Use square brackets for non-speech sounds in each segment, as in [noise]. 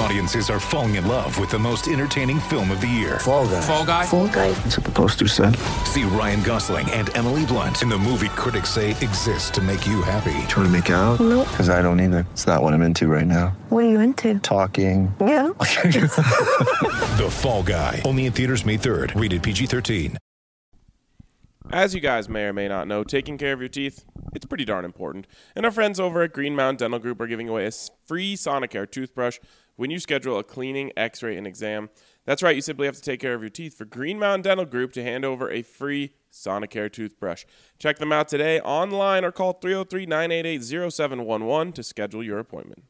Audiences are falling in love with the most entertaining film of the year. Fall guy. Fall Guy. Fall guy. That's what the poster said. See Ryan Gosling and Emily Blunt in the movie critics say exists to make you happy. Trying to make it out? Nope. Because I don't either. It's not what I'm into right now. What are you into? Talking. Yeah. [laughs] [laughs] The Fall Guy. Only in theaters May 3rd. Rated PG-13. As you guys may or may not know, taking care of your teeth, it's pretty darn important. And our friends over at Green Mountain Dental Group are giving away a s- free Sonicare toothbrush when you schedule a cleaning, x-ray, and exam. That's right, you simply have to take care of your teeth for Green Mountain Dental Group to hand over a free Sonicare toothbrush. Check them out today online or call 303-988-0711 to schedule your appointment.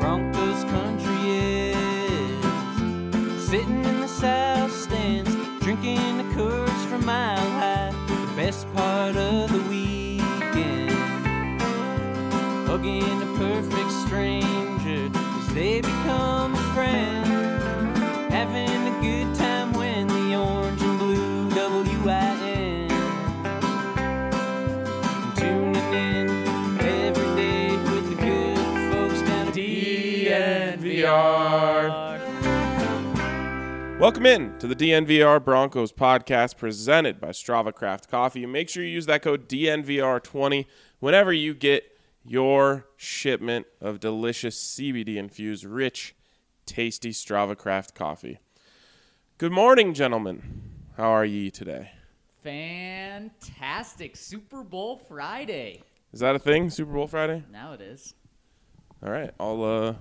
Broncos country is sitting in the south stands, drinking the Coors from Mile High. The best part of the hugging a perfect stranger as they become a friend, having a good time when the orange and blue WIN. Tuning in every day with the good folks down at DNVR. Welcome in to the DNVR Broncos podcast presented by Strava Craft Coffee. Make sure you use that code DNVR20 whenever you get your shipment of delicious CBD infused, rich, tasty Strava Craft coffee. Good morning, gentlemen. How are ye today? Fantastic. Super Bowl Friday. Is that a thing? Super Bowl Friday? Now it is. All right, I'll uh,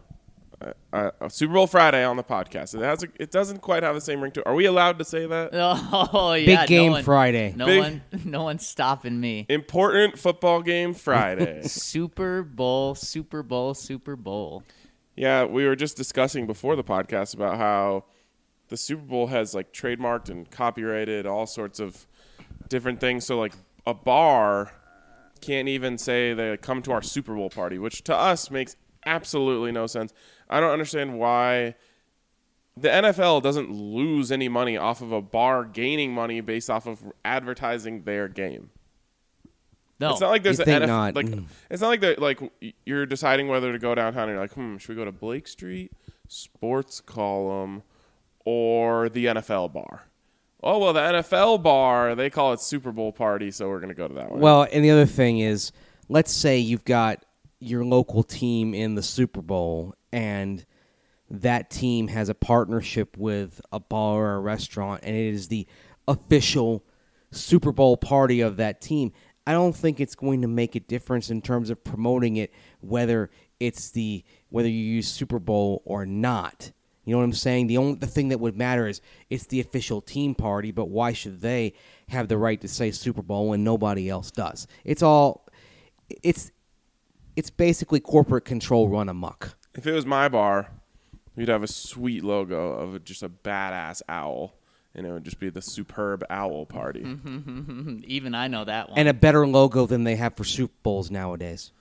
uh, uh, Super Bowl Friday on the podcast. It has a, it doesn't quite have the same ring to. it. Are we allowed to say that? [laughs] Oh yeah. Big game no one, Friday. No Big- one [laughs] no one's stopping me. Important football game Friday. [laughs] Super Bowl, Super Bowl, Super Bowl. Yeah, we were just discussing before the podcast about how the Super Bowl has like trademarked and copyrighted all sorts of different things. So like a bar can't even say they come to our Super Bowl party, which to us makes absolutely no sense. I don't understand why the NFL doesn't lose any money off of a bar gaining money based off of advertising their game. No. It's not like there's an NFL not. like Mm. it's not like that like you're deciding whether to go downtown and you're like, hmm, should we go to Blake Street, Sports Column, or the NFL bar? Oh well, the NFL bar they call it Super Bowl party, so we're gonna go to that one. Well, and the other thing is, let's say you've got your local team in the Super Bowl, and that team has a partnership with a bar or a restaurant, and it is the official Super Bowl party of that team. I don't think it's going to make a difference in terms of promoting it, whether it's the whether you use Super Bowl or not. You know what I'm saying? The only the thing that would matter is it's the official team party, but why should they have the right to say Super Bowl when nobody else does? It's all it's it's basically corporate control run amok. If it was my bar, we'd have a sweet logo of just a badass owl, and it would just be the superb owl party. [laughs] Even I know that one. And a better logo than they have for Super Bowls nowadays.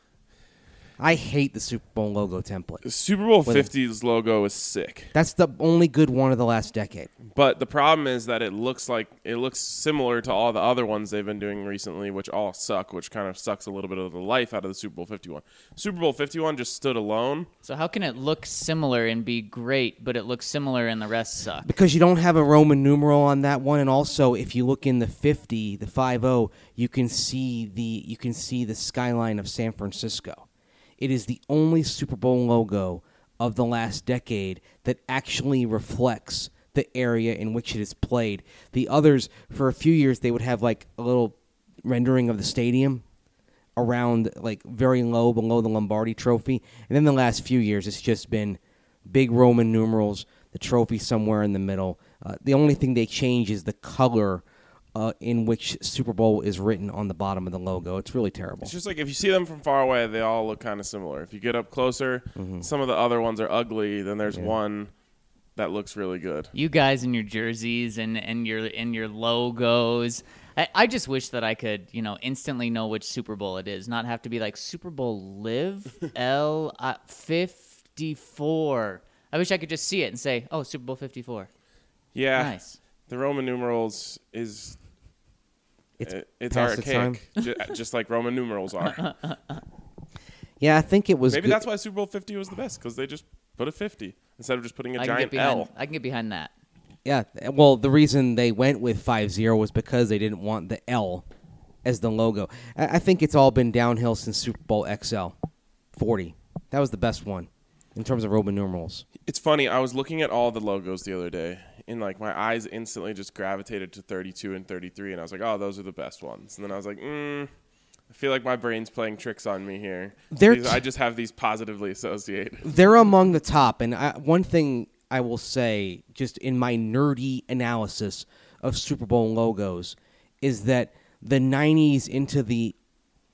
I hate the Super Bowl logo template. The Super Bowl With 50's logo is sick. That's the only good one of the last decade. But the problem is that it looks like it looks similar to all the other ones they've been doing recently, which all suck, which kind of sucks a little bit of the life out of the Super Bowl 51. Super Bowl 51 just stood alone. so how can it look similar and be great, but it looks similar and the rest suck? because you don't have a Roman numeral on that one, and also if you look in the fifty, the five zero, you can see the you can see the skyline of San Francisco. It is the only Super Bowl logo of the last decade that actually reflects the area in which it is played. The others, for a few years, they would have like a little rendering of the stadium around like very low below the Lombardi Trophy, and then the last few years, it's just been big Roman numerals, the trophy somewhere in the middle. Uh, the only thing they change is the color uh, in which Super Bowl is written on the bottom of the logo. It's really terrible. It's just like if you see them from far away, they all look kind of similar. If you get up closer, some of the other ones are ugly. Then there's one that looks really good. You guys in your jerseys and, and your and your logos. I, I just wish that I could, you know, instantly know which Super Bowl it is, not have to be like Super Bowl Live [laughs] L uh, fifty four. I wish I could just see it and say, "Oh, Super Bowl fifty four. Yeah, Nice. the Roman numerals is It's it- it's past its time. archaic, [laughs] just like Roman numerals are. [laughs] Yeah, I think it was. Maybe good- that's why Super Bowl 50 was the best because they just put a 50 instead of just putting a I can get giant behind. L. I can get behind that. Yeah, well, the reason they went with 5-0 was because they didn't want the L as the logo. I I think it's all been downhill since Super Bowl XL 40. That was the best one in terms of Roman numerals. It's funny. I was looking at all the logos the other day, and like my eyes instantly just gravitated to 32 and 33, and I was like, "Oh, those are the best ones." And then I was like, mm, "I feel like my brain's playing tricks on me here." They're These- t- I just have these positively associated. [laughs] They're among the top, and I, one thing I will say, just in my nerdy analysis of Super Bowl logos, is that the '90s into the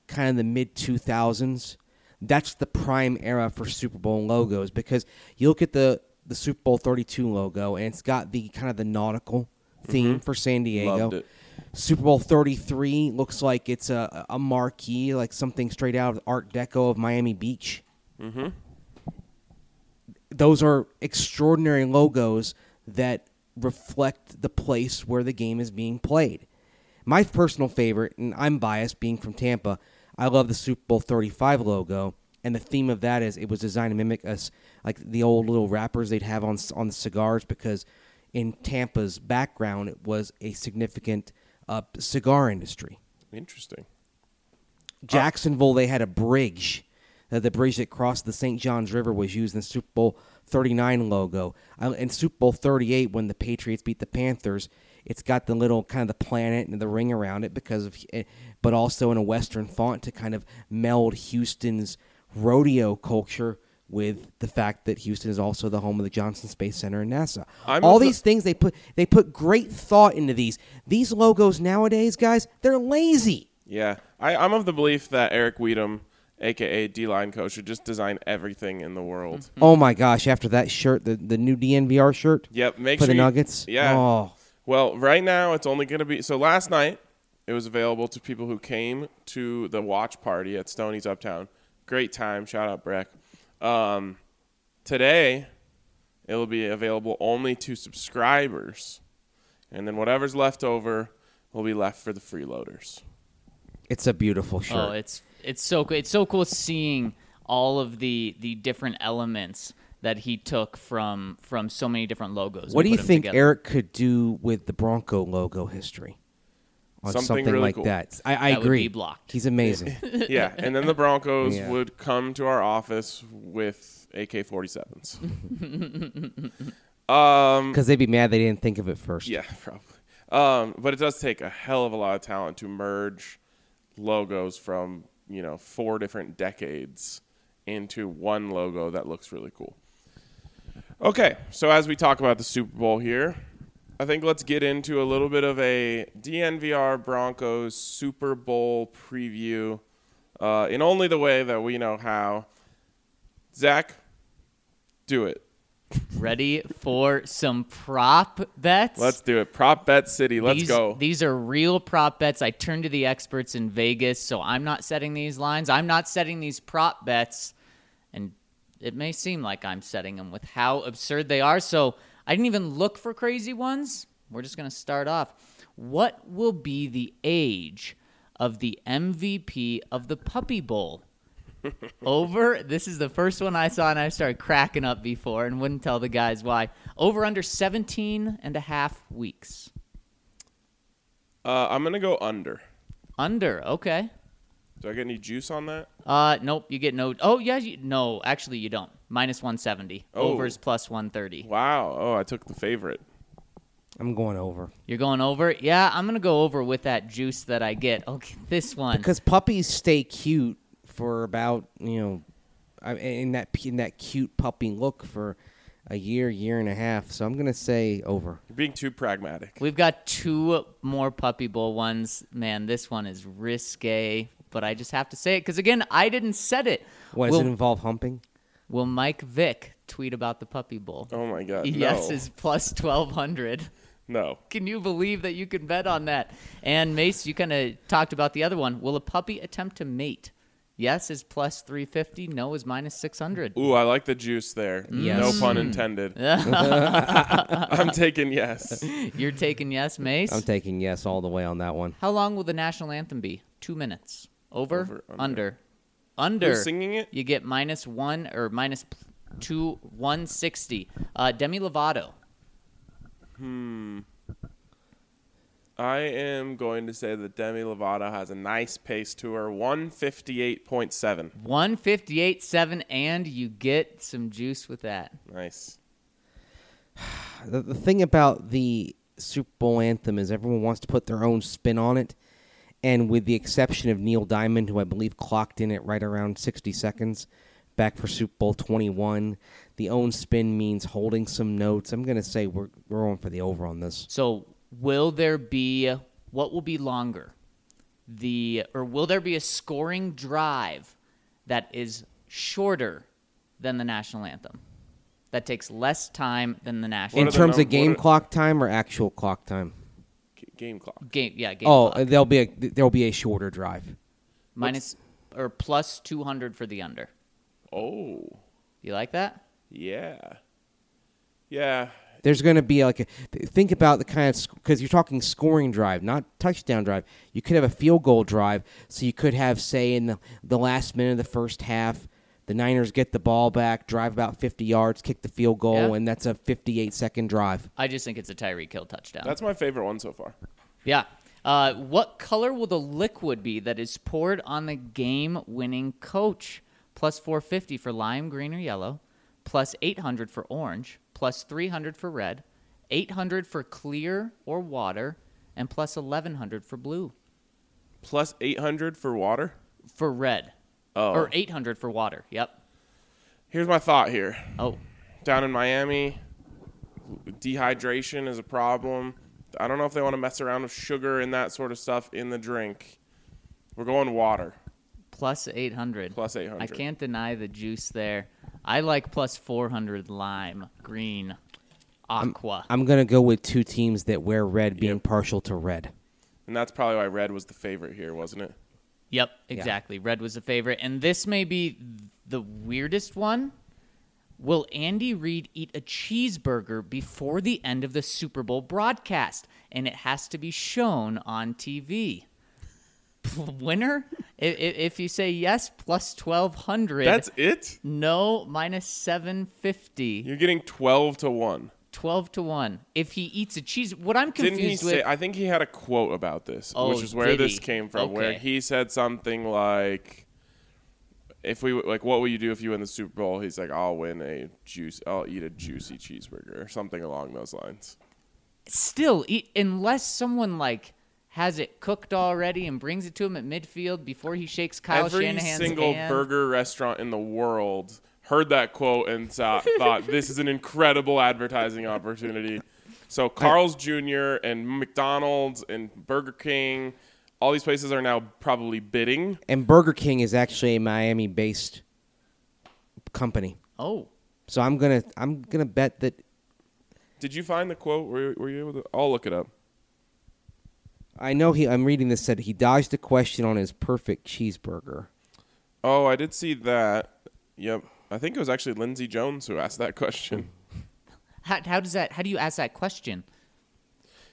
kind of the mid 2000s, that's the prime era for Super Bowl logos because you look at the the Super Bowl 32 logo, and it's got the kind of the nautical mm-hmm. theme for San Diego. Super Bowl 33 looks like it's a, a marquee, like something straight out of Art Deco of Miami Beach. Mm-hmm. Those are extraordinary logos that reflect the place where the game is being played. My personal favorite, and I'm biased being from Tampa, I love the Super Bowl 35 logo. And the theme of that is it was designed to mimic us, like the old little wrappers they'd have on on the cigars, because in Tampa's background it was a significant uh, cigar industry. Interesting. Jacksonville, they had a bridge. Uh, the bridge that crossed the St. Johns River was used in the Super Bowl 39 logo. Uh, in Super Bowl 38, when the Patriots beat the Panthers, it's got the little kind of the planet and the ring around it because of, eh, but also in a Western font to kind of meld Houston's rodeo culture with the fact that Houston is also the home of the Johnson Space Center and NASA. I'm All these things they put they put great thought into these. These logos nowadays, guys, they're lazy. Yeah, I, I'm of the belief that Eric Weedham, aka D line coach, should just design everything in the world. Mm-hmm. Oh my gosh! After that shirt, the the new DNVR shirt. Yep, make for sure the you- Nuggets. Yeah. Oh, Well, right now it's only going to be so. Last night it was available to people who came to the watch party at Stoney's Uptown. Great time. Shout out Breck. Um, today it will be available only to subscribers, and then whatever's left over will be left for the freeloaders. it's a beautiful shirt. Oh, it's it's so cool. It's so cool seeing all of the the different elements that he took from from so many different logos. what do you think together. Eric could do with the Bronco logo history? On Something something, really like cool. that. I, I That would agree. be blocked. He's amazing. [laughs] yeah, and then the Broncos Yeah. would come to our office with AK-47s. um, [laughs] Because they'd be mad they didn't think of it first. Yeah, [laughs] probably. Um, but it does take a hell of a lot of talent to merge logos from you know four different decades into one logo that looks really cool. Okay, so as we talk about the Super Bowl here, I think let's get into a little bit of a DNVR Broncos Super Bowl preview uh, in only the way that we know how. Zach, do it. [laughs] Ready for some prop bets? Let's do it. Prop bet city. Let's these, go. These are real prop bets. I turned to the experts in Vegas, so I'm not setting these lines. I'm not setting these prop bets, and it may seem like I'm setting them with how absurd they are. So I didn't even look for crazy ones. We're just going to start off. What will be the age of the MVP of the Puppy Bowl? [laughs] Over, this is the first one I saw, and I started cracking up before and wouldn't tell the guys why. Over under 17 and a half weeks. Uh, I'm gonna go under. Under, okay. Do I get any juice on that? Uh, nope, you get no. Oh, yeah, you, no, actually, you don't. Minus 170. Oh. Overs plus 130. Wow. Oh, I took the favorite. I'm going over. You're going over? Yeah, I'm going to go over with that juice that I get. [laughs] Okay, this one. Because puppies stay cute for about, you know, I- in that in that cute puppy look for a year, year and a half. So I'm gonna say over. You're being too pragmatic. We've got two more Puppy Bowl ones. Man, this one is risque, but I just have to say it because again, I didn't set it. What does will, it involve humping? Will Mike Vick tweet about the Puppy Bowl? Oh my god. yes no. is plus twelve hundred. no. Can you believe that you can bet on that? And Mace, you kind of talked about the other one. Will a puppy attempt to mate? Yes is plus 350. No is minus 600. Ooh, I like the juice there. Mm. Yes. No pun intended. [laughs] I'm taking yes. You're taking yes, Mace? I'm taking yes all the way on that one. How long will the national anthem be? Two minutes. Over? Over, under. under. Under. Who's singing it? You get minus one or two, 160. Uh, Demi Lovato. Hmm. I am going to say that Demi Lovato has a nice pace to her. 158.7. 158.7, and you get some juice with that. Nice. [sighs] The, the thing about the Super Bowl anthem is everyone wants to put their own spin on it. And with the exception of Neil Diamond, who I believe clocked in at right around 60 seconds back for Super Bowl 21, the own spin means holding some notes. I'm going to say we're, we're on for the over on this. So, will there be what will be longer? The or will there be a scoring drive that is shorter than the national anthem? That takes less time than the national In terms num- of game clock time or actual clock time? G- game clock. game. Yeah, game Oh, clock. there'll be a there'll be a shorter drive. minus or plus 200 for the under. Oh, You like that? yeah. Yeah. There's going to be like a think about the kind of because you're talking scoring drive, not touchdown drive. You could have a field goal drive, so you could have say in the, the last minute of the first half, the Niners get the ball back, drive about 50 yards, kick the field goal, Yeah. and that's a 58 second drive. I just think it's a Tyreek Hill touchdown. That's my favorite one so far. Yeah. Uh, what color will the liquid be that is poured on the game winning coach? Plus 450 for lime, green, or yellow, plus 800 for orange, plus 300 for red, 800 for clear or water, and plus 1100 for blue. Plus 800 for water. For red. Oh. Or 800 for water. Yep. Here's my thought here. Oh, Down in Miami, dehydration is a problem. I don't know if they want to mess around with sugar and that sort of stuff in the drink. We're going water. plus 800. Plus 800. I can't deny the juice there. I like plus 400 lime, green, aqua. I'm going to go with two teams that wear red, being Yep. partial to red. And that's probably why red was the favorite here, wasn't it? Yep, exactly. Red was a favorite. And this may be the weirdest one. Will Andy Reid eat a cheeseburger before the end of the Super Bowl broadcast? And it has to be shown on TV. [laughs] Winner? if, if if you say yes, plus 1200. That's it? no, minus 750. You're getting 12 to 1. 12 to 1. If he eats a cheese, what I'm confused Didn't he with. say? I think he had a quote about this, Oh, which is where this he? came from. Where he said something like, "If we like, what will you do if you win the Super Bowl?" He's like, "I'll win a juice. I'll eat a juicy cheeseburger or something along those lines." still eat, unless someone like has it cooked already and brings it to him at midfield before he shakes Kyle Every Shanahan's single hand. burger restaurant in the world heard that quote and thought, thought this is an incredible advertising opportunity. So Carl's Jr. and McDonald's and Burger King, all these places are now probably bidding. And Burger King is actually a Miami based company. Oh, So I'm going to I'm going to bet that Did you find the quote? Were, were you able to? I'll look it up. I know he I'm reading this said he dodged a question on his perfect cheeseburger. Oh, I did see that. Yep. I think it was actually Lindsay Jones who asked that question. how, how does that? How do you ask that question?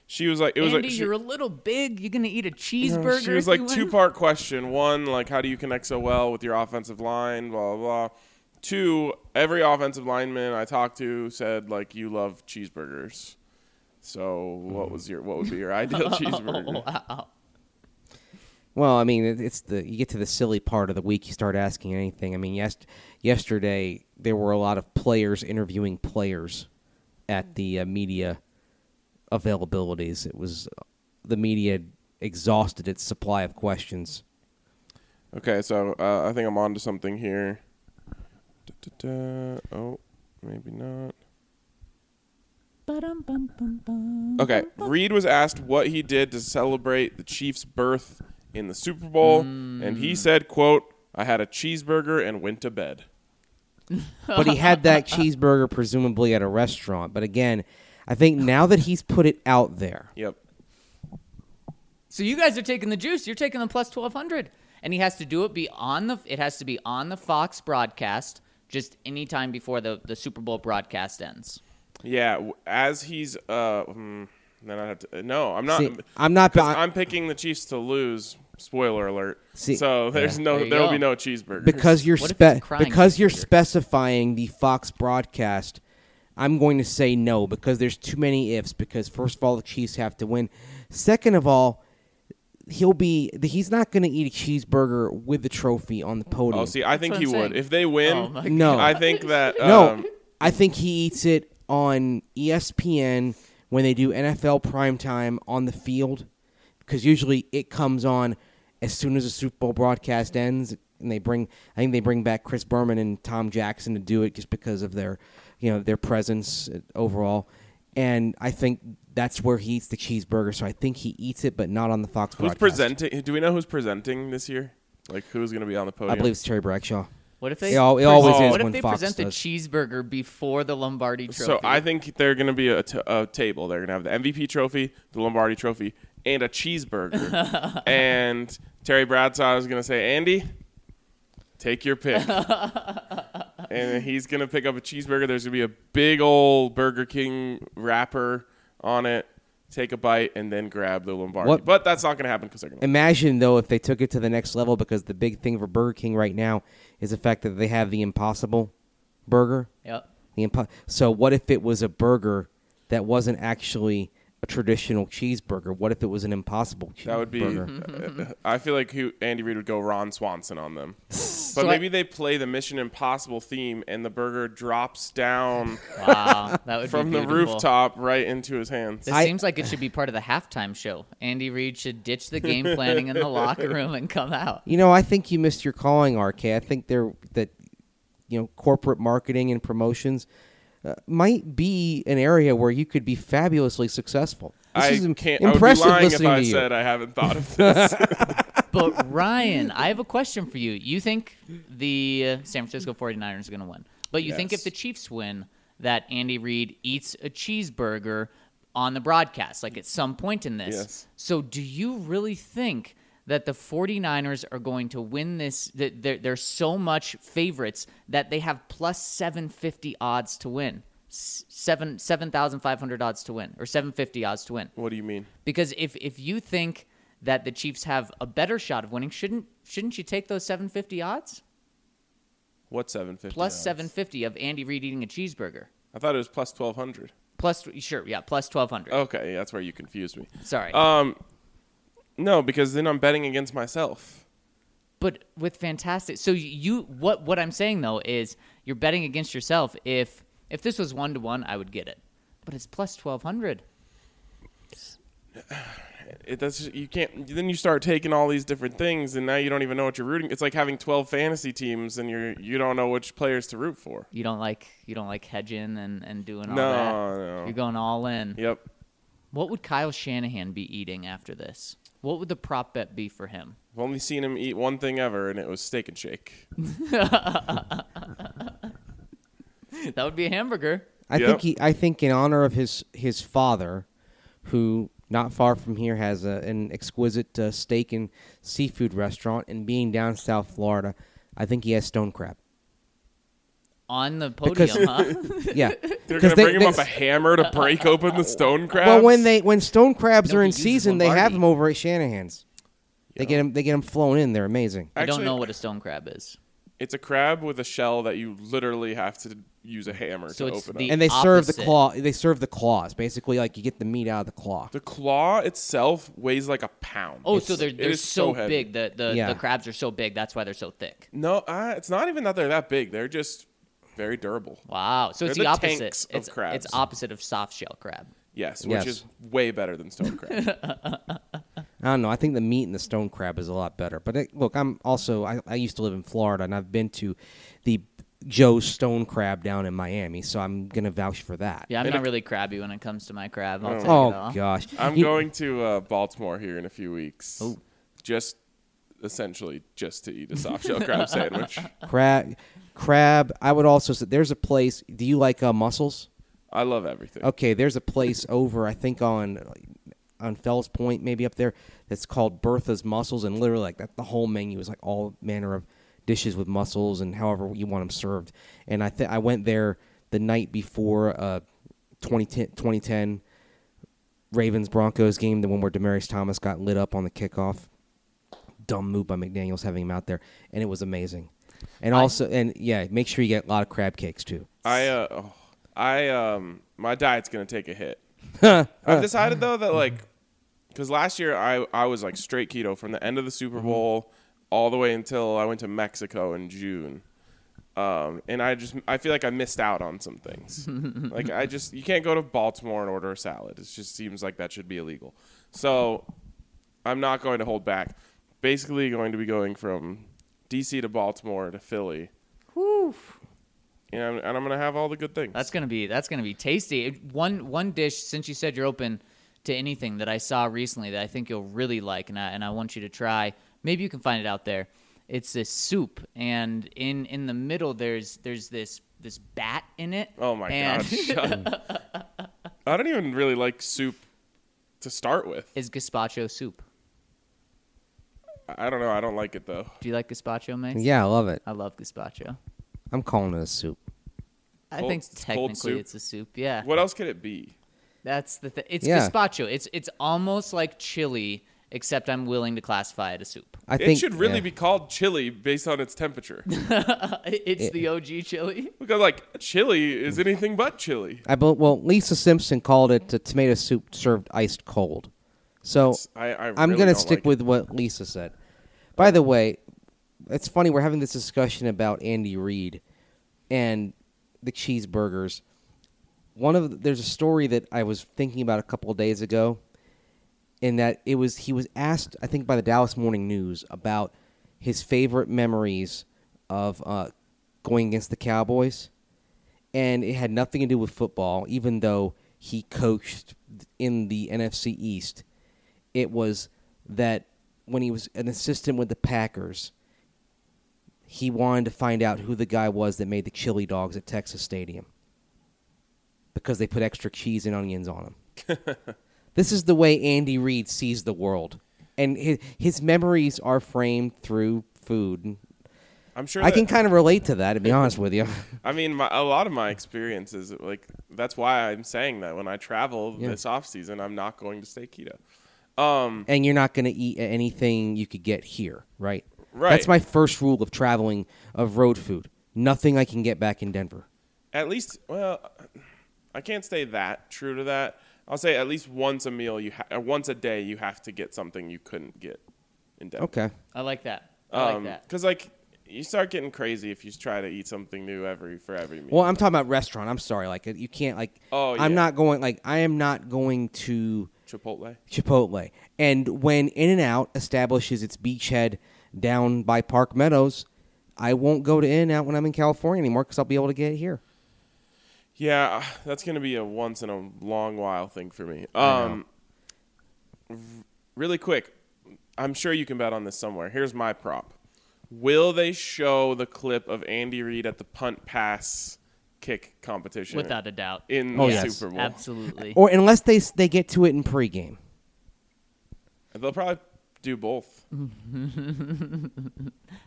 She was like, it was Andy, like, she, you're a little big. You're gonna eat a cheeseburger. she was like you win?" two part question. One, like, how do you connect so well with your offensive line? Blah blah. blah. Two, every offensive lineman I talked to said like you love cheeseburgers. So what mm. was your what would be your ideal [laughs] oh, cheeseburger? wow. Well, I mean, it's the you get to the silly part of the week. You start asking anything. I mean, yes, yesterday there were a lot of players interviewing players at the uh, media availabilities. It was the media exhausted its supply of questions. Okay, so uh, I think I'm on to something here. Da-da-da. Oh, maybe not. Okay, Reid was asked what he did to celebrate the Chiefs' birth in the Super Bowl, and he said, "quote I had a cheeseburger and went to bed." but he had that cheeseburger presumably at a restaurant. But again, I think now that he's put it out there, Yep. So you guys are taking the juice. You're taking the plus twelve hundred, and he has to do it be on the. It has to be on the Fox broadcast just any time before the the Super Bowl broadcast ends. Yeah, as he's uh, hmm, then I have to. No, I'm not. See, I'm not- 'cause I- I'm picking the Chiefs to lose. Spoiler alert. See- so [laughs] there's Yeah. no, There there will be no cheeseburger because you're What if it's a spe- crying because you're specifying the Fox broadcast. I'm going to say no because there's too many ifs. Because first of all, the Chiefs have to win. Second of all, he'll be he's not going to eat a cheeseburger with the trophy on the podium. Oh, see, I think he I'm would saying. if they win. Oh, No. I think that no, um, I think he eats it on ESPN when they do NFL primetime on the field because usually it comes on as soon as the Super Bowl broadcast ends, and they bring I think they bring back Chris Berman and Tom Jackson to do it just because of their you know their presence uh, overall, and I think that's where he eats the cheeseburger. So I think he eats it, but not on the Fox who's broadcast. presenting? Do we know who's presenting this year? Like who's going to be on the podium? I believe it's Terry Bradshaw. What if they? It al- it always is What when if they Fox present the does. cheeseburger before the Lombardi Trophy? So I think they're going to be a, t- a table. They're going to have the MVP trophy, the Lombardi trophy, and a cheeseburger. [laughs] and Terry Bradshaw is going to say, "Andy, take your pick." [laughs] and he's going to pick up a cheeseburger. There's going to be a big old Burger King wrapper on it. Take a bite and then grab the Lombardi. What- But that's not going to happen because they're going to. Imagine though if they took it to the next level because the big thing for Burger King right now is the fact that they have the Impossible Burger. Yep. The impo- so what if it was a burger that wasn't actually a traditional cheeseburger? What if it was an Impossible cheeseburger? That would be. uh, [laughs] I feel like he, Andy Reid would go Ron Swanson on them. But So I- maybe they play the Mission Impossible theme, and the burger drops down [laughs] Wow, that would from be the rooftop right into his hands. This I- seems like it should be part of the halftime show. Andy Reid should ditch the game [laughs] planning in the locker room and come out. You know, I think you missed your calling, RK. I think there that you know corporate marketing and promotions uh, might be an area where you could be fabulously successful. This I is im- can't. impressive I would be lying if I to you. said I haven't thought of [laughs] this. But Ryan, I have a question for you. You think the uh, San Francisco 49ers are going to win? But you think Yes. if the Chiefs win that Andy Reid eats a cheeseburger on the broadcast like at some point in this. Yes. So do you really think that the 49ers are going to win this that they're, they're so much favorites that they have plus 750 odds to win? Seven seven thousand five hundred odds to win, or seven fifty odds to win. what do you mean? Because if if you think that the Chiefs have a better shot of winning, shouldn't shouldn't you take those 750 odds? What seven fifty? Plus 750 of Andy Reid eating a cheeseburger. I thought it was plus twelve hundred. Plus sure, yeah, plus 1200. Okay, that's where you confused me. Sorry. Um, no, because then I'm betting against myself. but with fantastic so you what what I'm saying though is you're betting against yourself if if this was 1 to 1, I would get it. But it's plus 1200. [sighs] It does. You can't. Then you start taking all these different things, and now you don't even know what you're rooting. It's like having 12 fantasy teams, and you're you don't know which players to root for. You don't like you don't like hedging and and doing all No, that. no. You're going all in. Yep. What would Kyle Shanahan be eating after this? What would the prop bet be for him? I've only seen him eat one thing ever, and it was steak and shake. [laughs] That would be a hamburger. I Yep. think he. I think in honor of his his father, who not far from here has a, an exquisite uh, steak and seafood restaurant, and being down South Florida, I think he has stone crab. On the podium, Because- huh? [laughs] Yeah, [laughs] They're gonna they- bring him up a hammer to break open the stone crabs. [laughs] Well, when they when stone crabs No, are he in uses season, they have Lombardi. them over at Shanahan's. They get them. They get them flown in. They're amazing. I don't Actually- know what a stone crab is. it's a crab with a shell that you literally have to use a hammer So to it's open the- up. And they serve the opposite. claw. They serve the claws. Basically, like you get the meat out of the claw. The claw itself weighs like a pound. Oh, It's- so they're it they're is so, heavy. big. The the, Yeah. the crabs are so big. That's why they're so thick. No, uh, it's not even that they're that big. They're just very durable. Wow. So it's They're the, the opposite. tanks of it's crabs. it's opposite of soft shell crab. Yes, which Yes. is way better than stone crab. [laughs] I don't know. I think the meat in the stone crab is a lot better. But it, look, I'm also I, I used to live in Florida, and I've been to the Joe's Stone Crab down in Miami, so I'm gonna vouch for that. Yeah, I'm And not it- really crabby when it comes to my crab. I'll take it Oh all. gosh, I'm You- going to uh, Baltimore here in a few weeks. Just essentially just to eat a soft shell crab [laughs] sandwich. crab. Crab. I would also say there's a place. Do you like uh, mussels? I love everything. Okay, there's a place [laughs] over I think on on Fells Point, maybe up there, that's called Bertha's Mussels, and literally like that the whole menu is like all manner of dishes with mussels and however you want them served. And I th- I went there the night before uh 2010, 2010 Ravens Broncos game, the one where Demaryius Thomas got lit up on the kickoff. Dumb move by McDaniels having him out there, and it was amazing. And also, and yeah, make sure you get a lot of crab cakes too. I uh, oh, I um, my diet's gonna take a hit. [laughs] I've decided though that like, because last year I I was like straight keto from the end of the Super Bowl all the way until I went to Mexico in June. Um, and I just I feel like I missed out on some things. [laughs] like I just you can't go to Baltimore and order a salad. It just seems like that should be illegal. So I'm not going to hold back. Basically, going to be going from DC to Baltimore to Philly. And I'm, and I'm gonna have all the good things. That's gonna be that's gonna be tasty. One one dish since you said you're open to anything that I saw recently that I think you'll really like, and I and I want you to try. Maybe you can find it out there. It's this soup, and in in the middle there's there's this this bat in it. Oh my and god! [laughs] I don't even really like soup to start with. is gazpacho soup. I don't know. I don't like it though. Do you like gazpacho, Mace? Yeah, I love it. I love gazpacho. I'm calling it a soup. I Cold- think it's cold technically soup? it's a soup. Yeah. What else could it be? That's the thing. It's Yeah. gazpacho. It's it's almost like chili, except I'm willing to classify it as soup. I think it think should really yeah. be called chili based on its temperature. [laughs] It's the OG chili. because like chili is anything but chili. I bel well, Lisa Simpson called it a tomato soup served iced cold. So I, I I'm really gonna don't stick like with what Lisa said. By the way, it's funny we're having this discussion about Andy Reid and the cheeseburgers. One of the, there's a story that I was thinking about a couple of days ago, in that it was he was asked I think by the Dallas Morning News about his favorite memories of uh, going against the Cowboys, and it had nothing to do with football, even though he coached in the NFC East. It was that when he was an assistant with the Packers, he wanted to find out who the guy was that made the chili dogs at Texas Stadium because they put extra cheese and onions on them. [laughs] this is the way Andy Reid sees the world, and his, his memories are framed through food. I'm sure. I that- can kind of relate to that, to be [laughs] honest with you. I mean, my, a lot of my experiences, like that's why I'm saying that when I travel Yeah. this off season, I'm not going to stay keto. Um, and you're not going to eat anything you could get here, right? Right. That's my first rule of traveling of road food. Nothing I can get back in Denver. at least, well, I can't say that true to that. I'll say at least once a meal, you ha- once a day, you have to get something you couldn't get in Denver. Okay. I like that. I like Um, that. Because like you start getting crazy if you try to eat something new every for every meal. Well, I'm talking about restaurant. I'm sorry. Like you can't like. Oh, I'm not going. Like I am not going to Chipotle. Chipotle. And when In and Out establishes its beachhead down by Park Meadows, I won't go to In and Out when I'm in California anymore because I'll be able to get it here. Yeah, that's gonna be a once in a long while thing for me. Um, really quick, I'm sure you can bet on this somewhere. Here's my prop: Will they show the clip of Andy Reid at the punt pass kick competition Without a doubt. in Oh, the yes. Super Bowl? Absolutely. Or unless they they get to it in pregame. They'll probably do both. [laughs]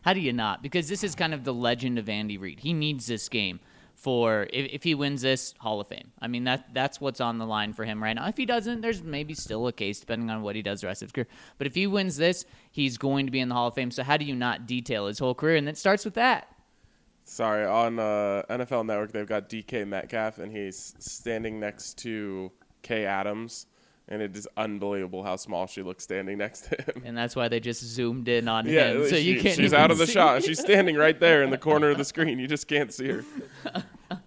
How do you not? Because this is kind of the legend of Andy Reid. He needs this game for if, if he wins this Hall of Fame. I mean that that's what's on the line for him right now. If he doesn't, there's maybe still a case depending on what he does the rest of his career. But if he wins this, he's going to be in the Hall of Fame. So how do you not detail his whole career? And it starts with that. Sorry, on uh, NFL Network they've got DK Metcalf and he's standing next to Kay Adams, and it is unbelievable how small she looks standing next to him. And that's why they just zoomed in on Yeah, him. So you can't she's even out of the see. shot. She's standing right there in the corner of the screen. You just can't see her. [laughs]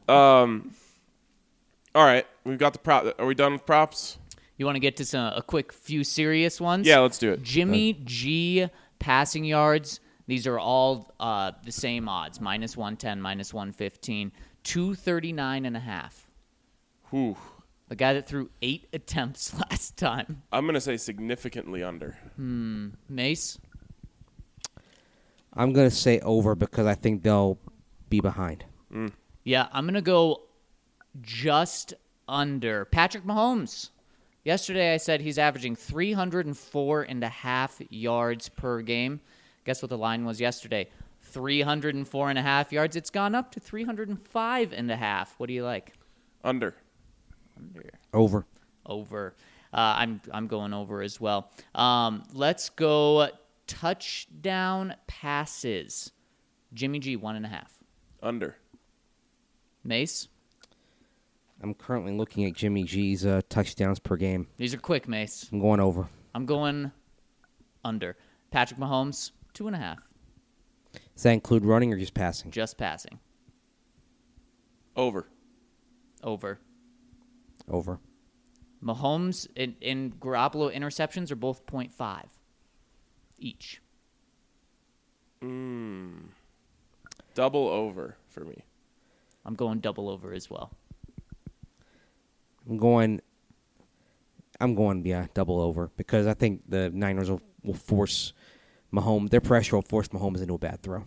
Um. All right, we've got the prop. Are we done with props? You want to get to some a quick few serious ones? Yeah, let's do it. Jimmy G passing yards These are all uh, the same odds minus 110, minus 115, 239 and a half. Whew. The guy that threw eight [laughs] attempts [laughs] last time. I'm gonna say significantly under. Hmm. Mace, I'm going to say over because I think they'll be behind. Yeah, I'm going to go just under. Patrick Mahomes. Yesterday I said he's averaging 304 and a half yards per game. Guess what the line was yesterday? 304 and a half yards. It's gone up to 305 and a half. What do you like? Under. Under. Over. Over. Uh, I'm I'm going over as well. Um, let's go touchdown passes. Jimmy G one and a half. Under. Mace. I'm currently looking at Jimmy G's uh, touchdowns per game. These are quick, Mace. I'm going over. I'm going under. Patrick Mahomes two and a half. Does that include running or just passing? Just passing. Over. Over. Over. Mahomes and, and Garoppolo interceptions are both 0.5 each. Hmm. Double over for me. I'm going double over as well. I'm going. I'm going yeah double over because I think the Niners will, will force Mahomes. Their pressure will force Mahomes into a bad throw.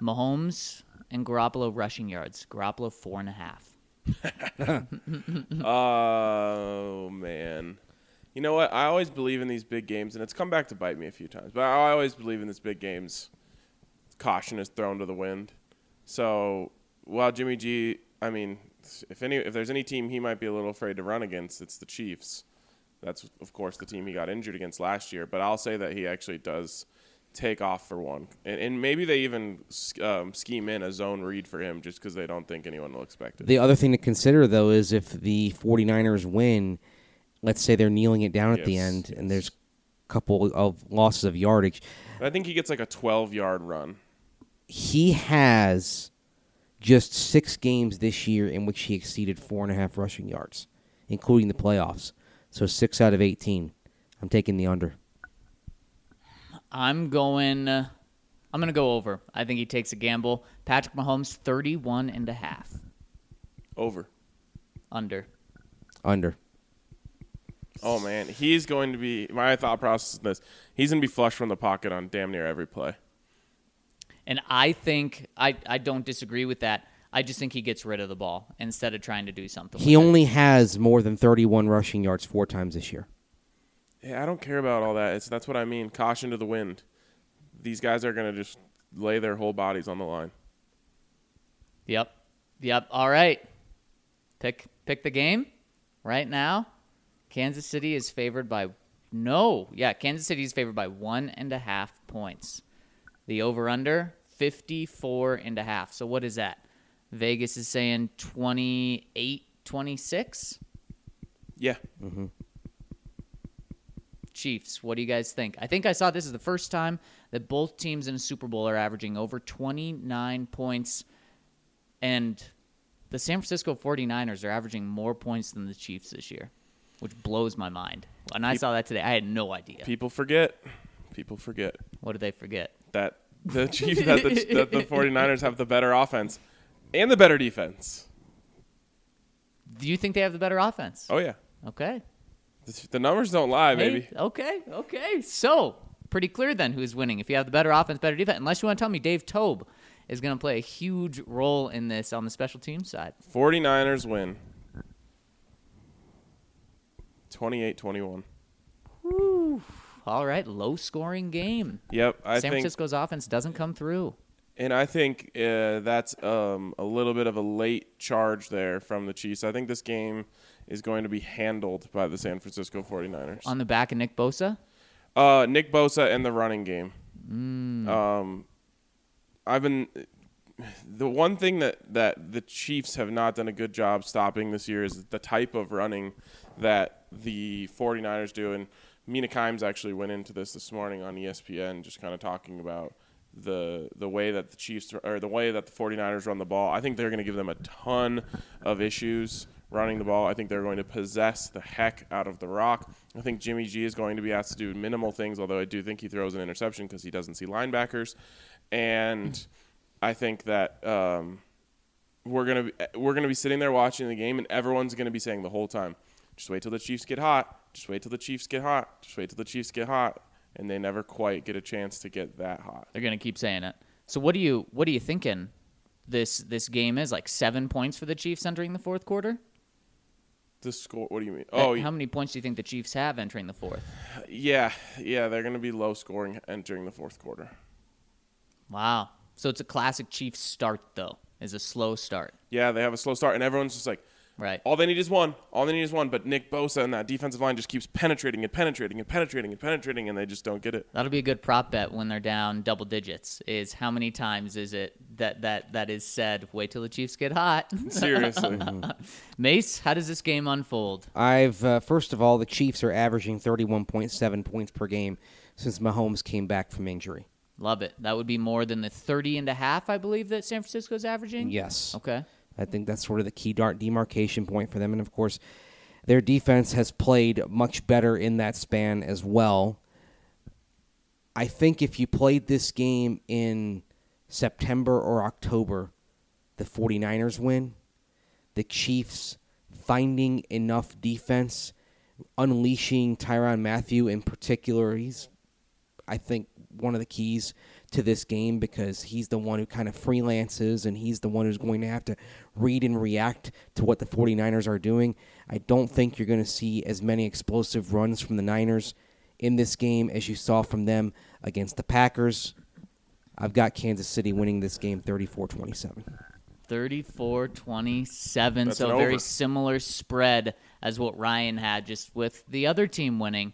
Mahomes and Garoppolo rushing yards. Garoppolo four and a half. [laughs] Oh man. You know what? I always believe in these big games, and it's come back to bite me a few times. But I always believe in these big games. Caution is thrown to the wind. So while Jimmy G, I mean, if any, if there's any team he might be a little afraid to run against, it's the Chiefs. That's of course the team he got injured against last year. But I'll say that he actually does take off for one, and, and maybe they even um, scheme in a zone read for him just because they don't think anyone will expect it. The other thing to consider though is if the 49ers win, let's say they're kneeling it down at the end yes. and there's a couple of losses of yardage. I think he gets like a 12 yard run. He has just six games this year in which he exceeded four and a half rushing yards, including the playoffs. So six out of 18. I'm taking the under. I'm going. Uh, I'm going to go over. I think he takes a gamble. Patrick Mahomes 31 and a half. Over. Under. Under. Oh man, he's going to be. My thought process is this: he's going to be flush from the pocket on damn near every play. And I think I, I don't disagree with that. I just think he gets rid of the ball instead of trying to do something. He with it. only has more than 31 rushing yards four times this year. Yeah, I don't care about all that. It's that's what I mean. Caution to the wind. These guys are going to just lay their whole bodies on the line. Yep. Yep. All right. Pick pick the game right now. Kansas City is favored by no. Yeah, Kansas City is favored by one and a half points. The over under 54 and a half. So what is that? Vegas is saying 28 26. Yeah, mm-hmm. Chiefs, what do you guys think? I think I saw this is the first time that both teams in a Super Bowl are averaging over 29 points. And the San Francisco 49ers are averaging more points than the Chiefs this year, which blows my mind. And I saw that today, I had no idea. people forget. People forget What do they forget? that the Chiefs, that the, that the 49ers have the better offense and the better defense. Do you think they have the better offense? Oh yeah, Okay. the, the numbers don't lie, Hey, baby. okay, okay. So, pretty clear then who's winning. If you have the better offense, better defense. Unless you want to tell me Dave Toub is going to play a huge role in this on the special team side. 49ers win. 28-21. All right, low scoring game. Yep, I San Francisco's offense doesn't come through. And I think uh, that's um, a little bit of a late charge there from the Chiefs. I think this game is going to be handled by the San Francisco 49ers. On the back of Nick Bosa? Uh, Nick Bosa and the running game. Um, I've been the one thing that, that the Chiefs have not done a good job stopping this year is the type of running that the 49ers do. And Mina Kimes actually went into this this morning on ESPN, just kind of talking about the the way that the Chiefs or the way that the 49ers run the ball. I think they're going to give them a ton of issues running the ball. I think they're going to possess the heck out of the rock. I think Jimmy G is going to be asked to do minimal things, although I do think he throws an interception because he doesn't see linebackers. And I think that um, we're gonna we're gonna be sitting there watching the game, and everyone's gonna be saying the whole time, "Just wait till the Chiefs get hot. Just wait till the Chiefs get hot. Just wait till the Chiefs get hot." And they never quite get a chance to get that hot. They're gonna keep saying it. So what do you what are you thinking? This this game is like seven points for the Chiefs entering the fourth quarter. The score? What do you mean? Oh, how many points do you think the Chiefs have entering the fourth? yeah, yeah. They're gonna be low scoring entering the fourth quarter. Wow. So it's a classic Chiefs start though. Is a slow start. Yeah, they have a slow start, and everyone's just like, Right. all they need is one. All they need is one. But Nick Bosa and that defensive line just keeps penetrating and penetrating and penetrating and penetrating, and they just don't get it. That'll be a good prop bet when they're down double digits. Is how many times is it that that that is said? Wait till the Chiefs get hot. [laughs] Seriously. [laughs] Mace, how does this game unfold? I've uh, first of all, the Chiefs are averaging 31.7 points per game since Mahomes came back from injury. Love it. That would be more than the 30 and a half, I believe, that San Francisco's averaging. Yes. Okay. I think that's sort of the key dart demarcation point for them. And of course, their defense has played much better in that span as well. I think if you played this game in September or October, the 49ers win. The Chiefs finding enough defense, unleashing Tyrann Mathieu in particular. He's, I think, one of the keys to this game because he's the one who kind of freelances and he's the one who's going to have to read and react to what the 49ers are doing. I don't think you're going to see as many explosive runs from the Niners in this game as you saw from them against the Packers. I've got Kansas City winning this game 34 27. 34 27. That's So a very over. similar spread as what Ryan had, just with the other team winning.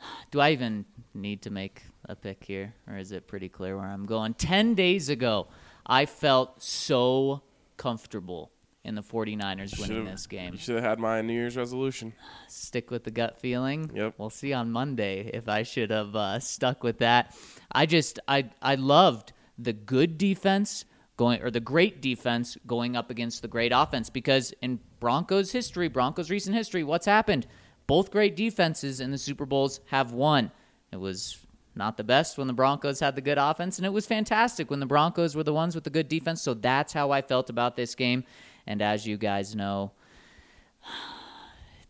[sighs] Do I even need to make a pick here, or is it pretty clear where I'm going? 10 days ago, I felt so comfortable in the 49ers winning Should've- this game. You should have had my New Year's resolution. stick with the gut feeling. Yep. We'll see on Monday if I should have uh, stuck with that. I just I I loved the good defense going or the great defense going up against the great offense because in Broncos history, Broncos recent history, what's happened? Both great defenses in the Super Bowls have won. It was not the best when the Broncos had the good offense, and it was fantastic when the Broncos were the ones with the good defense. So that's how I felt about this game. And as you guys know,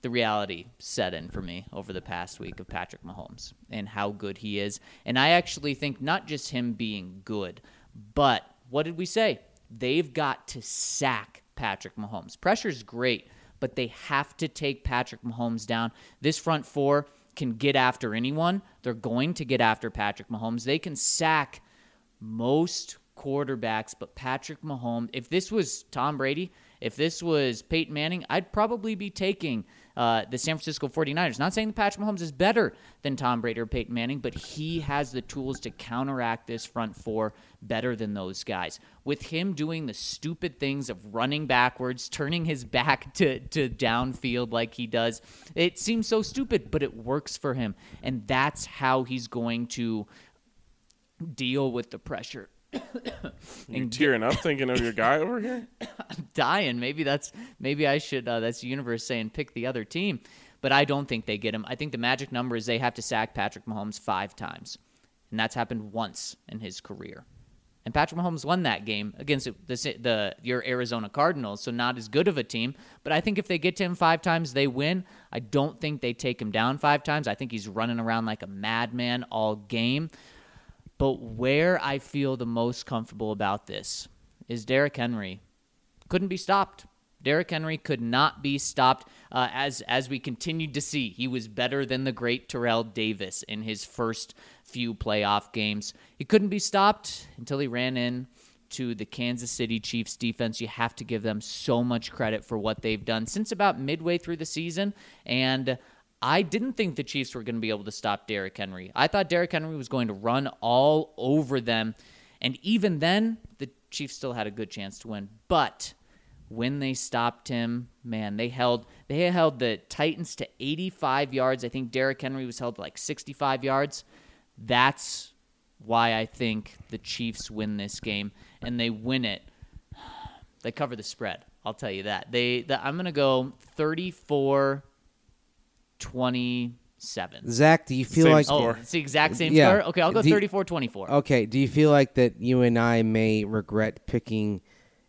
the reality set in for me over the past week of Patrick Mahomes and how good he is. And I actually think not just him being good, but what did we say? They've got to sack Patrick Mahomes. Pressure's great, but they have to take Patrick Mahomes down. This front four can get after anyone. They're going to get after Patrick Mahomes. They can sack most quarterbacks, but Patrick Mahomes, if this was Tom Brady, if this was Peyton Manning, I'd probably be taking uh, the San Francisco 49ers. Not saying that Patrick Mahomes is better than Tom Brady or Peyton Manning, but he has the tools to counteract this front four better than those guys. With him doing the stupid things of running backwards, turning his back to, to downfield like he does, it seems so stupid, but it works for him. And that's how he's going to deal with the pressure. You tearing up thinking of your guy over here? [laughs] I'm dying. Maybe that's maybe I should. Uh, that's the universe saying pick the other team, but I don't think they get him. I think the magic number is they have to sack Patrick Mahomes five times, and that's happened once in his career. And Patrick Mahomes won that game against the, the your Arizona Cardinals, so not as good of a team. But I think if they get to him five times, they win. I don't think they take him down five times. I think he's running around like a madman all game. But where I feel the most comfortable about this is Derrick Henry couldn't be stopped. Derrick Henry could not be stopped. Uh, as as we continued to see, he was better than the great Terrell Davis in his first few playoff games. He couldn't be stopped until he ran in to the Kansas City Chiefs defense. You have to give them so much credit for what they've done since about midway through the season. And I didn't think the Chiefs were going to be able to stop Derrick Henry. I thought Derrick Henry was going to run all over them. And even then, the Chiefs still had a good chance to win. But when they stopped him, man, they held they held the Titans to 85 yards. I think Derrick Henry was held like 65 yards. That's why I think the Chiefs win this game and they win it. They cover the spread. I'll tell you that. They the, I'm going to go 34 27. Zach, do you feel Same like score. Oh, it's the exact same Yeah. score? Okay, I'll go Do you- 34 24. Okay, do you feel like that you and I may regret picking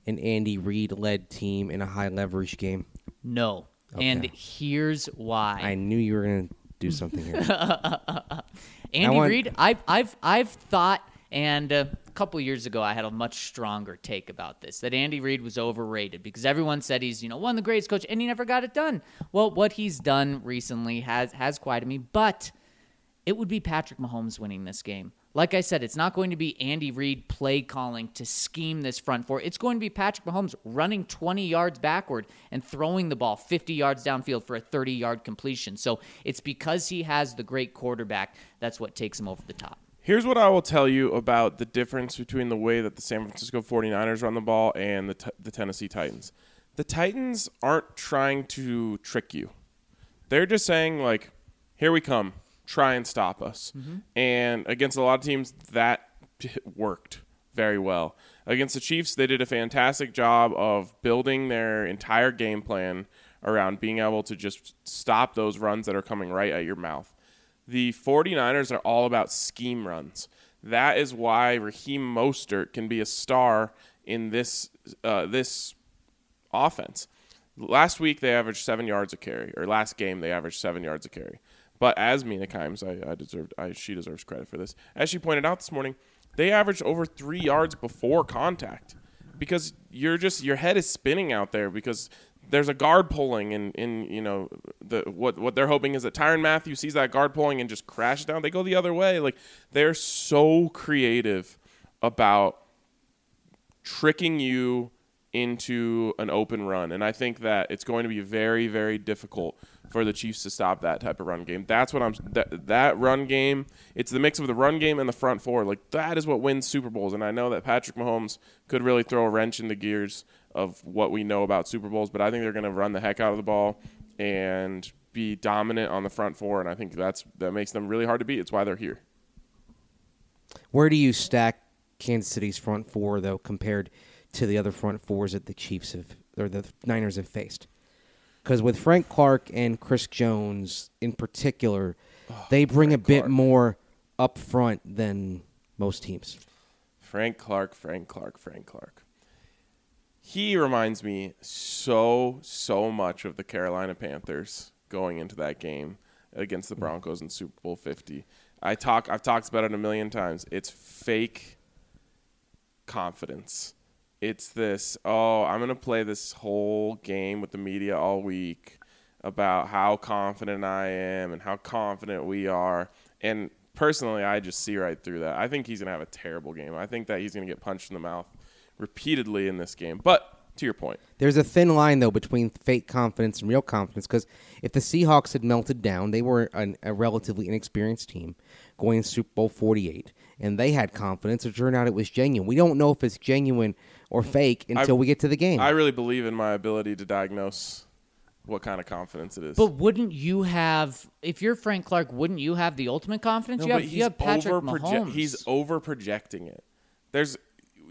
an Andy Reid led team in a high leverage game? No. And here's why. I knew you were going to do something here. [laughs] Andy want- Reid, I've I've I've thought, and uh, a couple years ago, I had a much stronger take about this that Andy Reid was overrated because everyone said he's you know one of the greatest coach, and he never got it done. Well, what he's done recently has has quieted me, but it would be Patrick Mahomes winning this game. Like I said, it's not going to be Andy Reid play calling to scheme this front four. It's going to be Patrick Mahomes running 20 yards backward and throwing the ball 50 yards downfield for a 30 yard completion. So it's because he has the great quarterback that's what takes him over the top. Here's what I will tell you about the difference between the way that the San Francisco 49ers run the ball and the, t- the Tennessee Titans. The Titans aren't trying to trick you. They're just saying, like, here we come. Try and stop us. Mm-hmm. And against a lot of teams, that worked very well. Against the Chiefs, they did a fantastic job of building their entire game plan around being able to just stop those runs that are coming right at your mouth. The 49ers are all about scheme runs. That is why Raheem Mostert can be a star in this uh, this offense. Last week they averaged seven yards a carry, or last game they averaged seven yards a carry. But as Mina Kimes, I, I deserved, I, she deserves credit for this. As she pointed out this morning, they averaged over three yards before contact because you're just your head is spinning out there because there's a guard pulling and in you know the what what they're hoping is that Tyrann Mathieu sees that guard pulling and just crashes down. They go the other way. Like they're so creative about tricking you into an open run. And I think that it's going to be very, very difficult for the Chiefs to stop that type of run game. That's what I'm that, that run game. It's the mix of the run game and the front four. Like that is what wins Super Bowls. And I know that Patrick Mahomes could really throw a wrench in the gears of what we know about Super Bowls, but I think they're going to run the heck out of the ball and be dominant on the front four. And I think that's that makes them really hard to beat. It's why they're here. Where do you stack Kansas City's front four though compared to the other front fours that the Chiefs have or the Niners have faced? Because with Frank Clark and Chris Jones in particular, oh, they bring a bit Clark. more up front than most teams. Frank Clark, Frank Clark, Frank Clark. He reminds me so, so much of the Carolina Panthers going into that game against the Broncos in Super Bowl 50. I talk I've talked about it a million times. It's fake confidence. It's this, oh, I'm going to play this whole game with the media all week about how confident I am and how confident we are. And personally, I just see right through that. I think he's going to have a terrible game. I think that he's going to get punched in the mouth repeatedly in this game. But to your point, There's a thin line though between fake confidence and real confidence because if the Seahawks had melted down, they were an, a relatively inexperienced team going to Super Bowl 48, and they had confidence. It turned out it was genuine. We don't know if it's genuine or fake until I- we get to the game. I really believe in my ability to diagnose what kind of confidence it is. But wouldn't you have, if you're Frank Clark, wouldn't you have the ultimate confidence? No, you, but have, he's you have Patrick over Mahomes. He's over projecting it. There's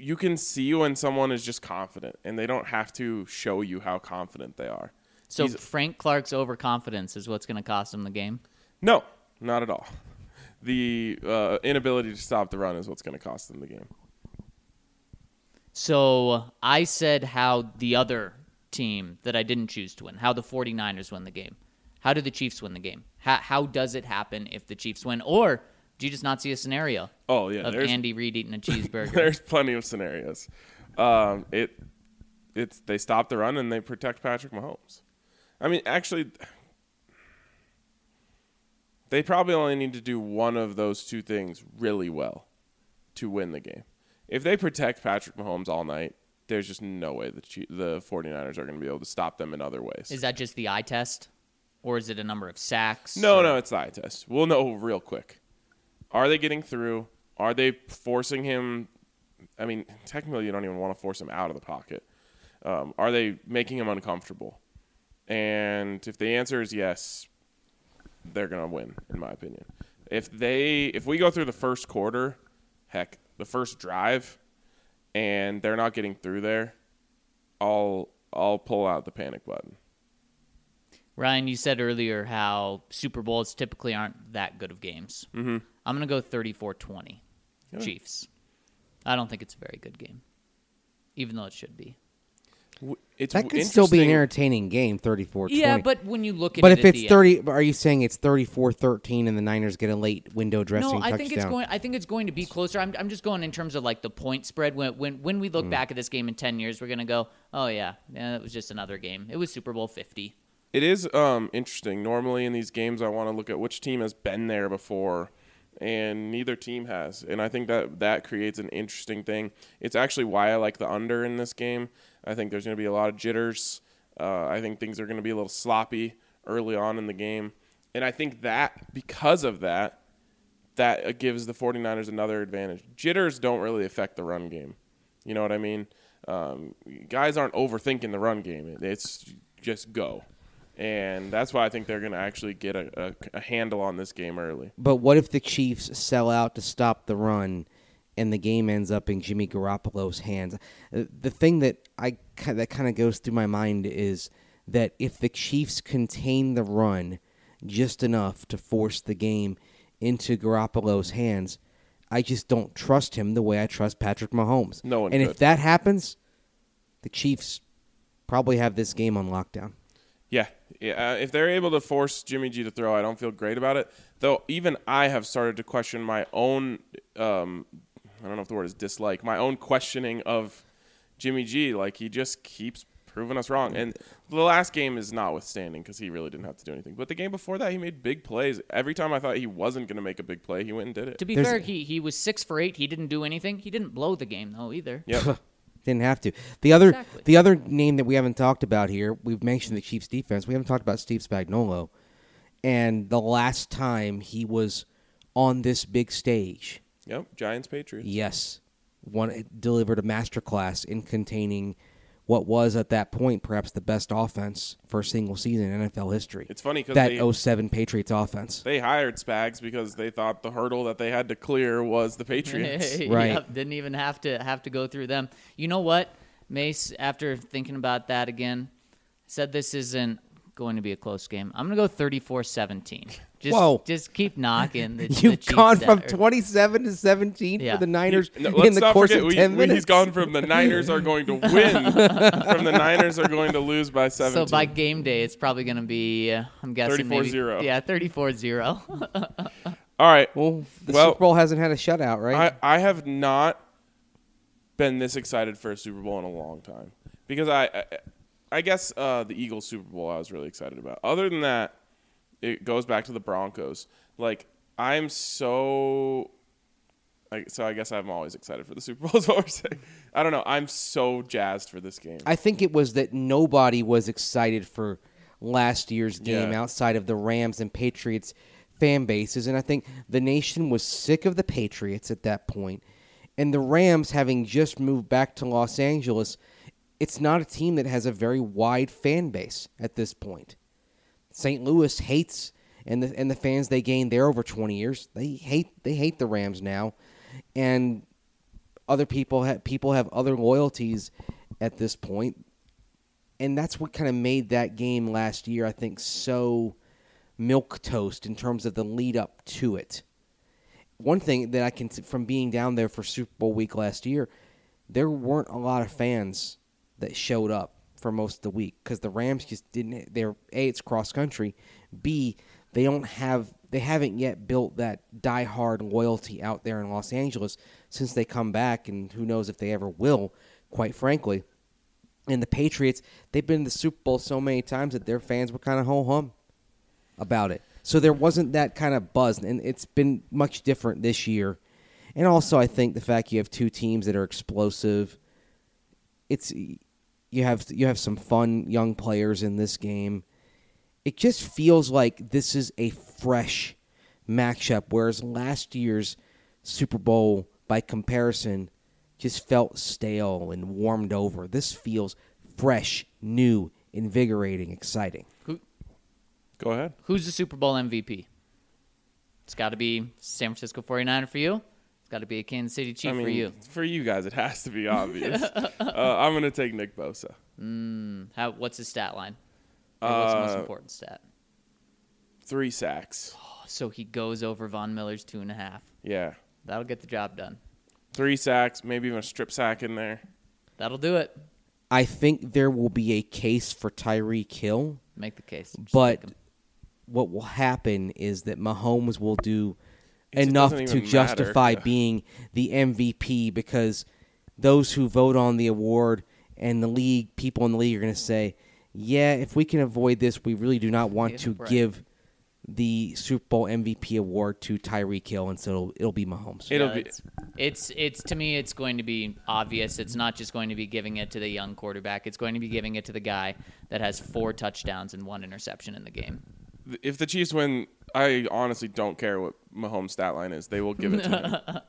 you can see when someone is just confident and they don't have to show you how confident they are. so he's- Frank Clark's overconfidence is what's going to cost him the game. No, not at all. The uh, inability to stop the run is what's going to cost them the game. So I said how the other team that I didn't choose to win, how the 49ers win the game. How do the Chiefs win the game? How, how does it happen if the Chiefs win? Or do you just not see a scenario Oh yeah, of Andy Reid eating a [laughs] cheeseburger? there's plenty of scenarios. Um, it it's they stop the run and they protect Patrick Mahomes. I mean, actually, they probably only need to do one of those two things really well to win the game. If they protect Patrick Mahomes all night, there's just no way the the 49ers are going to be able to stop them in other ways. is that just the eye test? Or is it a number of sacks? No, or- no, it's the eye test. We'll know real quick. Are they getting through? Are they forcing him? I mean, technically, you don't even want to force him out of the pocket. Um, are they making him uncomfortable? And if the answer is yes, they're gonna win, in my opinion. If they, if we go through the first quarter, heck, the first drive, and they're not getting through there, I'll I'll pull out the panic button. Ryan, you said earlier how Super Bowls typically aren't that good of games. Mm-hmm. I'm going to go 34 20. Chiefs. I don't think it's a very good game, even though it should be. W- It's That could still be an entertaining game, 34 Yeah, but when you look at it. But it if at it's the end- 30, are you saying it's 34 13 and the Niners get a late window dressing No, I touchdown? think it's going. I think it's going to be closer. I'm, I'm just going in terms of like the point spread. When when when we look Hmm. back at this game in ten years, we're gonna go, oh yeah, yeah, it was just another game. It was Super Bowl Fifty. It is um, interesting. Normally in these games, I want to look at which team has been there before, and neither team has. And I think that that creates an interesting thing. It's actually why I like the under in this game. I think there's going to be a lot of jitters. Uh, I think things are going to be a little sloppy early on in the game, and I think that because of that, that uh, gives the 49ers another advantage. Jitters don't really affect the run game. You know what I mean? Um, guys aren't overthinking the run game. It's just go. And that's why I think they're going to actually get a, a, a handle on this game early. But what if the Chiefs sell out to stop the run, and the game ends up in Jimmy Garoppolo's hands? Uh, The thing that I that kind of goes through my mind is that if the Chiefs contain the run just enough to force the game into Garoppolo's hands, I just don't trust him the way I trust Patrick Mahomes. No one and could. if that happens, the Chiefs probably have this game on lockdown. Yeah, yeah. uh, If they're able to force Jimmy G to throw, I don't feel great about it. Though even I have started to question my own. Um, I don't know if the word is dislike. My own questioning of Jimmy G. Like he just keeps proving us wrong. And the last game is notwithstanding because he really didn't have to do anything. But the game before that, he made big plays. Every time I thought he wasn't going to make a big play, he went and did it. To be There's- fair, he he was six for eight. He didn't do anything. He didn't blow the game though either. Yep. [laughs] Didn't have to. The other Exactly. the other name that we haven't talked about here, we've mentioned the Chiefs defense. We haven't talked about Steve Spagnuolo. And the last time he was on this big stage, yep. Giants Patriots. yes, one delivered a masterclass in containing what was at that point perhaps the best offense for a single season in NFL history. It's funny 'cause that they- 07 Patriots offense. They hired Spags because they thought the hurdle that they had to clear was the Patriots. [laughs] Right. Yep, didn't even have to have to go through them. You know what, Mace? After thinking about that again, said this isn't going to be a close game. I'm gonna go 34-17. Just, Whoa. just keep knocking the. [laughs] the You've Chiefs gone from or- 27 to 17 Yeah. for the Niners No, in let's the not course forget, of we- 10 we- minutes. he's gone from the Niners are going to win, [laughs] from the Niners are going to lose by 17. So by game day, it's probably going to be, uh, I'm guessing, maybe- 34-0. Yeah, 34-0. All right. Well, the Well, Super Bowl hasn't had a shutout, right? I, I have not been this excited for a Super Bowl in a long time because I I, I guess uh, the Eagles Super Bowl I was really excited about. Other than that, it goes back to the Broncos. Like I'm so. I, so I guess I'm always excited for the Super Bowl. Is what we're saying. I don't know. I'm so jazzed for this game. I think it was that nobody was excited for last year's game Yeah. outside of the Rams and Patriots fan bases. And I think the nation was sick of the Patriots at that. And the Rams, having just moved back to Los Angeles, it's not a team that has a very wide fan base at this point. St. Louis hates and the and the fans they gained there over 20 years. They hate they hate the Rams now. And other people have people have other loyalties at this point. and that's what kind of made that game last year I think so milk toast in terms of the lead up to it. One thing that I can from being down there for Super Bowl week last year, there weren't a lot of fans that showed up for most of the week because the Rams just didn't. They're a it's cross country, b they don't have they haven't yet built that diehard loyalty out there in Los Angeles since they come back, and who knows if they ever will. Quite frankly, and the Patriots they've been to the Super Bowl so many times that their fans were kind of ho hum about it. So there wasn't that kind of buzz, and it's been much different this year. And also, I think the fact you have two teams that are explosive, it's you have you have some fun young players in this game. It just feels like this is a fresh matchup, whereas last year's Super Bowl, by comparison, just felt stale and warmed over. This feels fresh, new, invigorating, exciting. Go ahead. Who's the Super Bowl MVP? It's got to be San Francisco 49er for you. It's Got to be a Kansas City Chief I mean, for you. For you guys, it has to be [laughs] obvious. uh, I'm going to take Nick Bosa. How? What's his stat line? Or what's the most Uh, important stat? Three sacks. So he goes over Von Miller's two and a half. Yeah. That'll get the job done. Three sacks, maybe even a strip sack in there. That'll do it. I think there will be a case for Tyreek Hill, Make the case. Just but what will happen is that Mahomes will do It enough to even justify matter. being the MVP because those who vote on the award and the league, people in the league are going to say, yeah, if we can avoid this, we really do not want Yeah, to right. give the Super Bowl MVP award to Tyreek Hill, and so it'll, it'll be Mahomes. It'll Yeah, be. it's, it's it's to me it's going to be obvious. It's not just going to be giving it to the young quarterback. It's going to be giving it to the guy that has four touchdowns and one interception in the game. If the Chiefs win, I honestly don't care what Mahomes' stat line is. They will give it to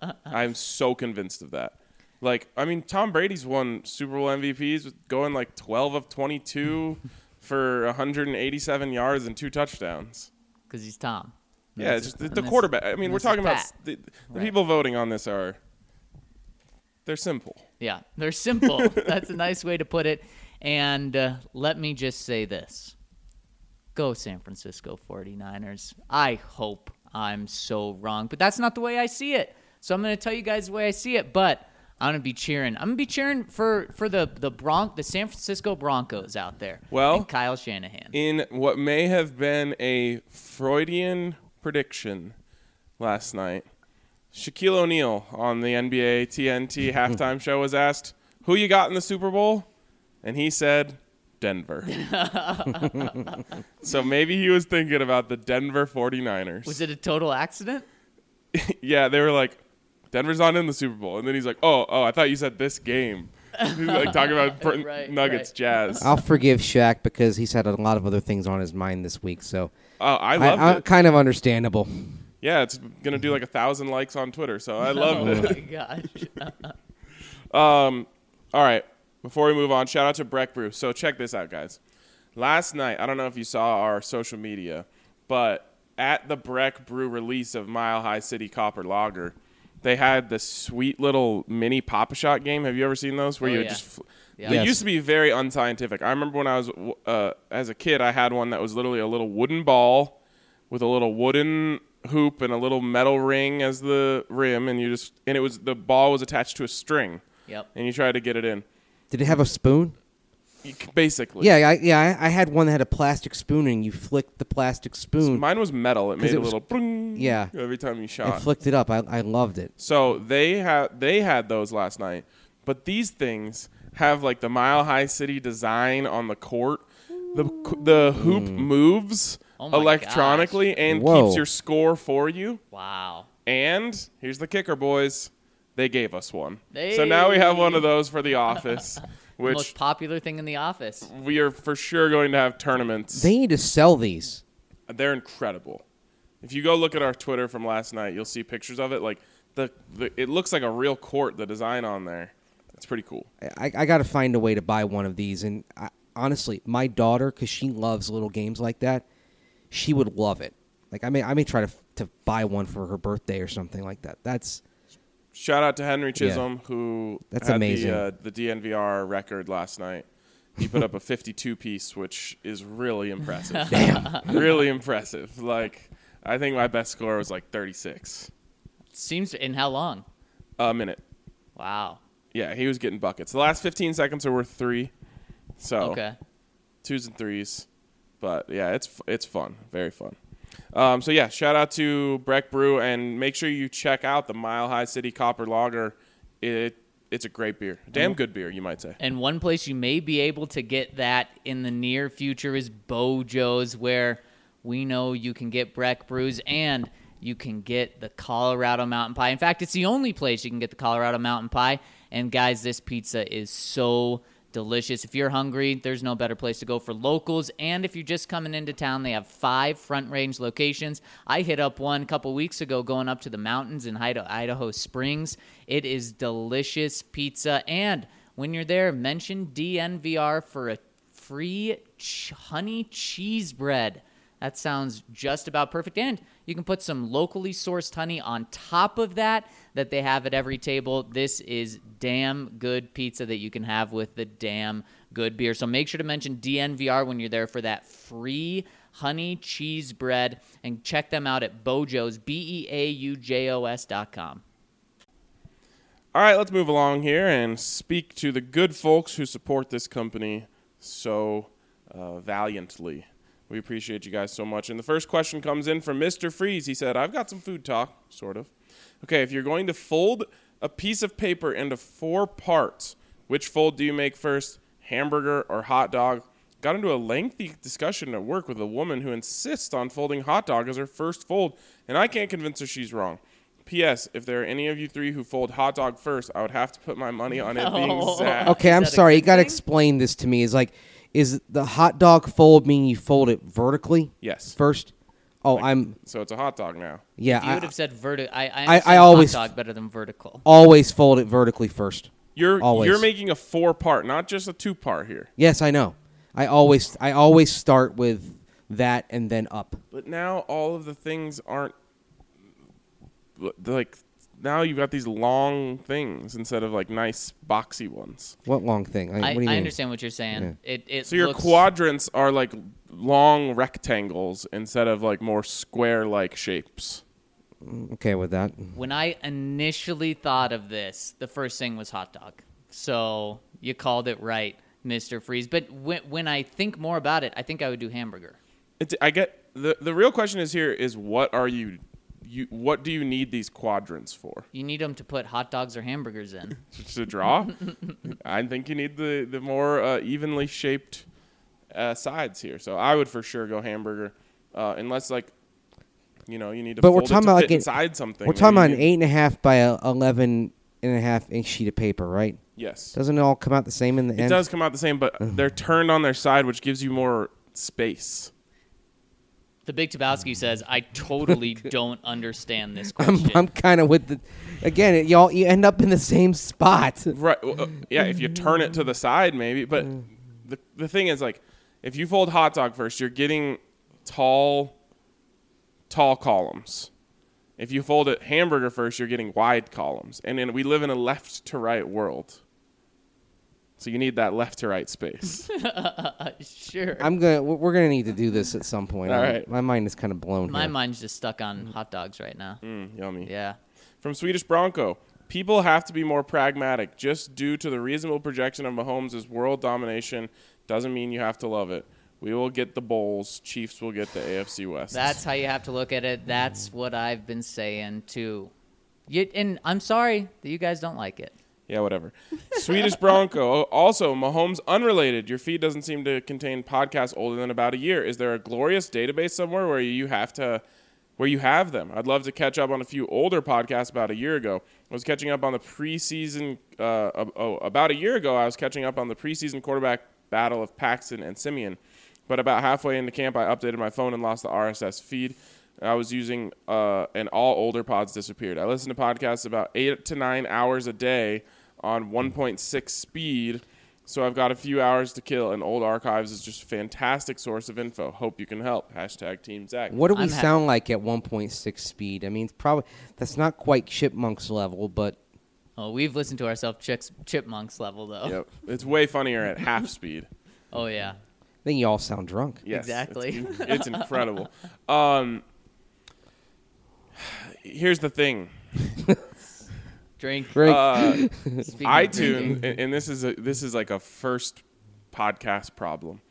him. [laughs] I'm so convinced of that. Like, I mean, Tom Brady's won Super Bowl MVPs going like 12 of 22 [laughs] for 187 yards and two touchdowns. Because he's Tom. Yeah, it's just the, the quarterback. I mean, we're talking about the, the Right. people voting on this are they're simple. Yeah, they're simple. [laughs] That's a nice way to put it. And uh, let me just say this go San Francisco 49ers. I hope I'm so wrong, but that's not the way I see it. So I'm going to tell you guys the way I see it, but I'm going to be cheering. I'm going to be cheering for, for the, the, Bron- the San Francisco Broncos out there. Well, and Kyle Shanahan. In what may have been a Freudian prediction last night, Shaquille O'Neal on the NBA TNT halftime [laughs] show was asked, "Who you got in the Super Bowl?" And he said, "Denver." [laughs] [laughs] so maybe he was thinking about the Denver 49ers. Was it a total accident? [laughs] yeah, they were like, "Denver's not in the Super Bowl," and then he's like, "Oh, oh, I thought you said this game." He's like talking about Br- Right, Nuggets, right. Jazz. I'll forgive Shaq because he's had a lot of other things on his mind this week, so Oh, I I, loved I, it. kind of understandable. Yeah, it's gonna do like a thousand likes on Twitter, so I loved Oh it. Oh my gosh. Um, all right, before we move on, shout out to Breck Brew. So check this out, guys. Last night, I don't know if you saw our social media, but at the Breck Brew release of Mile High City Copper Lager, they had this sweet little mini Pop-A-Shot game. Have you ever seen those? Where Oh, you yeah. just fl- Yeah. they Yes. used to be very unscientific. I remember when I was uh, as a kid, I had one that was literally a little wooden ball with a little wooden hoop and a little metal ring as the rim, and you just and it was the ball was attached to a string Yep. and you tried to get it in. Did it have a spoon? Basically, Yeah, I, yeah. I, I had one that had a plastic spoon, and you flicked the plastic spoon Mine was metal. It made it a was- little bring yeah. every time you and shot. flicked it up. I, I loved it. So they had they had those last night, but these things have like the Mile High City design on the court. The the hoop mm. moves Oh my electronically and Whoa. keeps your score for you. Wow. And here's the kicker, boys. They gave us one. So now we have one of those for the office, [laughs] which Most popular thing in the office. we are for sure going to have tournaments. They need to sell these. They're incredible. If you go look at our Twitter from last night, you'll see pictures of it. Like the, the it looks like a real court. The design on there, it's pretty cool. I, I got to find a way to buy one of these. And I, honestly, my daughter, because she loves little games like that, she would love it. Like I may, I may try to to buy one for her birthday or something like that. That's Shout out to Henry Chisholm who That's had amazing. the uh, the DNVR record last night. He put up a 52 piece, which is really impressive. [laughs] Damn, really impressive. Like I think my best score was like 36 Seems in how long? a minute. Wow. Yeah, he was getting buckets. The last 15 seconds are worth three. So Okay. twos and threes. But yeah, it's it's fun, very fun. Um, so yeah, shout out to Breck Brew, and make sure you check out the Mile High City Copper Lager. It it's a great beer, damn good beer, you might say. And one place you may be able to get that in the near future is Beau Jo's, where we know you can get Breck Brews and you can get the Colorado Mountain Pie. In fact, it's the only place you can get the Colorado Mountain Pie. And guys, this pizza is so delicious. If you're hungry, there's no better place to go for locals. And if you're just coming into town, they have five front range locations. I hit up one a couple weeks ago going up to the mountains in Idaho, Springs. It is delicious pizza. And when you're there, mention DNVR for a free honey cheese bread. That sounds just about perfect. And you can put some locally sourced honey on top of that that they have at every table. This is damn good pizza that you can have with the damn good beer. So make sure to mention DNVR when you're there for that free honey cheese bread and check them out at Beau Jo's, B E A U J O S dot com. All right, let's move along here and speak to the good folks who support this company so uh, valiantly. We appreciate you guys so much. And the first question comes in from Mr. Freeze. He said, I've got some food talk, sort of. Okay, if you're going to fold a piece of paper into four parts, which fold do you make first, hamburger or hot dog? Got into a lengthy discussion at work with a woman who insists on folding hot dog as her first fold, and I can't convince her she's wrong. P.S. If there are any of you three who fold hot dog first, I would have to put my money on it being [laughs] No. Zach. Okay, I'm that a sorry. You good got to thing? explain this to me. Is like, is the hot dog fold mean you fold it vertically Yes. first? Oh, I'm So it's a hot dog now. yeah. You I, would have said vertical. I, I, I understand always- hot dog better than vertical. always fold it vertically first. You're Always. you're making a four part, not just a two part here. Yes, I know. I always I always start with that and then up. But now all of the things aren't like now you've got these long things instead of like nice boxy ones. What long thing? I, I, what do you I mean? understand what you're saying. It, it So your looks, quadrants are like long rectangles instead of like more square like shapes. Mm, okay with that. When I initially thought of this, the first thing was hot dog. So you called it right, Mr. Freeze. But when, when I think more about it, I think I would do hamburger. It's, I get the the real question is here is what are you you what do you need these quadrants for? You need them to put hot dogs or hamburgers in. [laughs] to draw. [laughs] I think you need the the more uh, evenly shaped uh, sides here. So I would for sure go hamburger, uh, unless like you know you need to. But we're fold it talking to about fit like an- inside something. We're talking about an eight and a half by a eleven and a half inch sheet of paper, right? Yes, Doesn't it all come out the same in the it end? It does come out the same, but they're turned on their side, which gives you more space. The Big Tabowski says, I totally [laughs] don't understand this I'm, question. I'm kind of with the. Again, y'all you end up in the same spot. Right? well, uh, yeah, if you turn it to the side, maybe. But the the thing is, like, if you fold hot dog first, you're getting tall, tall columns. If you fold it hamburger first, you're getting wide columns. And then we live in a left to right world. So you need that left to right space. [laughs] sure. I'm gonna. we're- We're gonna need to do this at some point. All I'm- right. My mind is kind of blown. My here. mind's just stuck on hot dogs right now. Mm, yummy. Yeah. From Swedish Bronco, people have to be more pragmatic. Just due to the reasonable projection of Mahomes' world domination doesn't mean you have to love it. We will get the bowls. Chiefs will get the AFC West. That's how you have to look at it. That's what I've been saying too. You, and I'm sorry that you guys don't like it. Yeah, whatever. Swedish Bronco. Also, Mahomes unrelated. Your feed doesn't seem to contain podcasts older than about a year. Is there a glorious database somewhere where you have to where you have them? I'd love to catch up on a few older podcasts about a year ago. I was catching up on the preseason uh, oh, about a year ago. I was catching up on the preseason quarterback battle of Paxton and Siemian. But about halfway into camp, I updated my phone and lost the RSS feed. I was using, uh, and all older pods disappeared. I listened to podcasts about eight to nine hours a day on 1.6 speed, so I've got a few hours to kill. And old archives is just a fantastic source of info. Hope you can help. Hashtag Team Zach. What do we I'm ha- sound like at 1.6 speed? I mean, probably that's not quite chipmunks level, but Oh, we've listened to ourselves chicks, chipmunks level though. Yep, it's way funnier at half speed. Oh yeah. then you all sound drunk. Yes, Exactly. It's, it's incredible. Um, [sighs] here's the thing. [laughs] Drink. Drink. Uh, [laughs] iTunes, and, and this is a this is like a first podcast problem.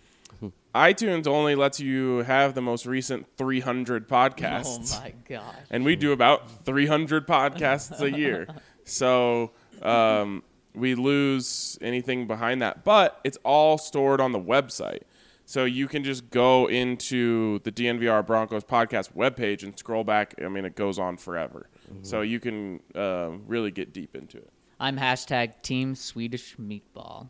iTunes only lets you have the most recent 300 podcasts. Oh podcasts, my gosh. and we do about 300 podcasts a year. [laughs] So um, we lose anything behind that, but it's all stored on the website. So you can just go into the DNVR Broncos podcast webpage and scroll back. I mean, it goes on forever. So you can uh, really get deep into it. I'm hashtag Team Swedish Meatball.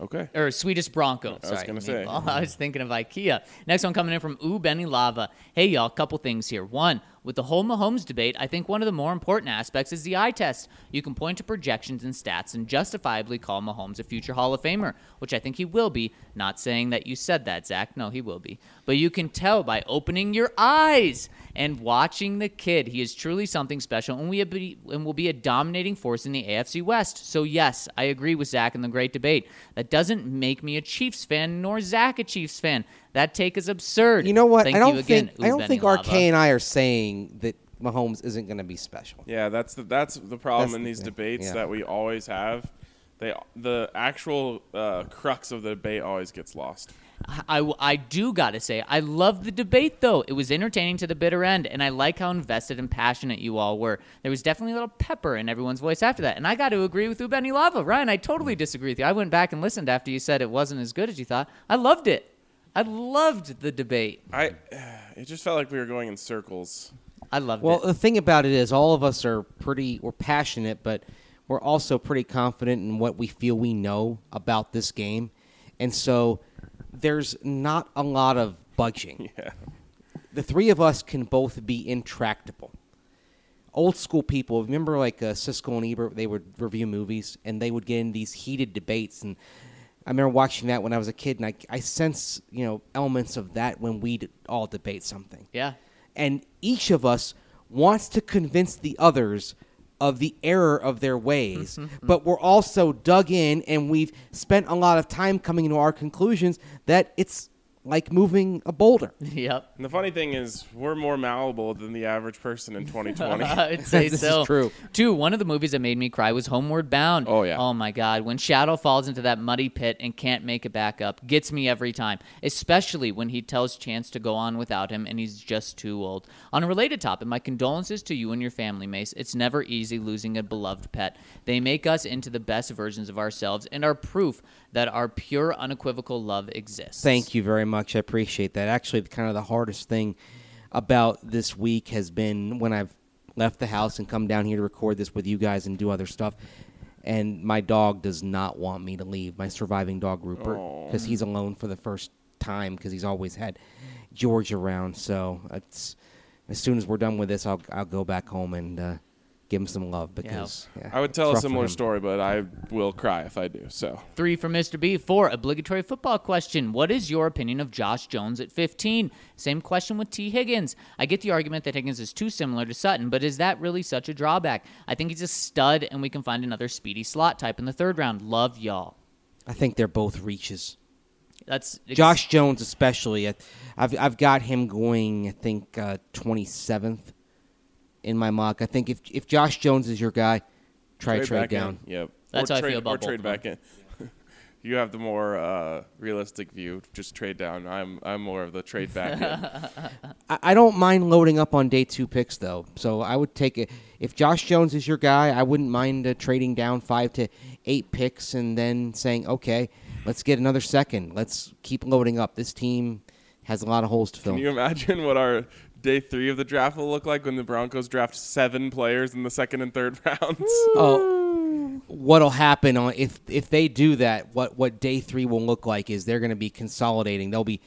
Okay. or Swedish Bronco. I was gonna say. meatball. [laughs] I was thinking of IKEA. Next one coming in from Ooh Benny Lava. Hey y'all, couple things here. One, With the whole Mahomes debate, I think one of the more important aspects is the eye test. You can point to projections and stats and justifiably call Mahomes a future Hall of Famer, which I think he will be. Not saying that you said that, Zach. No, he will be. But you can tell by opening your eyes and watching the kid. He is truly something special and, we and will be a dominating force in the AFC West. So, yes, I agree with Zach in the great debate. That doesn't make me a Chiefs fan, nor Zach a Chiefs fan. That take is absurd. You know what? Thank I don't you again, think I don't think RK and I are saying that Mahomes isn't going to be special. Yeah, that's the that's the problem That's in the these thing, debates yeah. that we always have. They the actual uh, crux of the debate always gets lost. I, I do got to say, I love the debate, though. It was entertaining to the bitter end, and I like how invested and passionate you all were. There was definitely a little pepper in everyone's voice after that. And I got to agree with Ubeni Lava. Ryan, I totally disagree with you. I went back and listened after you said it wasn't as good as you thought. I loved it. I loved the debate. I it just felt like we were going in circles. I loved Well, it. Well, the thing about it is, all of us are pretty. We're passionate, but we're also pretty confident in what we feel we know about this game, and so there's not a lot of budging. [laughs] Yeah. The three of us can both be intractable. Old school people, remember like uh, Siskel and Ebert, they would review movies and they would get in these heated debates. And I remember watching that when I was a kid, and I, I sense you know elements of that when we d- all debate something yeah. and each of us wants to convince the others of the error of their ways mm-hmm, mm-hmm. but we're also dug in and we've spent a lot of time coming to our conclusions that it's like moving a boulder [laughs] Yep. And the funny thing is, we're more malleable than the average person in 2020. [laughs] I'd [laughs] say This is so. true. Two, one of the movies that made me cry was Homeward Bound. Oh, yeah. Oh my God, when Shadow falls into that muddy pit and can't make it back up, gets me every time. Especially when he tells Chance to go on without him and he's just too old. On a related topic, my condolences to you and your family, Mace. It's never easy losing a beloved pet. They make us into the best versions of ourselves and are proof that our pure, unequivocal love exists. thank you very much i appreciate that. Actually kind of the hardest thing about this week has been when i've left the house and come down here to record this with you guys and do other stuff and my dog does not want me to leave my surviving dog rupert because he's alone for the first time because he's always had george around. So it's as soon as we're done with this i'll, I'll go back home and uh, give him some love because yeah, I would tell a similar story, but I will cry if I do. So Three from Mr. B. Four, obligatory football question. What is your opinion of Josh Jones at 15? Same question with Tee Higgins. I get the argument that Higgins is too similar to Sutton, but is that really such a drawback? I think he's a stud, and we can find another speedy slot type in the third round. Love y'all. i think they're both reaches That's Josh Jones, especially. I- I've I've got him going. I think uh, twenty seventh in my mock. I think if if Josh Jones is your guy, try trade, back in. down. Yep. That's or how I trade, feel about or trade back in. [laughs] you have the more uh, realistic view. Just trade down. I'm I'm more of the trade back in. [laughs] I, I don't mind loading up on day two picks though. So I would take it if Josh Jones is your guy. I wouldn't mind uh, trading down five to eight picks and then saying, okay, let's get another second. Let's keep loading up. This team has a lot of holes to fill. Can you imagine what our day three of the draft will look like when the Broncos draft seven players in the second and third [laughs] rounds? Oh, what'll happen on if if they do that? What what day three will look like is they're going to be consolidating. They'll be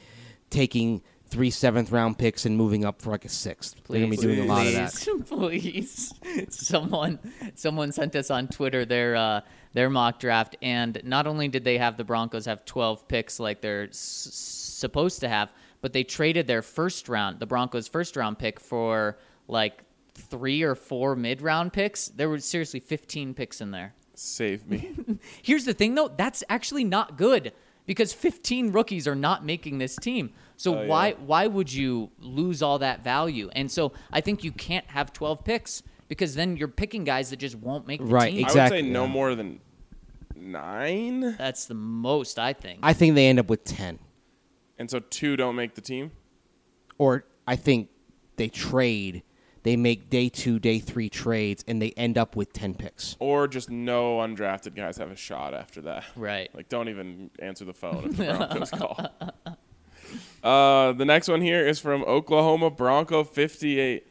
taking three seventh round picks and moving up for like a sixth. They're going to be doing a lot of that. [laughs] Please, someone, someone sent us on Twitter their uh, their mock draft, and not only did they have the Broncos have 12 picks like they're s- supposed to have, but they traded their first round, the Broncos' first round pick, for like three or four mid round picks. There were seriously 15 picks in there. Save me. [laughs] Here's the thing, though. That's actually not good because 15 rookies are not making this team. So Oh, yeah. why why would you lose all that value? And so I think you can't have 12 picks because then you're picking guys that just won't make the Right, team. exactly. I would say no more than nine. That's the most I think. I think they end up with ten, And so two don't make the team. or I think they trade. They make day two, day three trades, and they end up with ten picks. Or just no undrafted guys have a shot after that. Right. Like, don't even answer the phone if the [laughs] Broncos call. Uh, the next one here is from Oklahoma Bronco 58.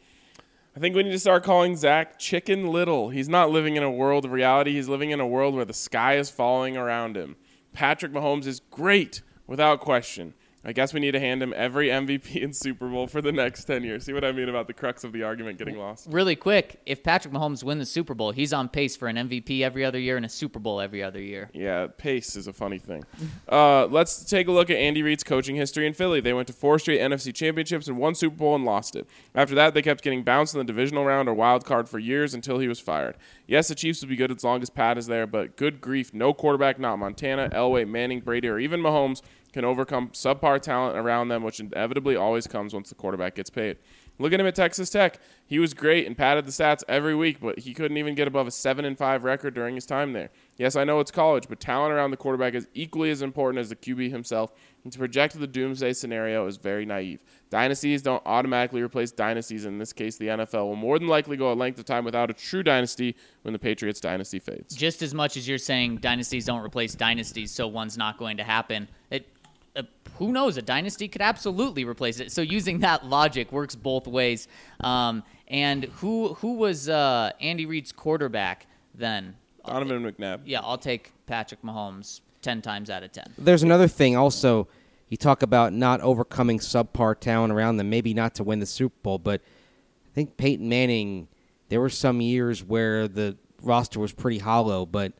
I think we need to start calling Zach Chicken Little. He's not living in a world of reality. He's living in a world where the sky is falling around him. Patrick Mahomes is great, without question. I guess we need to hand him every MVP [laughs] in Super Bowl for the next 10 years. See what I mean about the crux of the argument getting lost? Really quick, if Patrick Mahomes wins the Super Bowl, he's on pace for an MVP every other year and a Super Bowl every other year. Yeah, pace is a funny thing. [laughs] Uh, let's take a look at Andy Reid's coaching history in Philly. They went to four straight NFC championships and one Super Bowl and lost it. After that, they kept getting bounced in the divisional round or wild card for years until he was fired. Yes, the Chiefs will be good as long as Pat is there, but good grief, no quarterback, not Montana, Elway, Manning, Brady, or even Mahomes can overcome subpar talent around them, which inevitably always comes once the quarterback gets paid. Look at him at Texas Tech. He was great and padded the stats every week, but he couldn't even get above a seven and five record during his time there. Yes, I know it's college, but talent around the quarterback is equally as important as the QB himself. And to project the doomsday scenario is very naive. Dynasties don't automatically replace dynasties. In this case, the NFL will more than likely go a length of time without a true dynasty when the Patriots dynasty fades. Just as much as you're saying dynasties don't replace dynasties, so one's not going to happen. It, uh, who knows? A dynasty could absolutely replace it. So using that logic works both ways. Um, and who who was uh, Andy Reid's quarterback then? Donovan McNabb. Yeah, I'll take Patrick Mahomes ten times out of ten. There's another thing also. You talk about not overcoming subpar talent around them, maybe not to win the Super Bowl, but I think Peyton Manning, there were some years where the roster was pretty hollow, but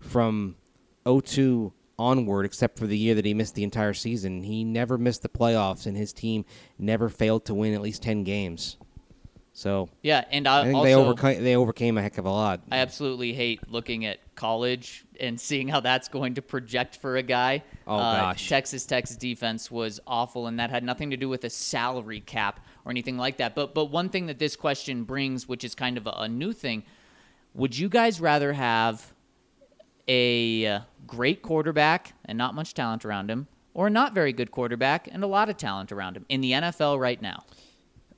from 02 onward, except for the year that he missed the entire season, he never missed the playoffs, and his team never failed to win at least 10 games. So Yeah, and I, I think also they overcame they overcame a heck of a lot. I absolutely hate looking at college and seeing how that's going to project for a guy. Oh, Uh, gosh. Texas Tech's defense was awful, and that had nothing to do with a salary cap or anything like that. But but one thing that this question brings, which is kind of a, a new thing, would you guys rather have a uh, great quarterback and not much talent around him, or a not very good quarterback and a lot of talent around him in the NFL right now?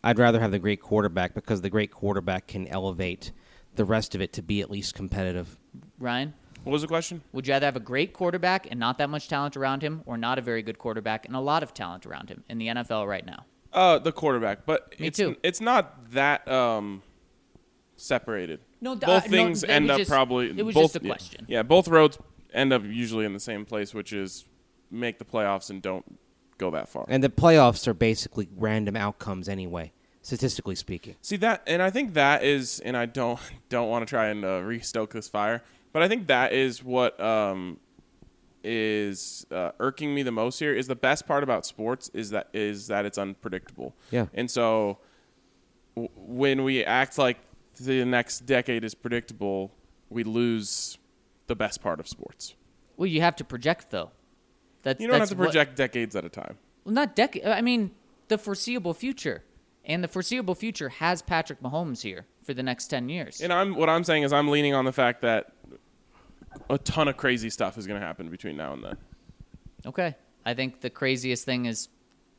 I'd rather have the great quarterback because the great quarterback can elevate the rest of it to be at least competitive. Ryan, What was the question? would you rather have a great quarterback and not that much talent around him, or not a very good quarterback and a lot of talent around him in the NFL right now? Uh, the quarterback, but Me it's, too. It's not that um separated. No, th- both uh, no, things it end up just- probably. it was both, just a yeah. question. Yeah, both roads end up usually in the same place, which is make the playoffs and don't go that far. And the playoffs are basically random outcomes anyway, statistically speaking. See that, and I think that is, and I don't [laughs] don't want to try and uh, re-stoke this fire, but I think that is what um, is uh, irking me the most here. Is the best part about sports is that is that it's unpredictable. Yeah. and so w- when we act like the next decade is predictable, we lose the best part of sports. Well, you have to project though. That's You don't have that's to what- project decades at a time. well, not decade. Uh, I mean, the foreseeable future, and the foreseeable future has Patrick Mahomes here for the next ten years. And I'm what I'm saying is I'm leaning on the fact that a ton of crazy stuff is going to happen between now and then. Okay, I think the craziest thing is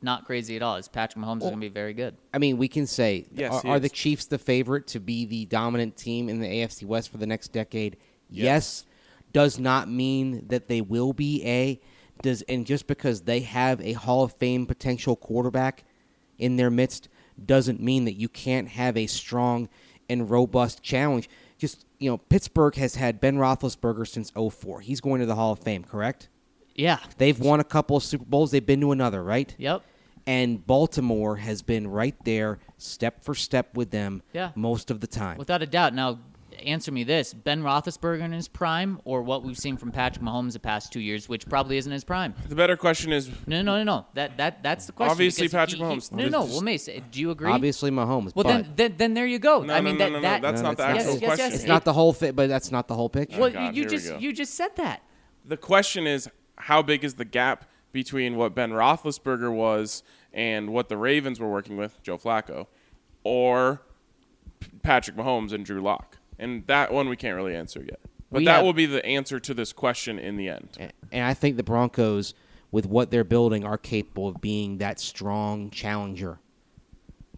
not crazy at all. Is Patrick Mahomes is going to be very good? I mean, we can say Yes, are, are the Chiefs the favorite to be the dominant team in the AFC West for the next decade? Yes. Yes. Does not mean that they will be a does and just because they have a Hall of Fame potential quarterback in their midst doesn't mean that you can't have a strong and robust challenge. Just you know, Pittsburgh has had Ben Roethlisberger since 04. He's going to the Hall of Fame, correct? Yeah. They've won a couple of Super Bowls. They've been to another, right? Yep. And Baltimore has been right there, step for step with them, Yeah. most of the time. Without a doubt. Now, answer me this: Ben Roethlisberger in his prime, or what we've seen from Patrick Mahomes the past two years, which probably isn't his prime. The better question is No, no, no, no. That that that's the question. Obviously, because Patrick he- he- Mahomes. No, no. Just- Well, Mace, do you agree? Obviously, Mahomes. Well, but then, then, then there you go. No, I mean, no, that, no, no, that that's No, not the actual Yes, yes, yes. question. it's not the whole thing, but that's not the whole picture. Well, oh, God, you here we just you just said that. The question is how big is the gap between what Ben Roethlisberger was and what the Ravens were working with, Joe Flacco, or Patrick Mahomes and Drew Lock? And that one we can't really answer yet. But We that have- will be the answer to this question in the end. and I think the Broncos, with what they're building, are capable of being that strong challenger.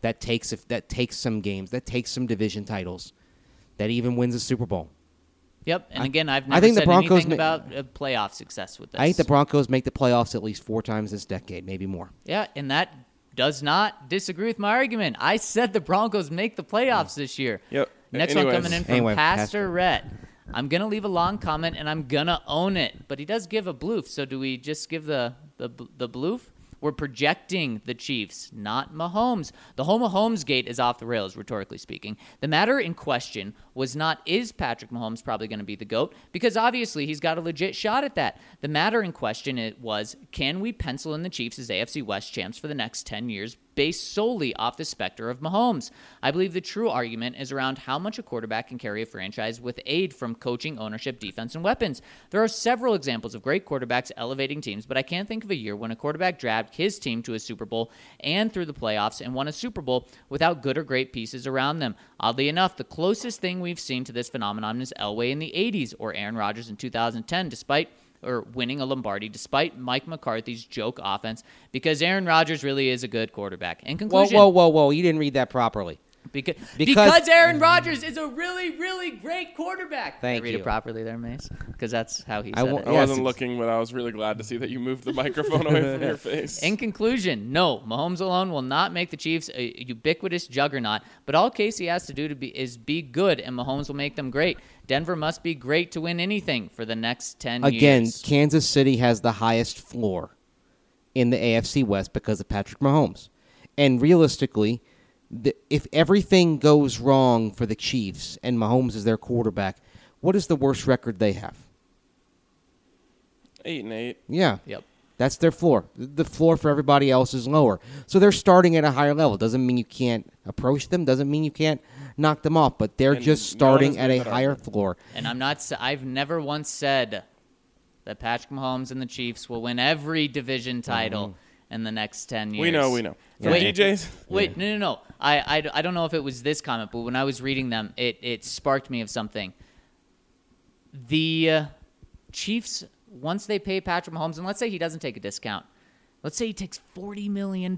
That takes if that takes some games, that takes some division titles, that even wins a Super Bowl. Yep. And I- again, I've never I never think the Broncos anything ma- about uh, playoff success with this. I think the Broncos make the playoffs at least four times this decade, maybe more. Yeah, and that does not disagree with my argument. I said the Broncos make the playoffs this year. Yep. Next Anyways. one coming in from Anyway, Pastor Pastor. Rhett. I'm gonna leave a long comment and I'm gonna own it, but he does give a bloof. So do we just give the the the bloof? We're projecting the Chiefs, not Mahomes. The whole Mahomes gate is off the rails, rhetorically speaking. The matter in question was not is Patrick Mahomes probably going to be the GOAT? Because obviously he's got a legit shot at that. The matter in question it was can we pencil in the Chiefs as AFC West champs for the next 10 years based solely off the specter of Mahomes. I believe the true argument is around how much a quarterback can carry a franchise with aid from coaching, ownership, defense, and weapons. There are several examples of great quarterbacks elevating teams, but I can't think of a year when a quarterback dragged his team to a Super Bowl and through the playoffs and won a Super Bowl without good or great pieces around them. Oddly enough, the closest thing we've seen to this phenomenon is Elway in the 80s or Aaron Rodgers in 2010, despite or winning a Lombardi despite Mike McCarthy's joke offense because Aaron Rodgers really is a good quarterback. In conclusion, Whoa, whoa, whoa, whoa! You didn't read that properly. Because, Because- because Aaron Rodgers is a really, really great quarterback. Thank Did I read you. it properly there, Mace? Because that's how he I said won't- it. I Yes, wasn't looking, but I was really glad to see that you moved the microphone away from your [laughs] face. In conclusion, no, Mahomes alone will not make the Chiefs a ubiquitous juggernaut, but all Casey has to do to be is be good, and Mahomes will make them great. Denver must be great to win anything for the next 10 Again, years. Kansas City has the highest floor in the AFC West because of Patrick Mahomes. And realistically, the, if everything goes wrong for the Chiefs and Mahomes is their quarterback, what is the worst record they have? eight and eight. Yeah. Yep. That's their floor. The floor for everybody else is lower. So they're starting at a higher level. Doesn't mean you can't approach them, doesn't mean you can't knock them off, but they're And just starting at a that higher floor. And I'm not. s- I've never once said that Patrick Mahomes and the Chiefs will win every division title mm-hmm. In the next ten years. We know, we know. From Wait. DJs, Wait, no, no, no. I, I, I don't know if it was this comment, but when I was reading them, it, it sparked me of something. The uh, Chiefs, once they pay Patrick Mahomes, and let's say he doesn't take a discount, let's say he takes $40 million,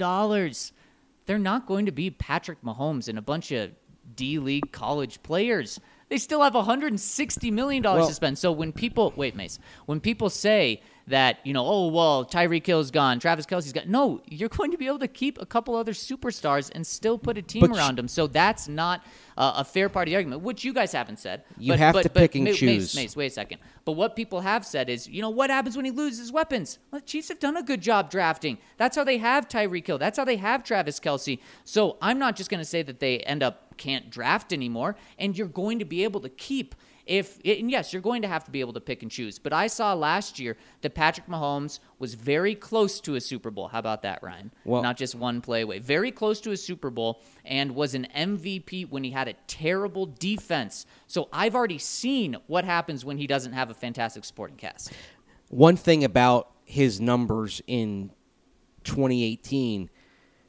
they're not going to be Patrick Mahomes and a bunch of D League college players. They still have $160 million Well- to spend. So when people, wait, Mace, when people say that, you know, oh, well, Tyreek Hill's gone, Travis Kelce's gone, no, you're going to be able to keep a couple other superstars and still put a team But around them. So that's not uh, a fair part of the argument, which you guys haven't said. You But- have but- to but pick and Mace, choose. Mace, wait a second. But what people have said is, you know, what happens when he loses weapons? Well, the Chiefs have done a good job drafting. That's how they have Tyreek Hill. That's how they have Travis Kelce. So I'm not just going to say that they end up can't draft anymore, and you're going to be able to keep. If and yes, you're going to have to be able to pick and choose. But I saw last year that Patrick Mahomes was very close to a Super Bowl. How about that, Ryan? Well- not just one play away. Very close to a Super Bowl and was an MVP when he had a terrible defense. So I've already seen what happens when he doesn't have a fantastic supporting cast. One thing about his numbers in 2018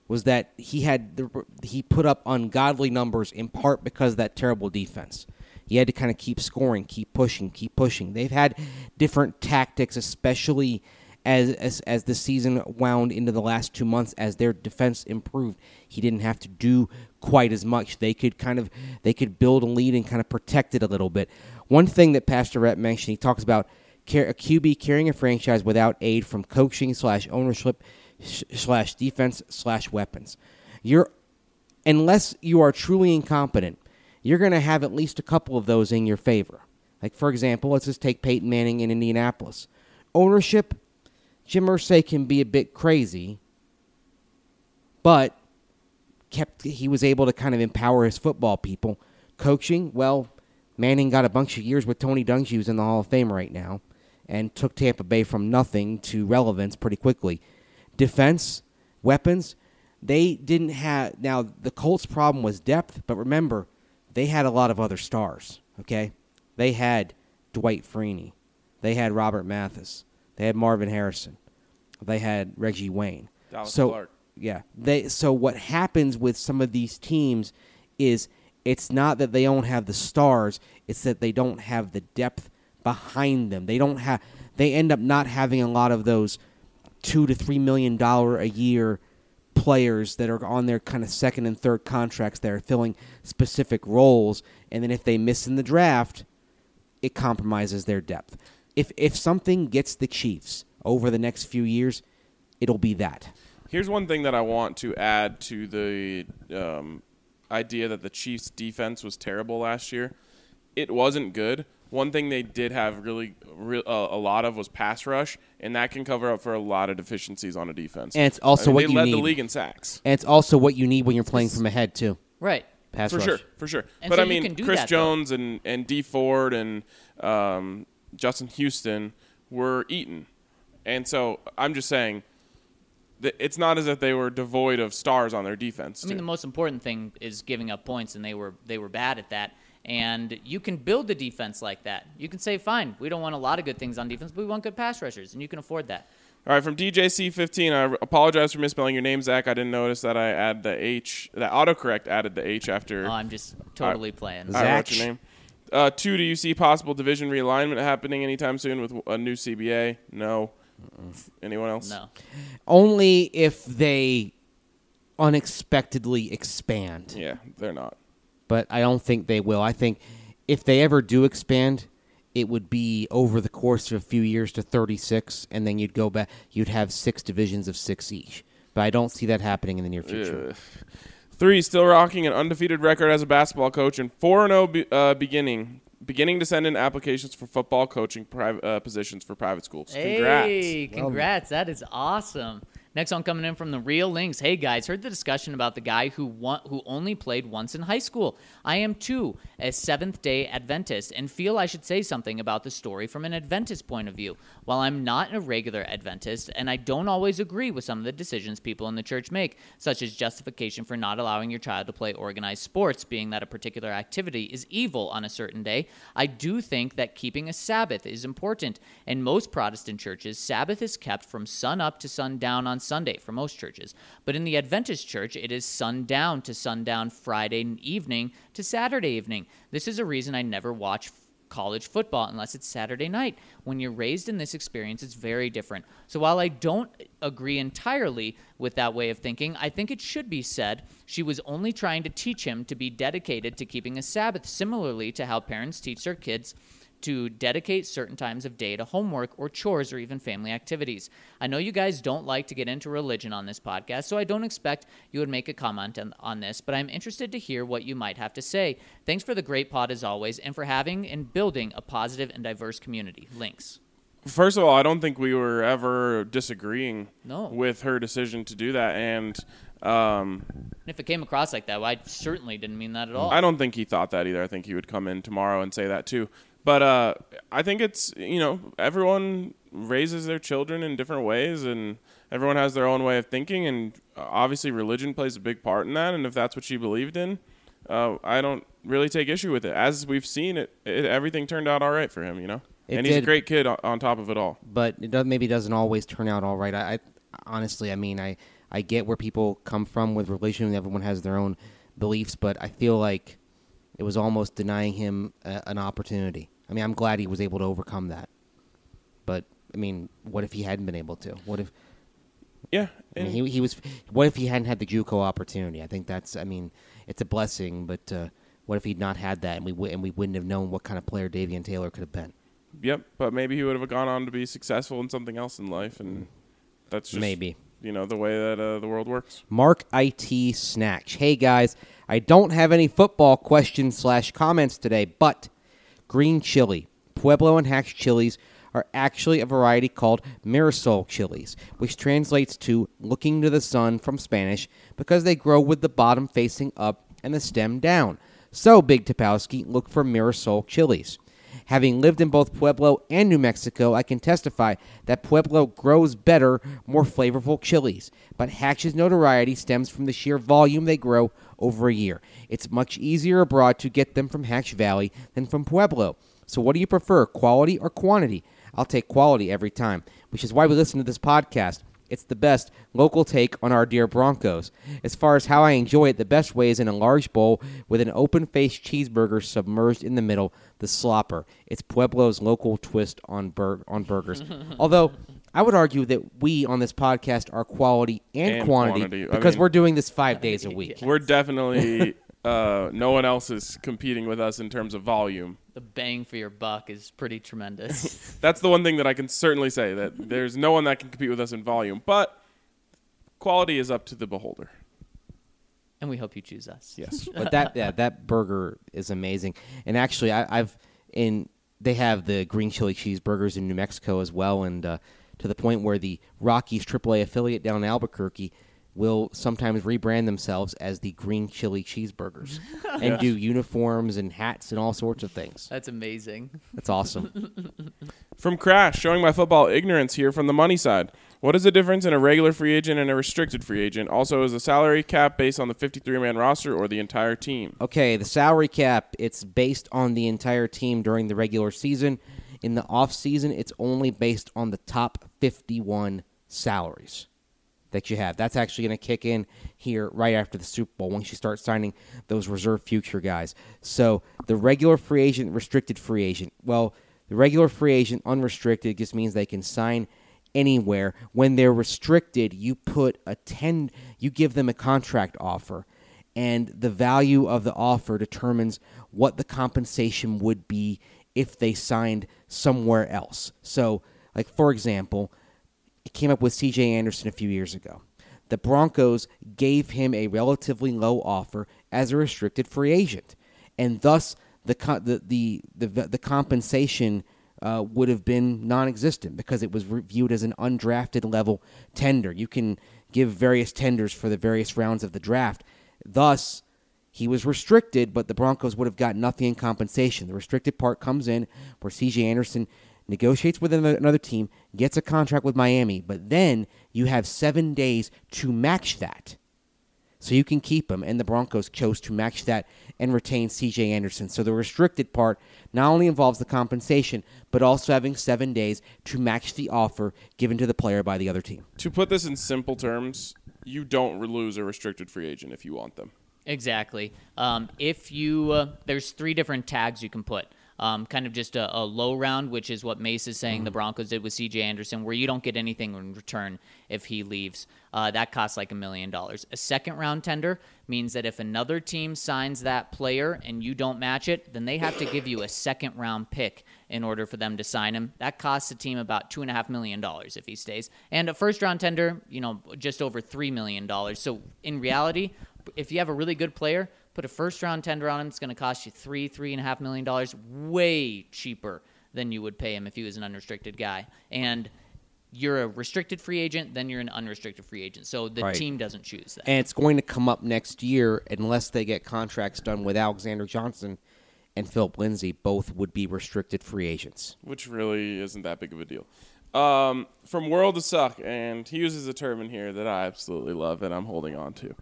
was that he had the, he put up ungodly numbers in part because of that terrible defense. He had to kind of keep scoring, keep pushing, keep pushing. They've had different tactics, especially as, as as the season wound into the last two months. As their defense improved, he didn't have to do quite as much. They could kind of they could build a lead and kind of protect it a little bit. One thing that Pastor Rhett mentioned, he talks about a QB carrying a franchise without aid from coaching slash ownership slash defense slash weapons. You're unless you are truly incompetent, you're going to have at least a couple of those in your favor. Like for example, let's just take Peyton Manning in Indianapolis. Ownership, Jim Irsay can be a bit crazy, but kept he was able to kind of empower his football people. Coaching, well, Manning got a bunch of years with Tony Dungy, who's in the Hall of Fame right now, and took Tampa Bay from nothing to relevance pretty quickly. Defense, weapons, they didn't have. Now the Colts' problem was depth, but remember, they had a lot of other stars. Okay, they had Dwight Freeney, they had Robert Mathis, they had Marvin Harrison, they had Reggie Wayne. Dallas so Clark. yeah, they. So what happens with some of these teams is it's not that they don't have the stars; it's that they don't have the depth behind them. They don't have. They end up not having a lot of those two to three million dollar a year players that are on their kind of second and third contracts that are filling specific roles, and then if they miss in the draft, it compromises their depth. If if something gets the Chiefs over the next few years, it'll be that. Here's one thing that I want to add to the um, idea that the Chiefs' defense was terrible last year. It wasn't good, one thing they did have really, re- uh, a lot of was pass rush, and that can cover up for a lot of deficiencies on a defense. And it's also I mean, what they you led the need. league in sacks. And it's also what you need when you're playing from ahead too. Right. Pass for rush. sure, for sure. And but so I you mean, can do Chris that, though. Jones and and Dee Ford and um, Justin Houston were eaten, and so I'm just saying that it's not as if they were devoid of stars on their defense. I mean, too. the most important thing is giving up points, and they were they were bad at that. And you can build the defense like that. You can say, fine, we don't want a lot of good things on defense, but we want good pass rushers, and you can afford that. All right, from DJC15, I apologize for misspelling your name, Zach. I didn't notice that I add the H, that autocorrect added the H after Oh, I'm just totally playing. I wrote Zach. your name. Uh, two, do you see possible division realignment happening anytime soon with a new CBA? No. Anyone else? No. Only if they unexpectedly expand. Yeah, they're not. But I don't think they will. I think if they ever do expand, it would be over the course of a few years to 36, and then you'd go back. You'd have six divisions of six each. But I don't see that happening in the near future. Ugh. Three, still rocking an undefeated record as a basketball coach and 4 0 be, uh, beginning. Beginning to send in applications for football coaching private uh, positions for private schools. Congrats. Hey, congrats. That is awesome. Next one coming in from the Real Links. Hey guys, heard the discussion about the guy who won, who only played once in high school. I am too a Seventh Day Adventist and feel I should say something about the story from an Adventist point of view. While I'm not a regular Adventist and I don't always agree with some of the decisions people in the church make, such as justification for not allowing your child to play organized sports, being that a particular activity is evil on a certain day, I do think that keeping a Sabbath is important. In most Protestant churches, Sabbath is kept from sun up to sundown on Sunday for most churches. But in the Adventist church, it is sundown to sundown Friday evening to Saturday evening. This is a reason I never watch college football unless it's Saturday night. When you're raised in this experience, it's very different. So while I don't agree entirely with that way of thinking, I think it should be said she was only trying to teach him to be dedicated to keeping a Sabbath, similarly to how parents teach their kids to dedicate certain times of day to homework or chores or even family activities. I know you guys don't like to get into religion on this podcast, so I don't expect you would make a comment on, on this, but I'm interested to hear what you might have to say. Thanks for the great pod as always and for having and building a positive and diverse community. Links. First of all, I don't think we were ever disagreeing No. with her decision to do that. And um, And if it came across like that, well, I certainly didn't mean that at all. I don't think he thought that either. I think he would come in tomorrow and say that too. But uh, I think it's you know everyone raises their children in different ways, and everyone has their own way of thinking, and uh, obviously religion plays a big part in that. And if that's what she believed in, uh, I don't really take issue with it. As we've seen, it, it everything turned out all right for him. You know, It and he's a great kid on, on top of it all. but it does, maybe doesn't always turn out all right. I, I honestly, I mean, I I get where people come from with religion. Everyone has their own beliefs, but I feel like it was almost denying him a, an opportunity. I mean, I'm glad he was able to overcome that. But I mean, what if he hadn't been able to? What if Yeah, I mean, he he was? What if he hadn't had the JUCO opportunity? I think that's. I mean, it's a blessing, but uh, what if he'd not had that, and we w- and we wouldn't have known what kind of player Davian Taylor could have been? Yep, but maybe he would have gone on to be successful in something else in life, and that's just Maybe. you know the way that uh, the world works. Mark IT Snatch. Hey guys, I don't have any football questions slash comments today, but green chili, Pueblo and Hatch chilies are actually a variety called Mirasol chilies, which translates to looking to the sun from Spanish because they grow with the bottom facing up and the stem down. So, Big Topowski, look for Mirasol chilies. Having lived in both Pueblo and New Mexico, I can testify that Pueblo grows better, more flavorful chilies. But Hatch's notoriety stems from the sheer volume they grow over a year. It's much easier abroad to get them from Hatch Valley than from Pueblo. So, what do you prefer, quality or quantity? I'll take quality every time, which is why we listen to this podcast. It's the best local take on our dear Broncos. As far as how I enjoy it, the best way is in a large bowl with an open faced cheeseburger submerged in the middle, the slopper. It's Pueblo's local twist on, bur- on burgers. [laughs] Although, I would argue that we on this podcast are quality and, And quantity, quantity. I because mean- we're doing this five days a week. We're definitely [laughs] uh, no one else is competing with us in terms of volume. the bang for your buck is pretty tremendous. [laughs] That's the one thing that I can certainly say that there's no one that can compete with us in volume, but quality is up to the beholder. and we hope you choose us. Yes. [laughs] but that yeah, that burger is amazing. And actually, I, I've in they have the green chili cheeseburgers in New Mexico as well, and uh, to the point where the Rockies AAA affiliate down in Albuquerque will sometimes rebrand themselves as the green chili cheeseburgers [laughs] and do uniforms and hats and all sorts of things. That's amazing. That's awesome. [laughs] From Crash, showing my football ignorance here from the money side. What is the difference in a regular free agent and a restricted free agent? Also, is the salary cap based on the 53 man roster or the entire team? Okay, the salary cap, it's based on the entire team during the regular season. In the off season, it's only based on the top 51 salaries that you have. That's actually going to kick in here right after the Super Bowl once you start signing those reserve future guys. So, the regular free agent, restricted free agent. Well, the regular free agent, unrestricted, just means they can sign anywhere. When they're restricted, you put a 10 you give them a contract offer and the value of the offer determines what the compensation would be if they signed somewhere else. So, like for example, it came up with CJ Anderson a few years ago. The Broncos gave him a relatively low offer as a restricted free agent, and thus the the the the, the compensation uh, would have been non-existent because it was viewed as an undrafted level tender. You can give various tenders for the various rounds of the draft. Thus, he was restricted, but the Broncos would have got nothing in compensation. The restricted part comes in where C.J. Anderson negotiates with another team, gets a contract with Miami, but then you have seven days to match that. So you can keep him, and the Broncos chose to match that and retain C.J. Anderson. So the restricted part not only involves the compensation, but also having seven days to match the offer given to the player by the other team. To put this in simple terms, you don't lose a restricted free agent if you want them. Exactly. Um, if you uh, there's three different tags you can put. Um, kind of just a, a low round, which is what Mace is saying the Broncos did with C.J. Anderson, where you don't get anything in return if he leaves. Uh, that costs like a million dollars. A second round tender means that if another team signs that player and you don't match it, then they have to give you a second round pick in order for them to sign him. That costs the team about two and a half million dollars if he stays, and a first round tender, you know, just over three million dollars. So in reality, if you have a really good player, put a first round tender on him. It's going to cost you three, three and a half million dollars, way cheaper than you would pay him if he was an unrestricted guy. And you're a restricted free agent, then you're an unrestricted free agent. So the Right. team doesn't choose that. And it's going to come up next year unless they get contracts done with Alexander Johnson and Phillip Lindsay. Both would be restricted free agents. which really isn't that big of a deal. Um, from World to Suck, and he uses a term in here that I absolutely love and I'm holding on to.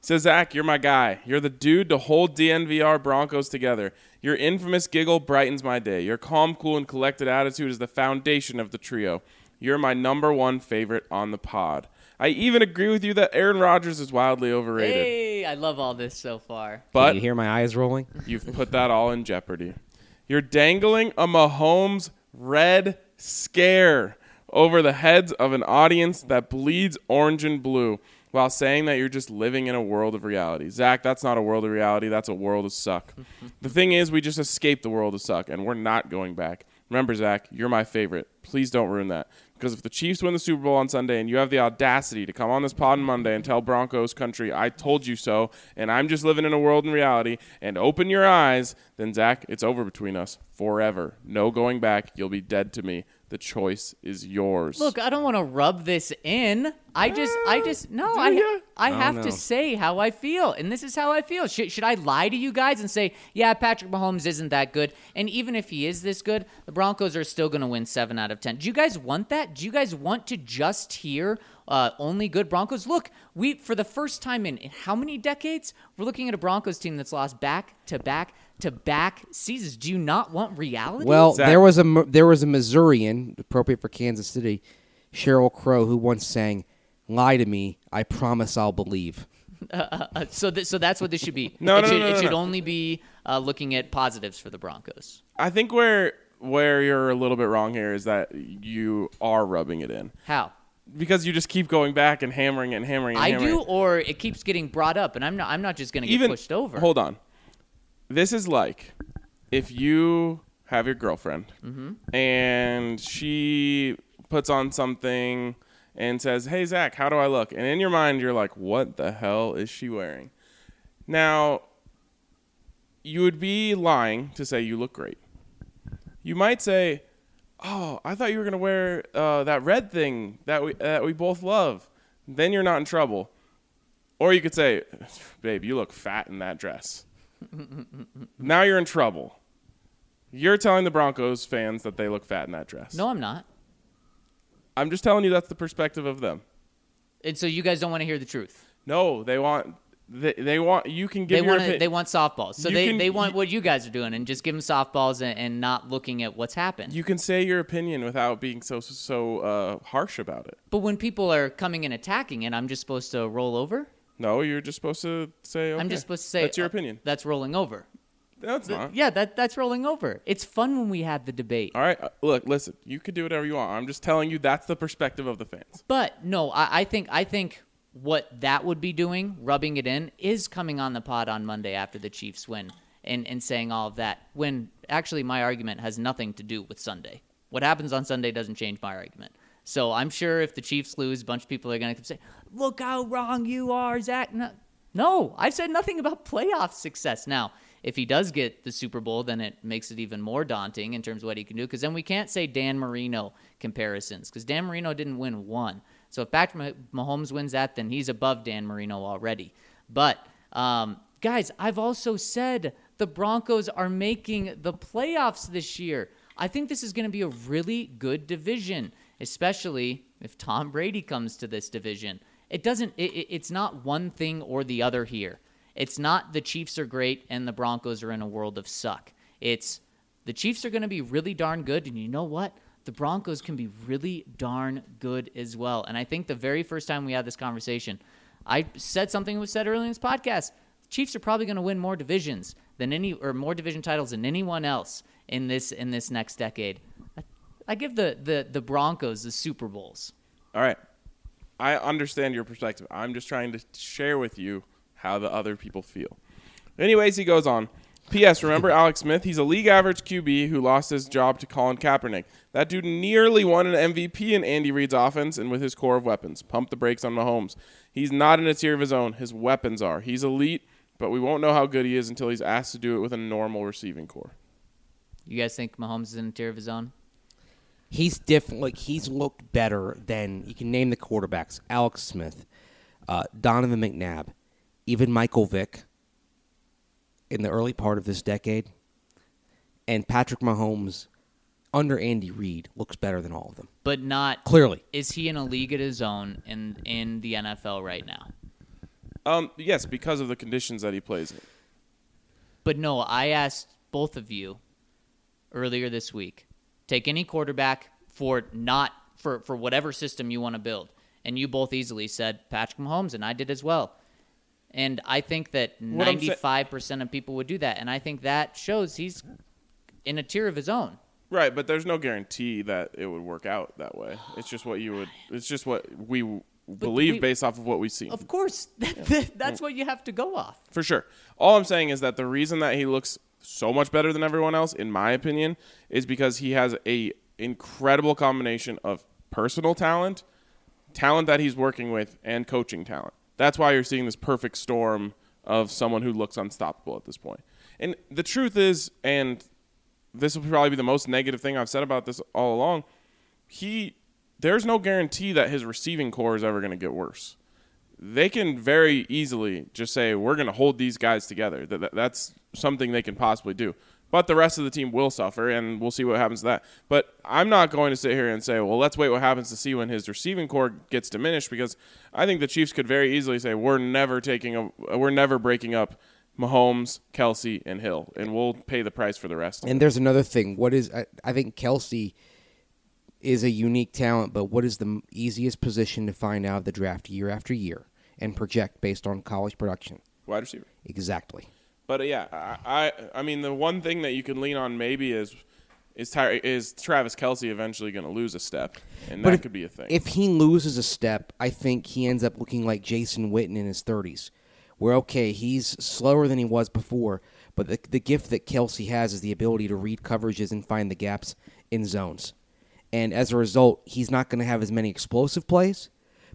He says, Zach, you're my guy. You're the dude to hold DNVR Broncos together. Your infamous giggle brightens my day. Your calm, cool, and collected attitude is the foundation of the trio. You're my number one favorite on the pod. I even agree with you that Aaron Rodgers is wildly overrated. hey, I love all this so far. But Can you hear my eyes rolling? [laughs] You've put that all in jeopardy. You're dangling a Mahomes red scare over the heads of an audience that bleeds orange and blue while saying that you're just living in a world of reality. Zach, that's not a world of reality. That's a world of suck. [laughs] the thing is, we just escaped the world of suck, and we're not going back. Remember, Zach, you're my favorite. Please don't ruin that. Because if the Chiefs win the Super Bowl on Sunday and you have the audacity to come on this pod on Monday and tell Broncos country, I told you so, and I'm just living in a world in reality, and open your eyes, then Zach, it's over between us forever. No going back. You'll be dead to me. The choice is yours. Look, I don't want to rub this in. I just, I just, no, I, ya? I have know. to say how I feel, and this is how I feel. Should, should I lie to you guys and say, yeah, Patrick Mahomes isn't that good, and even if he is this good, the Broncos are still going to win seven out of ten. Do you guys want that? Do you guys want to just hear uh, only good Broncos? Look, we for the first time in, in how many decades we're looking at a Broncos team that's lost back to back to back seasons. Do you not want reality? Well, Zach. there was a there was a Missourian appropriate for Kansas City, Sheryl Crow, who once sang, "Lie to me, I promise I'll believe." [laughs] Uh, so, th- so that's what this should be. [laughs] No, it no, should, no, it no, should only be uh, looking at positives for the Broncos. I think where where you're a little bit wrong here is that you are rubbing it in How? because you just keep going back and hammering it and hammering it. And I hammering do, it. or it keeps getting brought up, and I'm not. I'm not just going to get even pushed over. Hold on. This is like if you have your girlfriend Mm-hmm. and she puts on something and says, "Hey Zach, how do I look?" And in your mind, you're like, "What the hell is she wearing?" Now, you would be lying to say you look great. you might say, "Oh, I thought you were gonna wear uh, that red thing that we that we both love." Then you're not in trouble. Or you could say, "Babe, you look fat in that dress." [laughs] now you're in trouble. You're telling the Broncos fans that they look fat in that dress. No, I'm not. I'm just telling you that's the perspective of them. And so you guys don't want to hear the truth. No, they want they, they want you can give They want opi- they want softballs. So You they, can- they want what you guys are doing and just give them softballs and, and not looking at what's happened. you can say your opinion without being so so uh, harsh about it. but when people are coming and attacking it, I'm just supposed to roll over. No, you're just supposed to say. Okay, I'm just supposed to say that's your uh, opinion. That's rolling over. No, it's not. Yeah, that that's rolling over. It's fun when we have the debate. All right, uh, look, listen. You could do whatever you want. I'm just telling you that's the perspective of the fans. But no, I, I think I think what that would be doing, rubbing it in, is coming on the pod on Monday after the Chiefs win and, and saying all of that. When actually my argument has nothing to do with Sunday. What happens on Sunday doesn't change my argument. So I'm sure if the Chiefs lose, a bunch of people are going to say, "Look how wrong you are, Zach." No, no, I said nothing about playoff success. Now, if he does get the Super Bowl, then it makes it even more daunting in terms of what he can do. Because then we can't say Dan Marino comparisons, because Dan Marino didn't win one. So if Patrick Mah- Mahomes wins that, then he's above Dan Marino already. But um, guys, I've also said the Broncos are making the playoffs this year. I think this is going to be a really good division, especially if Tom Brady comes to this division. It doesn't. It, it- it's not one thing or the other here. It's not the Chiefs are great and the Broncos are in a world of suck. It's the Chiefs are going to be really darn good, and you know what? The Broncos can be really darn good as well. And I think the very first time we had this conversation, I said something that was said earlier in this podcast. The Chiefs are probably going to win more divisions than any, or more division titles than anyone else in this in this next decade. I, give the, the the Broncos the Super Bowls. All right, I understand your perspective. I'm just trying to share with you how the other people feel. Anyways, he goes on. P.S. Remember Alex Smith? He's a league average QB who lost his job to Colin Kaepernick. That dude nearly won an MVP in Andy Reid's offense and with his core of weapons. Pump the brakes on Mahomes. He's not in a tier of his own. His weapons are. He's elite, but we won't know how good he is until he's asked to do it with a normal receiving corps. You guys think Mahomes is in a tier of his own? He's different. Like he's looked better than you can name the quarterbacks: Alex Smith, uh, Donovan McNabb, even Michael Vick. In the early part of this decade, and Patrick Mahomes under Andy Reid looks better than all of them. But not Clearly, Is he in a league at his own in in the NFL right now? Um, yes, because of the conditions that he plays in. But no, I asked both of you earlier this week. Take any quarterback for not for for whatever system you want to build, and you both easily said Patrick Mahomes, and I did as well. And I think that What I'm sa- ninety five percent of people would do that, and I think that shows he's in a tier of his own. Right, but there's no guarantee that it would work out that way. It's just what you would. It's just what we believe we- based off of what we've seen. Of course, [laughs] that, that's what you have to go off. For sure. All I'm saying is that the reason that he looks so much better than everyone else, in my opinion, is because he has a incredible combination of personal talent, talent that he's working with, and coaching talent. That's why you're seeing this perfect storm of someone who looks unstoppable at this point. And the truth is, and this will probably be the most negative thing I've said about this all along, he there's no guarantee that his receiving corps is ever going to get worse they can very easily just say we're going to hold these guys together. That, that that's something they can possibly do. But the rest of the team will suffer, and we'll see what happens to that. But I'm not going to sit here and say, well, let's wait what happens to see when his receiving corps gets diminished, because I think the Chiefs could very easily say we're never taking a, we're never breaking up Mahomes, Kelce, and Hill, and we'll pay the price for the rest. and there's another thing. What is I, I think Kelce is a unique talent, but what is the easiest position to find out of the draft year after year and project based on college production? Wide receiver. Exactly. But uh, yeah, I, I I mean the one thing that you can lean on maybe is is Ty, is Travis Kelce eventually going to lose a step, and that if, could be a thing. If he loses a step, I think he ends up looking like Jason Witten in his 30s. Where, okay, he's slower than he was before, but the, the gift that Kelce has is the ability to read coverages and find the gaps in zones. And as a result, he's not going to have as many explosive plays,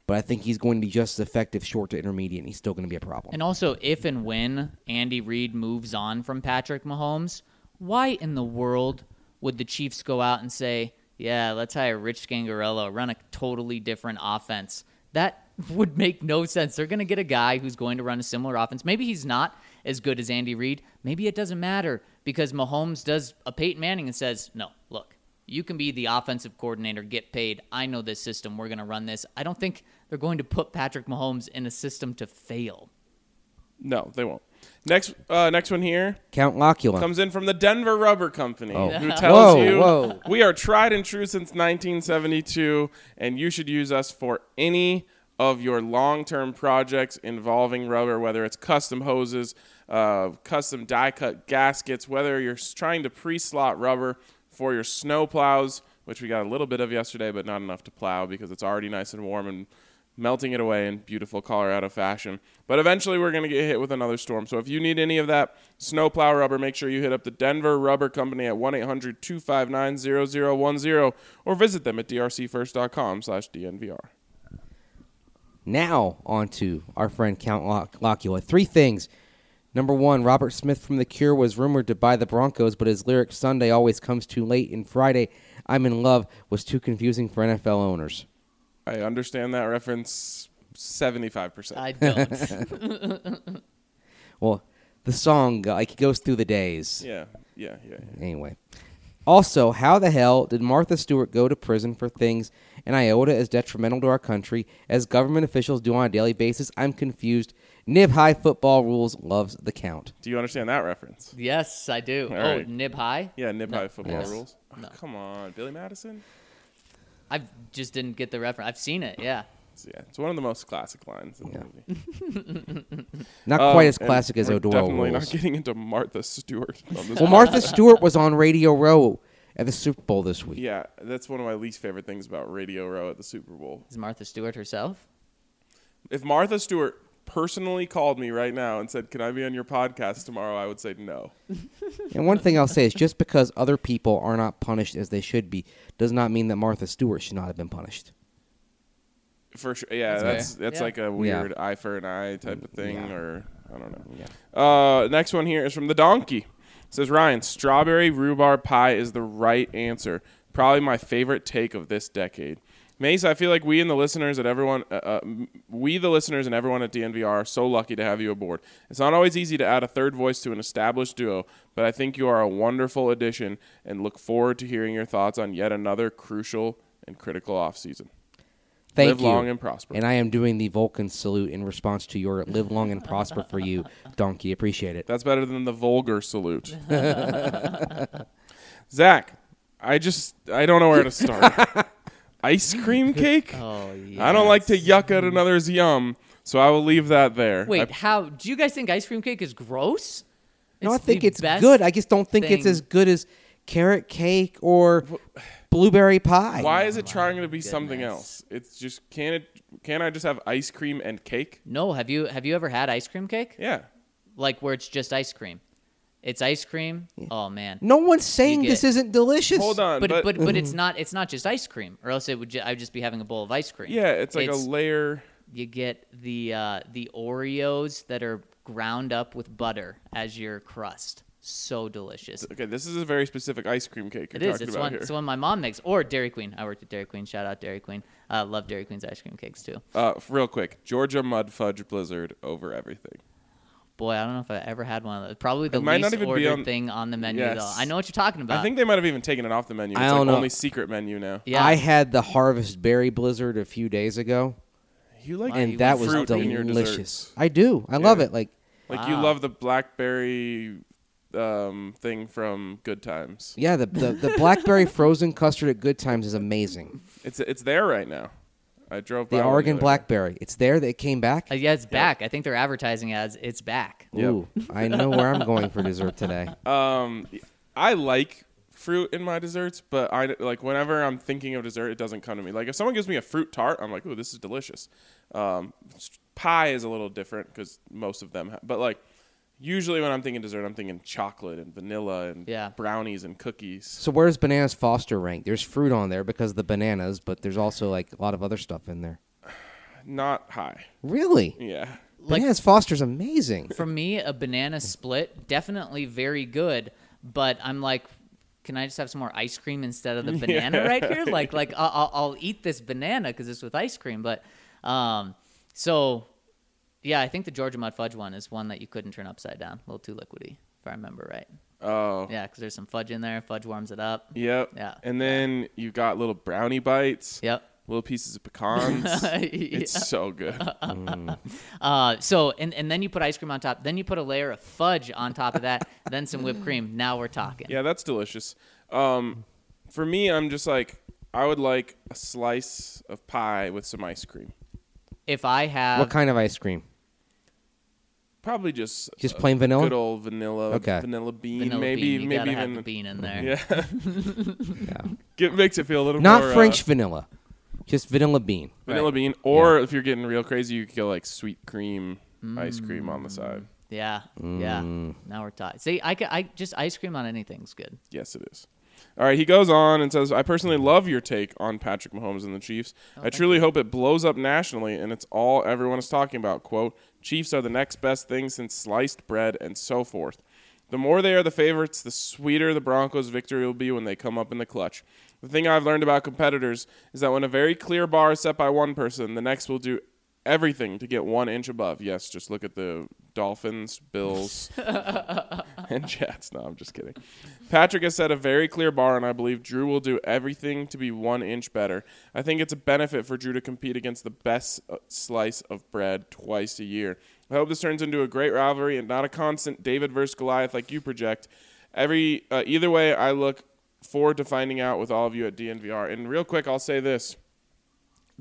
but I think he's going to be just as effective short to intermediate, and he's still going to be a problem. And also, if and when Andy Reid moves on from Patrick Mahomes, why in the world would the Chiefs go out and say, "Yeah, let's hire Rich Scangarello, run a totally different offense"? That [laughs] would make no sense. They're going to get a guy who's going to run a similar offense. Maybe he's not as good as Andy Reid. Maybe it doesn't matter because Mahomes does a Peyton Manning and says, "No, look, you can be the offensive coordinator, get paid. I know this system. We're going to run this." I don't think they're going to put Patrick Mahomes in a system to fail. No, they won't. Next, uh, next one here Count Locula. comes in from the Denver Rubber Company, Oh. who tells Whoa, you whoa. we are tried and true since 1972, and you should use us for any of your long-term projects involving rubber, whether it's custom hoses, uh, custom die-cut gaskets, whether you're trying to pre-slot rubber for your snow plows, which we got a little bit of yesterday, but not enough to plow because it's already nice and warm and melting it away in beautiful Colorado fashion. But eventually we're going to get hit with another storm. So if you need any of that snowplow rubber, make sure you hit up the Denver Rubber Company at 1-800-259-0010 or visit them at drcfirst.com slash DNVR. Now, on to our friend Count Loc- Locula. Three things. Number one, Robert Smith from The Cure was rumored to buy the Broncos, but his lyric Sunday always comes too late, and Friday, I'm in love, was too confusing for NFL owners. I understand that reference 75%. I don't. [laughs] [laughs] Well, the song, uh, like, it goes through the days. yeah, yeah, yeah. yeah. Anyway. Also, how the hell did Martha Stewart go to prison for things an iota as detrimental to our country as government officials do on a daily basis? I'm confused. Nib High Football Rules loves the count. Do you understand that reference? yes, I do. All oh, right. nib high. Yeah, nib high football Yes. rules. Oh, No. Come on, Billy Madison? I just didn't get the reference. I've seen it. Yeah. It's- yeah, it's one of the most classic lines in the movie. [laughs] Not Um, quite as and classic as we're O'Doyle Definitely Rules. not getting into Martha Stewart. on this [laughs] Well, Martha Stewart was on Radio Row at the Super Bowl this week. Yeah, that's one of my least favorite things about Radio Row at the Super Bowl. Is Martha Stewart herself? If Martha Stewart personally called me right now and said, "Can I be on your podcast tomorrow?" I would say no. [laughs] And one thing I'll say is just because other people are not punished as they should be does not mean that Martha Stewart should not have been punished. For sure, yeah, That's that's that's Yeah. like a weird eye for an eye type of thing, Yeah. or I don't know. Uh, next one here is from the donkey. It says Ryan, strawberry rhubarb pie is the right answer. Probably my favorite take of this decade. Mace, I feel like we and the listeners at everyone, uh, uh, we the listeners and everyone at DNVR are so lucky to have you aboard. It's not always easy to add a third voice to an established duo, but I think you are a wonderful addition, and look forward to hearing your thoughts on yet another crucial and critical offseason. Thank you. Live you. long and prosper. And I am doing the Vulcan salute in response to your live long and prosper for you, [laughs] donkey. Appreciate it. That's better than the vulgar salute. [laughs] Zach, I just I don't know where to start. [laughs] Ice cream cake? Oh yeah. I don't like to yuck at another's yum, so I will leave that there. Wait, I- how do you guys think ice cream cake is gross? No, I It's think the it's best good. I just don't think it's thing. as good as carrot cake or blueberry pie. why is oh it trying to be something goodness. else? It's just can it can I just have ice cream and cake? No, have you have you ever had ice cream cake? Yeah. Like where it's just ice cream. It's ice cream. Oh man. No one's saying You this isn't delicious. Hold on, But but, but but it's not it's not just ice cream, or else it would ju- I would just be having a bowl of ice cream. yeah, it's like a layer. you get the uh, the Oreos that are ground up with butter as your crust. So delicious. Okay, this is a very specific ice cream cake you're It is. talking It's about one. here. It's one my mom makes, or Dairy Queen. I worked at Dairy Queen. Shout out Dairy Queen. Uh, love Dairy Queen's ice cream cakes too. Uh, real quick, Georgia Mud Fudge Blizzard over everything. Boy, I don't know if I ever had one of those. Probably the It might not least even be ordered on- thing on the menu Yes. though. I know what you're talking about. I think they might have even taken it off the menu. It's I like don't know. only secret menu now. yeah. I had the harvest berry blizzard a few days ago, You like and you that was fruit in your delicious. I do. I love Yeah. it. Like Like you Wow. love the blackberry um, thing from Good Times. yeah, the the, the blackberry frozen custard at Good Times is amazing. It's it's there right now. I drove by The one Oregon other day. blackberry. It's there. That came back. Uh, yeah, it's back. I think they're advertising as it's back. Yep. Ooh, I know where I'm going for dessert today. [laughs] Um, I like fruit in my desserts, but I like whenever I'm thinking of dessert, it doesn't come to me. Like if someone gives me a fruit tart, I'm like, "Ooh, this is delicious." Um, pie is a little different because most of them, ha- but like usually when I'm thinking dessert, I'm thinking chocolate and vanilla and Yeah. brownies and cookies. So where does Bananas Foster rank? There's fruit on there because of the bananas, but there's also like a lot of other stuff in there. [sighs] Not high. Really? Yeah. Like- Bananas Foster's amazing. For me, a banana split definitely very good, but I'm like can I just have some more ice cream instead of the [laughs] banana right here? Like, like I'll, I'll, I'll eat this banana because it's with ice cream. But, um, so yeah, I think the Georgia Mud Fudge one is one that you couldn't turn upside down. A little too liquidy, if I remember right. Oh, Yeah, because there's some fudge in there. Fudge warms it up. Yep. Yeah. And then you got little brownie bites. Yep. Little pieces of pecans. [laughs] Yeah. It's so good. [laughs] Uh, so and and then you put ice cream on top. Then you put a layer of fudge on top of that. [laughs] then some whipped cream. Now we're talking. Yeah, that's delicious. Um, for me, I'm just like I would like a slice of pie with some ice cream. If I have what kind of ice cream? Probably just Just uh, plain vanilla? Good old vanilla. Okay. Vanilla bean. vanilla maybe bean, you maybe gotta even have the bean in there. Yeah. [laughs] yeah. Get, makes it feel a little Not more, uh, French vanilla, just vanilla bean. vanilla Right. bean. Or if you're getting real crazy, you could go like sweet cream ice cream on the Mm. side. Yeah, yeah. Mm. Now we're talking. See, I, ca- I just ice cream on anything's good. Yes, it is. All right, he goes on and says, I personally love your take on Patrick Mahomes and the Chiefs. Oh, I truly hope it blows up nationally and it's all everyone is talking about. Quote, Chiefs are the next best thing since sliced bread and so forth. The more they are the favorites, the sweeter the Broncos' victory will be when they come up in the clutch. The thing I've learned about competitors is that when a very clear bar is set by one person, the next will do everything to get one inch above. Yes, just look at the Dolphins, Bills, [laughs] and Jets. No, I'm just kidding. Patrick has set a very clear bar, and I believe Drew will do everything to be one inch better. I think it's a benefit for Drew to compete against the best uh, slice of bread twice a year. I hope this turns into a great rivalry and not a constant David versus Goliath like you project. Every uh, either way, I look forward to finding out with all of you at DNVR. And real quick, I'll say this: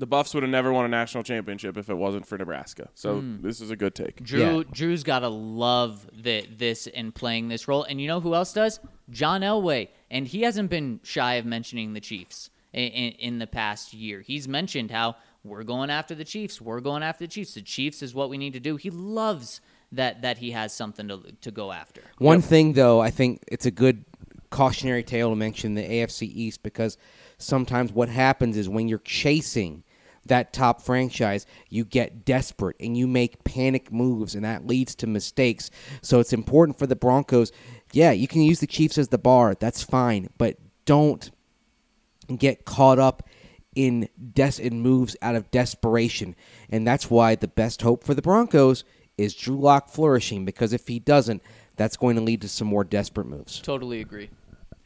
the Buffs would have never won a national championship if it wasn't for Nebraska. So hmm. this is a good take. Drew Yeah. Drew's got to love the, this and playing this role. And you know who else does? John Elway. And he hasn't been shy of mentioning the Chiefs in, in, in the past year. He's mentioned how we're going after the Chiefs. We're going after the Chiefs. The Chiefs is what we need to do. He loves that that he has something to to go after. One thing, though, I think it's a good cautionary tale to mention the AFC East because sometimes what happens is when you're chasing that top franchise, you get desperate and you make panic moves, and that leads to mistakes. So it's important for the Broncos. Yeah, you can use the Chiefs as the bar, that's fine, but don't get caught up in des- in moves out of desperation, and that's why the best hope for the Broncos is Drew Lock flourishing. Because if he doesn't, that's going to lead to some more desperate moves. Totally agree.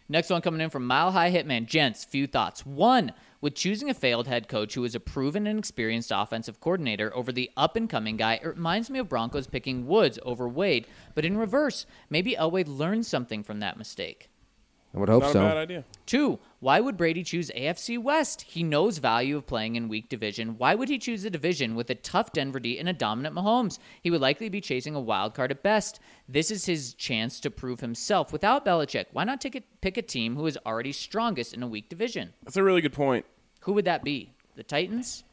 Next one coming in from Mile High Hitman. Gents, few thoughts. One, with choosing a failed head coach who is a proven and experienced offensive coordinator over the up and coming guy, it reminds me of Broncos picking Woods over Wade. But in reverse, maybe Elway learned something from that mistake. I would hope Not so. a bad idea. Two, why would Brady choose AFC West? He knows value of playing in weak division. Why would he choose a division with a tough Denver D and a dominant Mahomes? He would likely be chasing a wild card at best. This is his chance to prove himself without Belichick. Why not take a, pick a team who is already strongest in a weak division? That's a really good point. Who would that be? The Titans?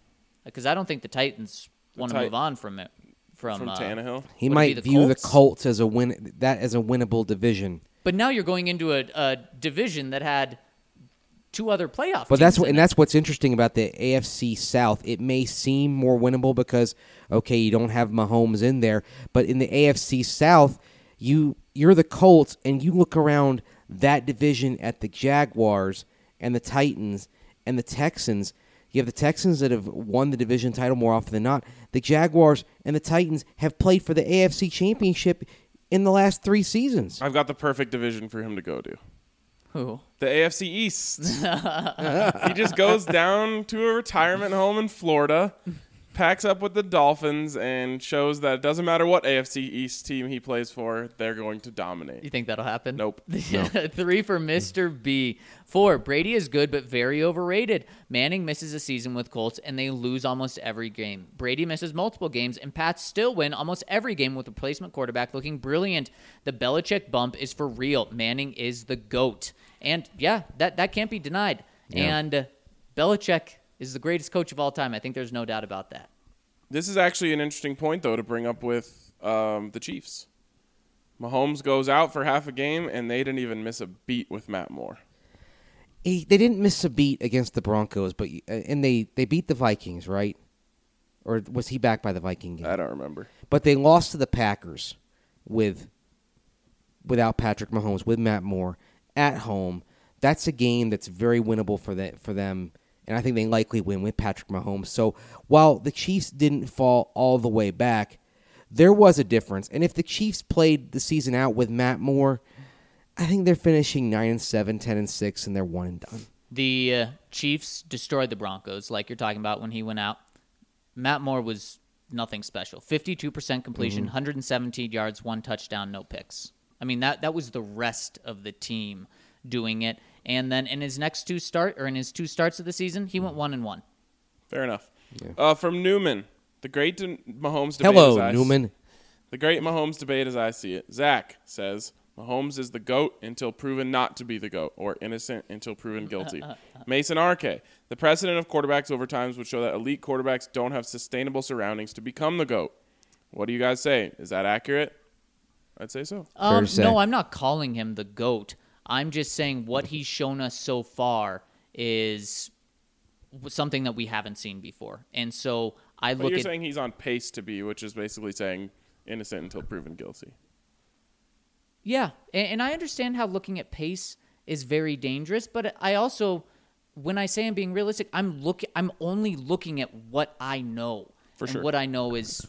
Because I don't think the Titans want to Tit- move on from it. From, From uh, Tannehill. He Would it be might the view the Colts? Colts as a win that as a winnable division. But now you're going into a, a division that had two other playoff. But that's what, and it. that's what's interesting about the AFC South. It may seem more winnable because okay, you don't have Mahomes in there, but in the AFC South, you you're the Colts, and you look around that division at the Jaguars and the Titans and the Texans. You have the Texans that have won the division title more often than not. The Jaguars and the Titans have played for the AFC Championship in the last three seasons. I've got the perfect division for him to go to. Who? The AFC East. [laughs] he just goes down to a retirement home in Florida, packs up with the Dolphins, and shows that it doesn't matter what AFC East team he plays for, they're going to dominate. You think that'll happen? Nope. [laughs] Three for Mr. B. Four, Brady is good but very overrated. Manning misses a season with Colts and they lose almost every game. Brady misses multiple games and Pats still win almost every game with a replacement quarterback looking brilliant. The Belichick bump is for real. Manning is the GOAT. And yeah, that, that can't be denied. And uh, Belichick is the greatest coach of all time. I think there's no doubt about that. This is actually an interesting point, though, to bring up with um, the Chiefs. Mahomes goes out for half a game, and they didn't even miss a beat with Matt Moore. he, they didn't miss a beat against the Broncos, but uh, and they they beat the Vikings, right? Or was he back by the Viking game? I don't remember. But they lost to the Packers with without Patrick Mahomes, with Matt Moore at home. that's a game that's very winnable for the, for them, and I think they likely win with Patrick Mahomes. So while the Chiefs didn't fall all the way back, there was a difference. And if the Chiefs played the season out with Matt Moore, I think they're finishing nine and seven, 10 and six, and they're one and done. The uh, Chiefs destroyed the Broncos, like you're talking about when he went out. Matt Moore was nothing special. 52% completion, Mm-hmm. 117 yards, one touchdown, no picks. I mean that that was the rest of the team doing it. And then in his next two start or in his two starts of the season, he went one and one. Fair enough. Uh, from Newman, the great D- Mahomes debate. Hello, as I s- Newman. The great Mahomes debate as I see it. Zach says Mahomes is the GOAT until proven not to be the GOAT, or innocent until proven guilty. [laughs] Mason RK. The precedent of quarterbacks over times would show that elite quarterbacks don't have sustainable surroundings to become the GOAT. What do you guys say? Is that accurate? I'd say so. Um, say. no, I'm not calling him the goat. I'm just saying what he's shown us so far is something that we haven't seen before. And so I But look you're at saying he's on pace to be, which is basically saying innocent until proven guilty. Yeah, and, and I understand how looking at pace is very dangerous, but I also, when I say I'm being realistic, I'm look, I'm only looking at what I know. For and sure. What I know is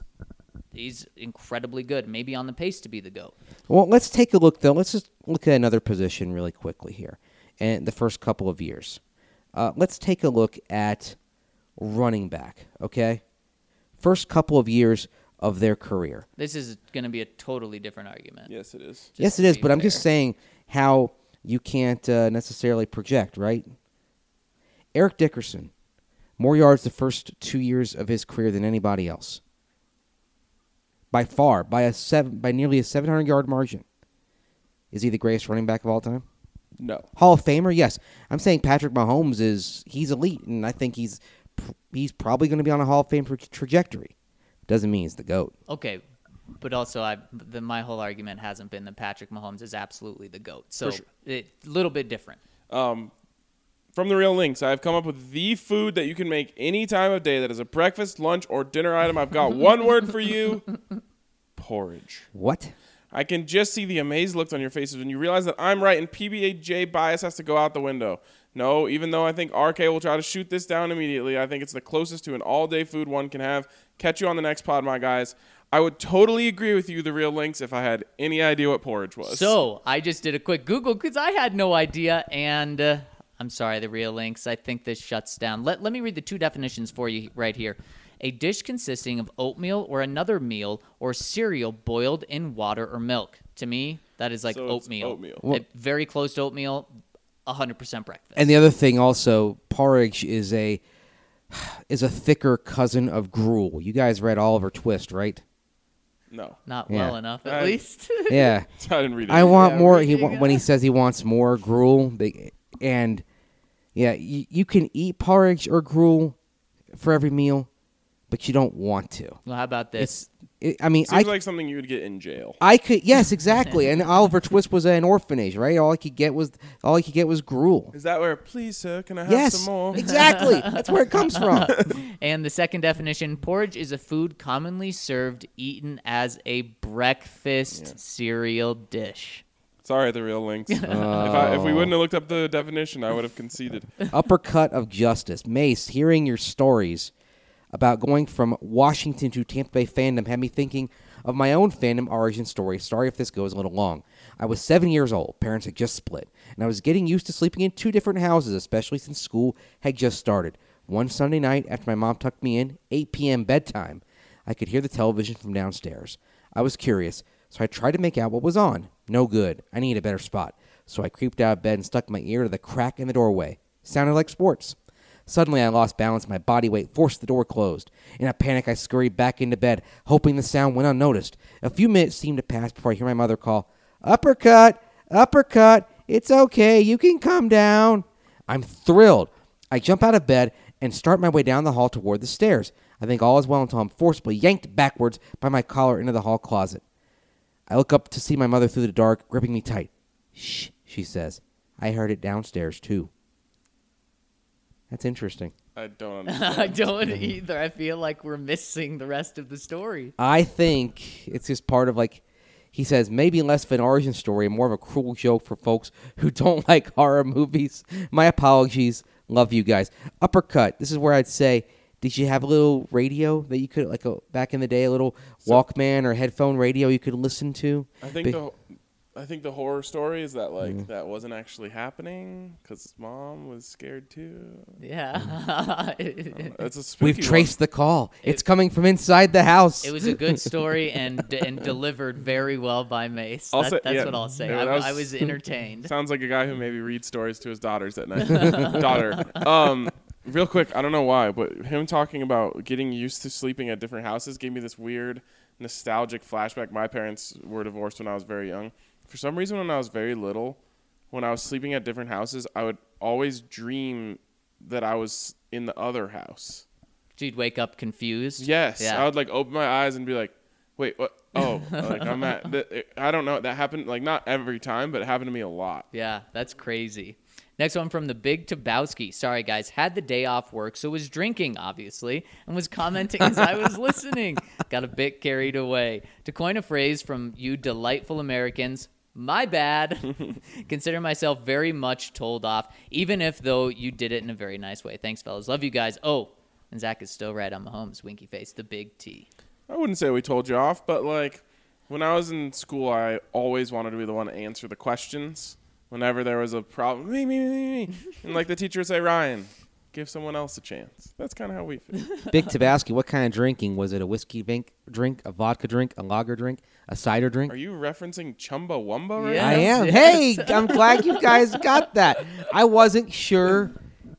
he's incredibly good, maybe on the pace to be the goat. Well, let's take a look though. Let's just look at another position really quickly here, and the first couple of years. Uh, let's take a look at running back. Okay, first couple of years of their career. This is going to be a totally different argument. Yes, it is. yes, it is, be but I'm just saying how you can't uh, necessarily project, right? Eric Dickerson, more yards the first two years of his career than anybody else. By far, by a seven, by nearly a 700 yard margin. Is he the greatest running back of all time? No. Hall of Famer, yes. I'm saying Patrick Mahomes is he's elite, and I think he's he's probably going to be on a Hall of Fame tra- trajectory. Doesn't mean he's the goat. Okay, but also I, the, my whole argument hasn't been that Patrick Mahomes is absolutely the goat. So sure. a little bit different. Um, from the real links, I've come up with the food that you can make any time of day that is a breakfast, lunch, or dinner item. I've got one [laughs] word for you porridge. What? I can just see the amazed looks on your faces when you realize that I'm right and PBAJ bias has to go out the window. No, even though I think RK will try to shoot this down immediately, I think it's the closest to an all day food one can have. Catch you on the next pod, my guys. I would totally agree with you, the real links, if I had any idea what porridge was. So I just did a quick Google because I had no idea, and uh, I'm sorry, the real links. I think this shuts down. Let Let me read the two definitions for you right here. A dish consisting of oatmeal or another meal or cereal boiled in water or milk. To me, that is like So it's oatmeal. oatmeal. Uh, very close to oatmeal. 100% breakfast. And the other thing also, porridge is a is a thicker cousin of gruel. You guys read Oliver Twist, right? no. Not Yeah. well enough, at I- least. Yeah. [laughs] I didn't read it. I want Yeah, more. He when he says he wants more gruel, they, and yeah, you, you can eat porridge or gruel for every meal, but you don't want to. well, how about this? It, I mean, I Seems like something you would get in jail. I could yes, exactly. and Oliver Twist was an orphanage, right? All I could get was all I could get was gruel. Is that where, please, sir, can I have Yes, some more? exactly. [laughs] That's where it comes from. [laughs] And the second definition porridge is a food commonly served, eaten as a breakfast cereal dish. Sorry, the real links. [laughs] if, I, if we oh. wouldn't have looked up the definition, I would have conceded. [laughs] Uppercut of justice. Mace, hearing your stories about going from Washington to Tampa Bay fandom had me thinking of my own fandom origin story. Sorry if this goes a little long. I was seven years old. Parents had just split, and I was getting used to sleeping in two different houses, especially since school had just started. One Sunday night, after my mom tucked me in, 8 p.m. bedtime, I could hear the television from downstairs. I was curious, so I tried to make out what was on. No good. I needed a better spot. So I creeped out of bed and stuck my ear to the crack in the doorway. Sounded like sports. Suddenly, I lost balance. My body weight forced the door closed. In a panic, I scurried back into bed, hoping the sound went unnoticed. A few minutes seemed to pass before I hear my mother call, Uppercut! Uppercut! It's okay. You can come down. I'm thrilled. I jump out of bed and start my way down the hall toward the stairs. I think all is well until I'm forcibly yanked backwards by my collar into the hall closet. I look up to see my mother through the dark, gripping me tight. Shh, she says. I heard it downstairs, too. That's interesting. I don't [laughs] understand. I don't either. I feel like we're missing the rest of the story. I think it's just part of like He says maybe less of an origin story and more of a cruel joke for folks who don't [laughs] like horror movies. My apologies. Love you guys. Uppercut. This is where I'd say, did you have a little radio that you could like a, back in the day, a little Walkman or headphone radio you could listen to? I think Be- the I think the horror story is that like that wasn't actually happening because mom was scared too. Yeah. [laughs] That's a spooky We've one. traced the call. it's coming from inside the house. It was a good story [laughs] and and delivered very well by Mace. I'll That- say- that's yeah. what I'll say. Yeah, I, was- I was [laughs] entertained. Sounds like a guy who maybe reads stories to his daughters at night. Daughter. Um, real quick, I don't know why, but him talking about getting used to sleeping at different houses gave me this weird nostalgic flashback. My parents were divorced when I was very young. For some reason, when I was very little, when I was sleeping at different houses, I would always dream that I was in the other house. So you'd wake up confused. Yes, Yeah. I would like open my eyes and be like, "Wait, what? Oh, like I'm at." th- I don't know. That happened like not every time, but it happened to me a lot. [laughs] Yeah, that's crazy. Next one from the Big Tabowski. Sorry, guys. Had the day off work, so was drinking, obviously, and was commenting as I was [laughs] listening. Got a bit carried away. To coin a phrase from you delightful Americans, my bad. [laughs] Consider myself very much told off, even if, though, you did it in a very nice way. Thanks, fellas. Love you guys. Oh, and Zach is still right on Mahomes. Winky face. The Big T. I wouldn't say we told you off, but like when I was in school, I always wanted to be the one to answer the questions whenever there was a problem. Me, me, me, me. And like the teacher would say, Ryan, give someone else a chance. That's kind of how we feel. [laughs] Big Tabasco. What kind of drinking was it? A whiskey drink, drink, a vodka drink, a lager drink, a cider drink? Are you referencing Chumbawamba right Yeah. I now? am. Hey, [laughs] I'm glad you guys got that. I wasn't sure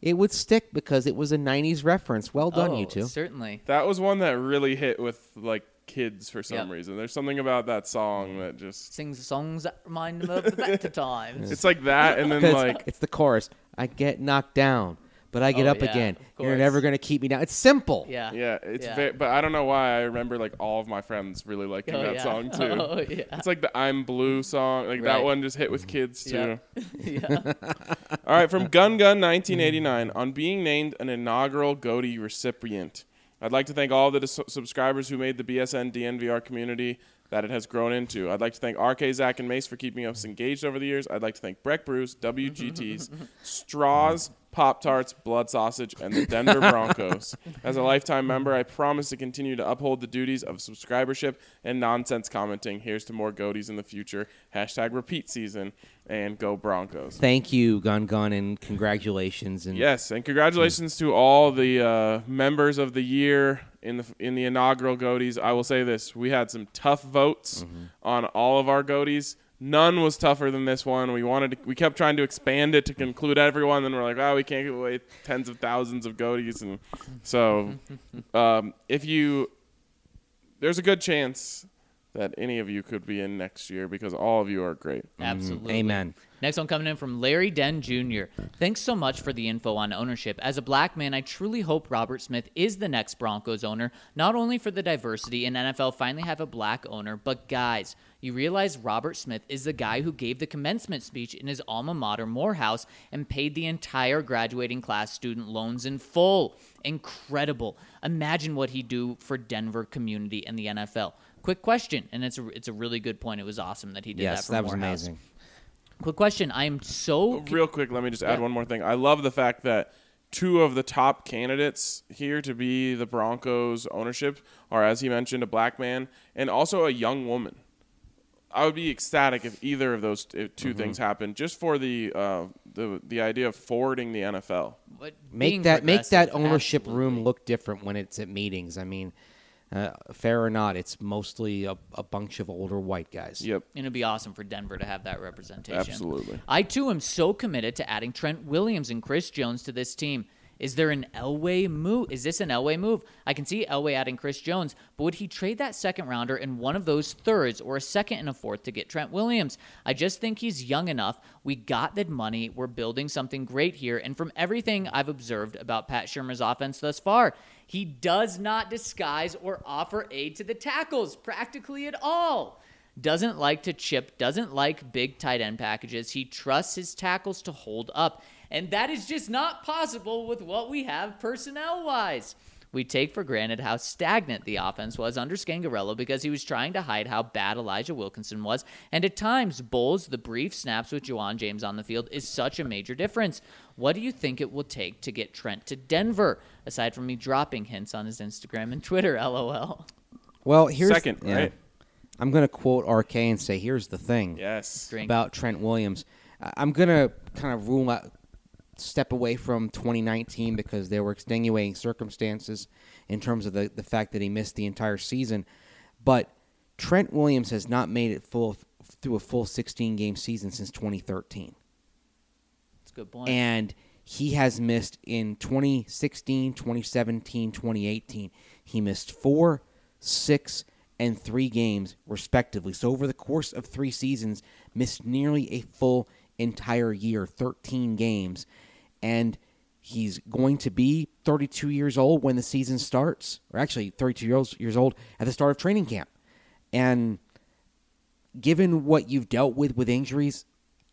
it would stick because it was a '90s reference. Well done, oh, you two. Certainly. That was one that really hit with like kids for some Yep. reason. There's something about that song mm. that just Sings songs that remind them of the better [laughs] [laughs] times. it's like that, and then like it's the chorus. I get knocked down, but I get Oh, up yeah, again. of You're course. never gonna keep me down. It's simple. Yeah. yeah, it's Yeah. Very, but I don't know why I remember like all of my friends really liking Oh, that yeah. song [laughs] too. Oh, yeah. It's like the I'm Blue song. Like Right. that one just hit with mm-hmm. kids too. Yeah. yeah. All right, from Gun Gun 1989 mm. on being named an inaugural Goatee recipient. I'd like to thank all the dis- subscribers who made the BSN DNVR community that it has grown into. I'd like to thank RK, Zach, and Mace for keeping us engaged over the years. I'd like to thank Breck Bruce, WGTs, [laughs] Straws, Pop Tarts, Blood Sausage, and the Denver [laughs] Broncos. As a lifetime member, I promise to continue to uphold the duties of subscribership and nonsense commenting. Here's to more Goatees in the future. Hashtag repeat season and go Broncos. Thank you, Gun Gun, and congratulations. And Yes, and congratulations to all the uh, members of the year in the in the inaugural Goatees. I will say this: we had some tough votes Mm-hmm. on all of our Goatees. None was tougher than this one. We wanted to, we kept trying to expand it to conclude everyone. Then we're like, oh, we can't give away tens of thousands of Goatees, and so [laughs] um, if you there's a good chance that any of you could be in next year because all of you are great. Absolutely. Amen. Next one coming in from Larry Den Jr. Thanks so much for the info on ownership. As a black man, I truly hope Robert Smith is the next Broncos owner, not only for the diversity and NFL finally have a black owner, but guys, you realize Robert Smith is the guy who gave the commencement speech in his alma mater, Morehouse, and paid the entire graduating class student loans in full. Incredible. Imagine what he'd do for Denver community and the NFL. Quick question, and it's a, it's a really good point. It was awesome that he did yes, that for that was Morehouse. amazing. Quick question. I am so oh, Real quick, let me just add Yeah. one more thing. I love the fact that two of the top candidates here to be the Broncos ownership are, as he mentioned, a black man and also a young woman. I would be ecstatic if either of those 2 Mm-hmm. things happened, just for the uh, the the idea of forwarding the NFL. but Make that make that progressive, ownership room look different when it's at meetings. I mean, uh, fair or not, it's mostly a, a bunch of older white guys. Yep. And it'd be awesome for Denver to have that representation. Absolutely. I too am so committed to adding Trent Williams and Chris Jones to this team. Is there an Elway move? Is this an Elway move? I can see Elway adding Chris Jones, but would he trade that second rounder and one of those thirds or a second and a fourth to get Trent Williams? I just think he's young enough. We got the money. We're building something great here. And from everything I've observed about Pat Shurmur's offense thus far, he does not disguise or offer aid to the tackles practically at all doesn't like to chip, doesn't like big tight end packages. He trusts his tackles to hold up. And that is just not possible with what we have personnel wise. We take for granted how stagnant the offense was under Scangarello because he was trying to hide how bad Elijah Wilkinson was. And at times, Bolles, the brief snaps with Ja'Wuan James on the field, is such a major difference. What do you think it will take to get Trent to Denver? Aside from me dropping hints on his Instagram and Twitter, [laughs] lol. Well, here's Second, yeah. right? I'm going to quote RK and say, here's the thing Yes. Drink. about Trent Williams. I'm going to kind of rule out, step away from 2019 because there were extenuating circumstances in terms of the, the fact that he missed the entire season. But Trent Williams has not made it full through a full 16 game season since 2013. That's a good point. And he has missed in 2016, 2017, 2018. He missed four, six, and three games, respectively. So, over the course of three seasons, missed nearly a full entire year, 13 games. And he's going to be 32 years old when the season starts, or actually 32 years, years old at the start of training camp. And given what you've dealt with with injuries,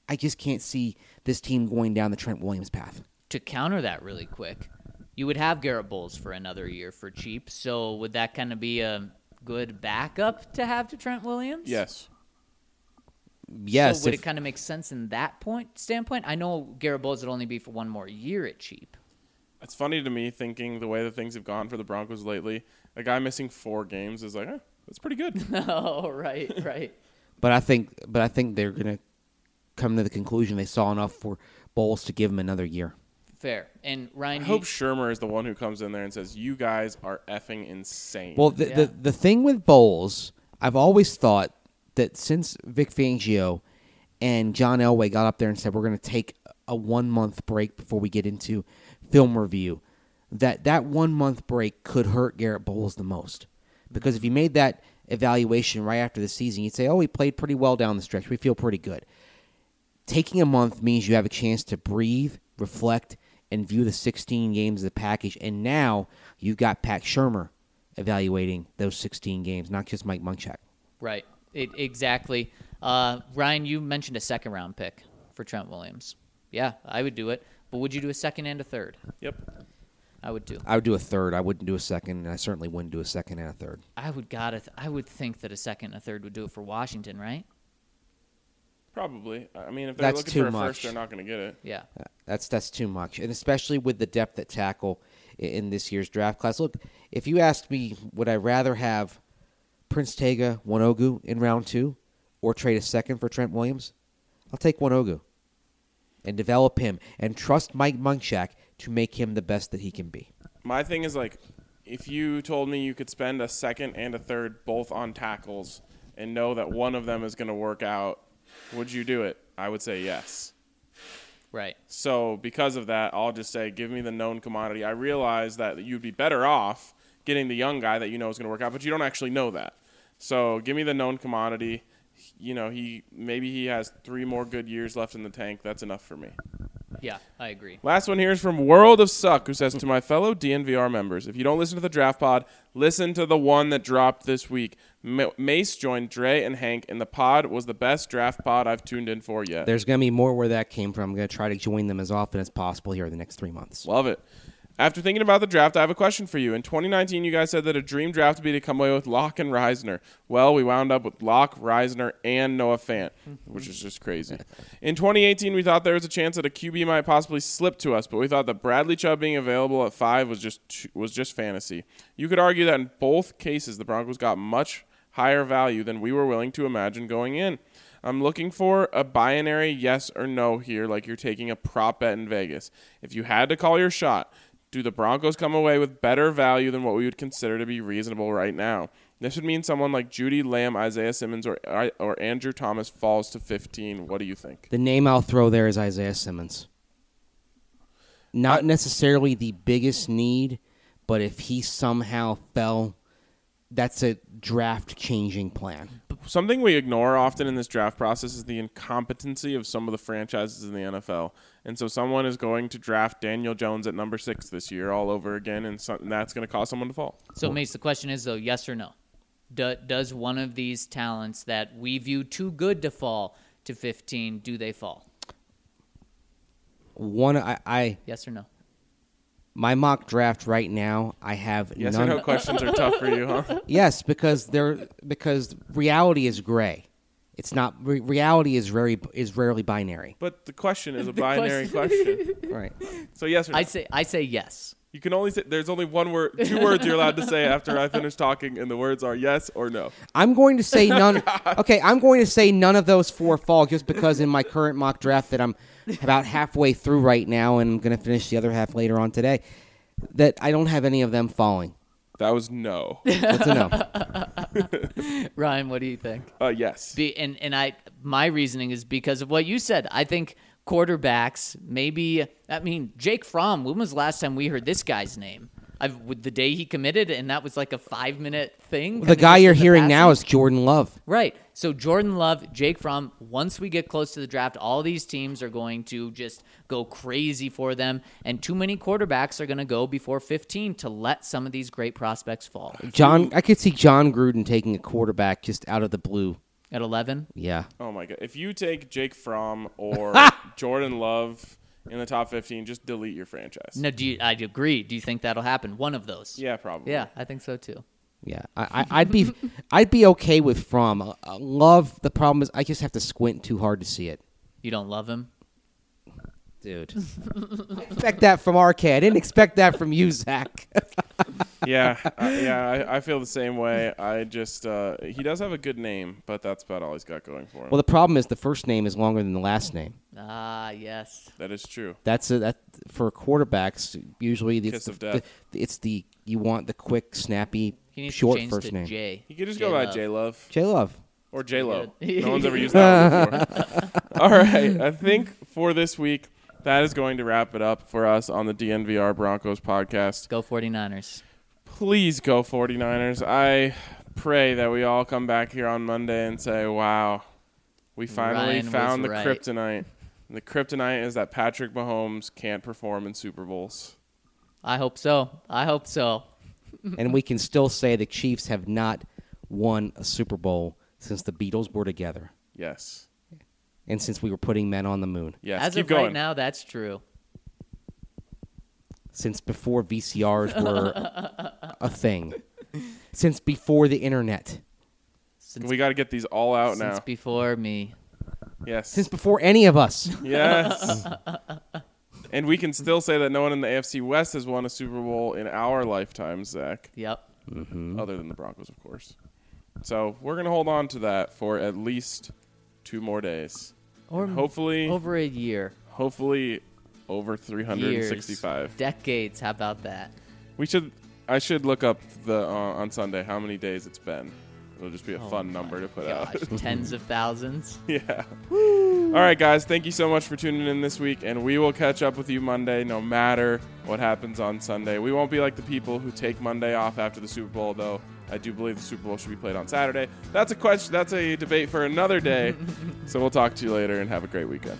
I just can't see this team going down the Trent Williams path. to counter that really quick, you would have Garrett Bolles for another year for cheap. So would that kind of be a good backup to have to Trent Williams? Yes. Yes, So would if- it kind of make sense in that point standpoint? I know Garrett Bolles would only be for one more year at cheap. It's funny to me thinking the way that things have gone for the Broncos lately. A guy missing four games is like, eh, that's pretty good. [laughs] oh, right, right. but I think, but I think they're going to come to the conclusion they saw enough for Bolles to give him another year. Fair. And I Ryan, hope you- Shurmur is the one who comes in there and says, "You guys are effing insane." Well, the, Yeah. the the thing with Bolles, I've always thought that since Vic Fangio and John Elway got up there and said we're going to take a one month break before we get into film review, that that one month break could hurt Garrett Bolles the most because if you made that evaluation right after the season, you'd say, "Oh, he played pretty well down the stretch. We feel pretty good." Taking a month means you have a chance to breathe, reflect, and view the 16 games of the package. And now you've got Pat Shurmur evaluating those 16 games, not just Mike Munchak. right. It, exactly. Uh, Ryan, you mentioned a second round pick for Trent Williams. Yeah, I would do it. But would you do a second and a third? yep. I would too. I would do a third. I wouldn't do a second, and I certainly wouldn't do a second and a third. I would gotta. Th- I would think that a second and a third would do it for Washington, right? Probably. I mean, if they're That's looking too for a much. first, they're not going to get it. Yeah. Uh, That's that's too much, and especially with the depth at tackle i- in this year's draft class. Look, if you asked me, would I rather have Prince Tega Wanogho in round two, or trade a second for Trent Williams? I'll take Wanogho and develop him, and trust Mike Munchak to make him the best that he can be. My thing is like, if you told me you could spend a second and a third both on tackles and know that one of them is going to work out, would you do it? I would say yes. Right. So because of that, I'll just say, give me the known commodity. I realize that you'd be better off getting the young guy that you know is going to work out, but you don't actually know that. So give me the known commodity. You know, he maybe he has three more good years left in the tank. That's enough for me. Yeah, I agree. Last one here is from World of Suck, who says to my fellow DNVR members, if you don't listen to the draft pod, listen to the one that dropped this week. Ma- Mace joined Dre and Hank, and the pod was the best draft pod I've tuned in for yet. There's going to be more where that came from. I'm going to try to join them as often as possible here in the next three months. Love it. After thinking about the draft, I have a question for you. In 2019, you guys said that a dream draft would be to come away with Lock and Risner. Well, we wound up with Lock, Risner, and Noah Fant, which is just crazy. [laughs] In 2018, we thought there was a chance that a QB might possibly slip to us, but we thought that Bradley Chubb being available at five was just was just fantasy. You could argue that in both cases, the Broncos got much higher value than we were willing to imagine going in. I'm looking for a binary yes or no here, like you're taking a prop bet in Vegas. If you had to call your shot, do the Broncos come away with better value than what we would consider to be reasonable right now? This would mean someone like CeeDee Lamb, Isaiah Simmons, or or Andrew Thomas falls to 15. What do you think? The name I'll throw there is Isaiah Simmons. Not necessarily the biggest need, but if he somehow fell, that's a draft changing plan. Something we ignore often in this draft process is the incompetency of some of the franchises in the NFL. And so someone is going to draft Daniel Jones at number six this year all over again, and, so, and that's going to cause someone to fall. So, Mace, the question is though, yes or no? Do, does one of these talents that we view too good to fall to 15, do they fall? One, I, I Yes or no? My mock draft right now, I have Yes none. or no questions are tough for you, huh? [laughs] Yes, because they're because reality is gray. It's not re- reality is very is rarely binary. But the question is [laughs] a binary question. [laughs] Right. So yes or no? I say I say yes. You can only say there's only one word, two words you're allowed to say after I finish talking, and the words are yes or no. I'm going to say [laughs] none. Oh okay, I'm going to say none of those four fall just because in my current mock draft that I'm about halfway through right now, and I'm going to finish the other half later on today. That I don't have any of them falling. That was no. That's a no. [laughs] Ryan, what do you think? Uh, yes. Be, and and I my reasoning is because of what you said. I think quarterbacks maybe. I mean, Jake Fromm. When was the last time we heard this guy's name? I've the day he committed, and that was like a five minute thing. the guy you're the hearing now is Jordan Love. Right. So Jordan Love, Jake Fromm, once we get close to the draft, all these teams are going to just go crazy for them. And too many quarterbacks are going to go before 15 to let some of these great prospects fall. John, I could see Jon Gruden taking a quarterback just out of the blue. At 11? Yeah. Oh my god! If you take Jake Fromm or [laughs] Jordan Love in the top 15, just delete your franchise. No, do you, I agree. Do you think that'll happen? One of those. Yeah, probably. Yeah, I think so too. Yeah, I, I, I'd be, [laughs] I'd be okay with Fromm I, uh, Love. The problem is I just have to squint too hard to see it, You don't love him? dude. [laughs] expect that from RK. I didn't expect that from you, Zach. [laughs] yeah, uh, yeah. I, I feel the same way. I just uh, he does have a good name, but that's about all he's got going for him. well, the problem is the first name is longer than the last name. Ah, yes. that is true. That's a, that for quarterbacks. Usually, it's Kiss the, of death. the- it's the you want the quick, snappy, He needs short to change first to name. J. He could just go by J Love J Love. or J Lo. No one's ever used [laughs] that one before. [laughs] all right, I think for this week that is going to wrap it up for us on the DNVR Broncos podcast. Go 49ers. please go 49ers. I pray that we all come back here on Monday and say, wow, we finally Ryan was found the right. kryptonite. And the kryptonite is that Patrick Mahomes can't perform in Super Bowls. I hope so. I hope so. And we can still say the Chiefs have not won a Super Bowl since the Beatles were together, Yes. and since we were putting men on the moon, Yes. As Keep of going. right now, that's true. since before VCRs were a thing, since before the internet, Since, we got to get these all out now. since before me. yes. since before any of us. yes. [laughs] and we can still say that no one in the AFC West has won a Super Bowl in our lifetime, Zach. Yep. other than the Broncos, of course. So we're gonna hold on to that for at least two more days, Or And hopefully, over a year. hopefully over Years. 365. Decades. How about that? We should. I should look up the uh, on Sunday how many days it's been. It'll just be a fun number to put Oh Gosh, out. [laughs] tens of thousands. yeah. All right, guys. Thank you so much for tuning in this week, and we will catch up with you Monday, no matter what happens on Sunday. We won't be like the people who take Monday off after the Super Bowl, though. I do believe the Super Bowl should be played on Saturday. That's a question. That's a debate for another day. [laughs] so we'll talk to you later, and have a great weekend.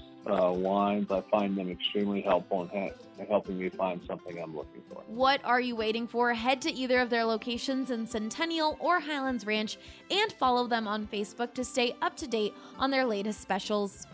Uh, wines, I find them extremely helpful in, ha- in helping me find something I'm looking for. What are you waiting for? Head to either of their locations in Centennial or Highlands Ranch and follow them on Facebook to stay up to date on their latest specials.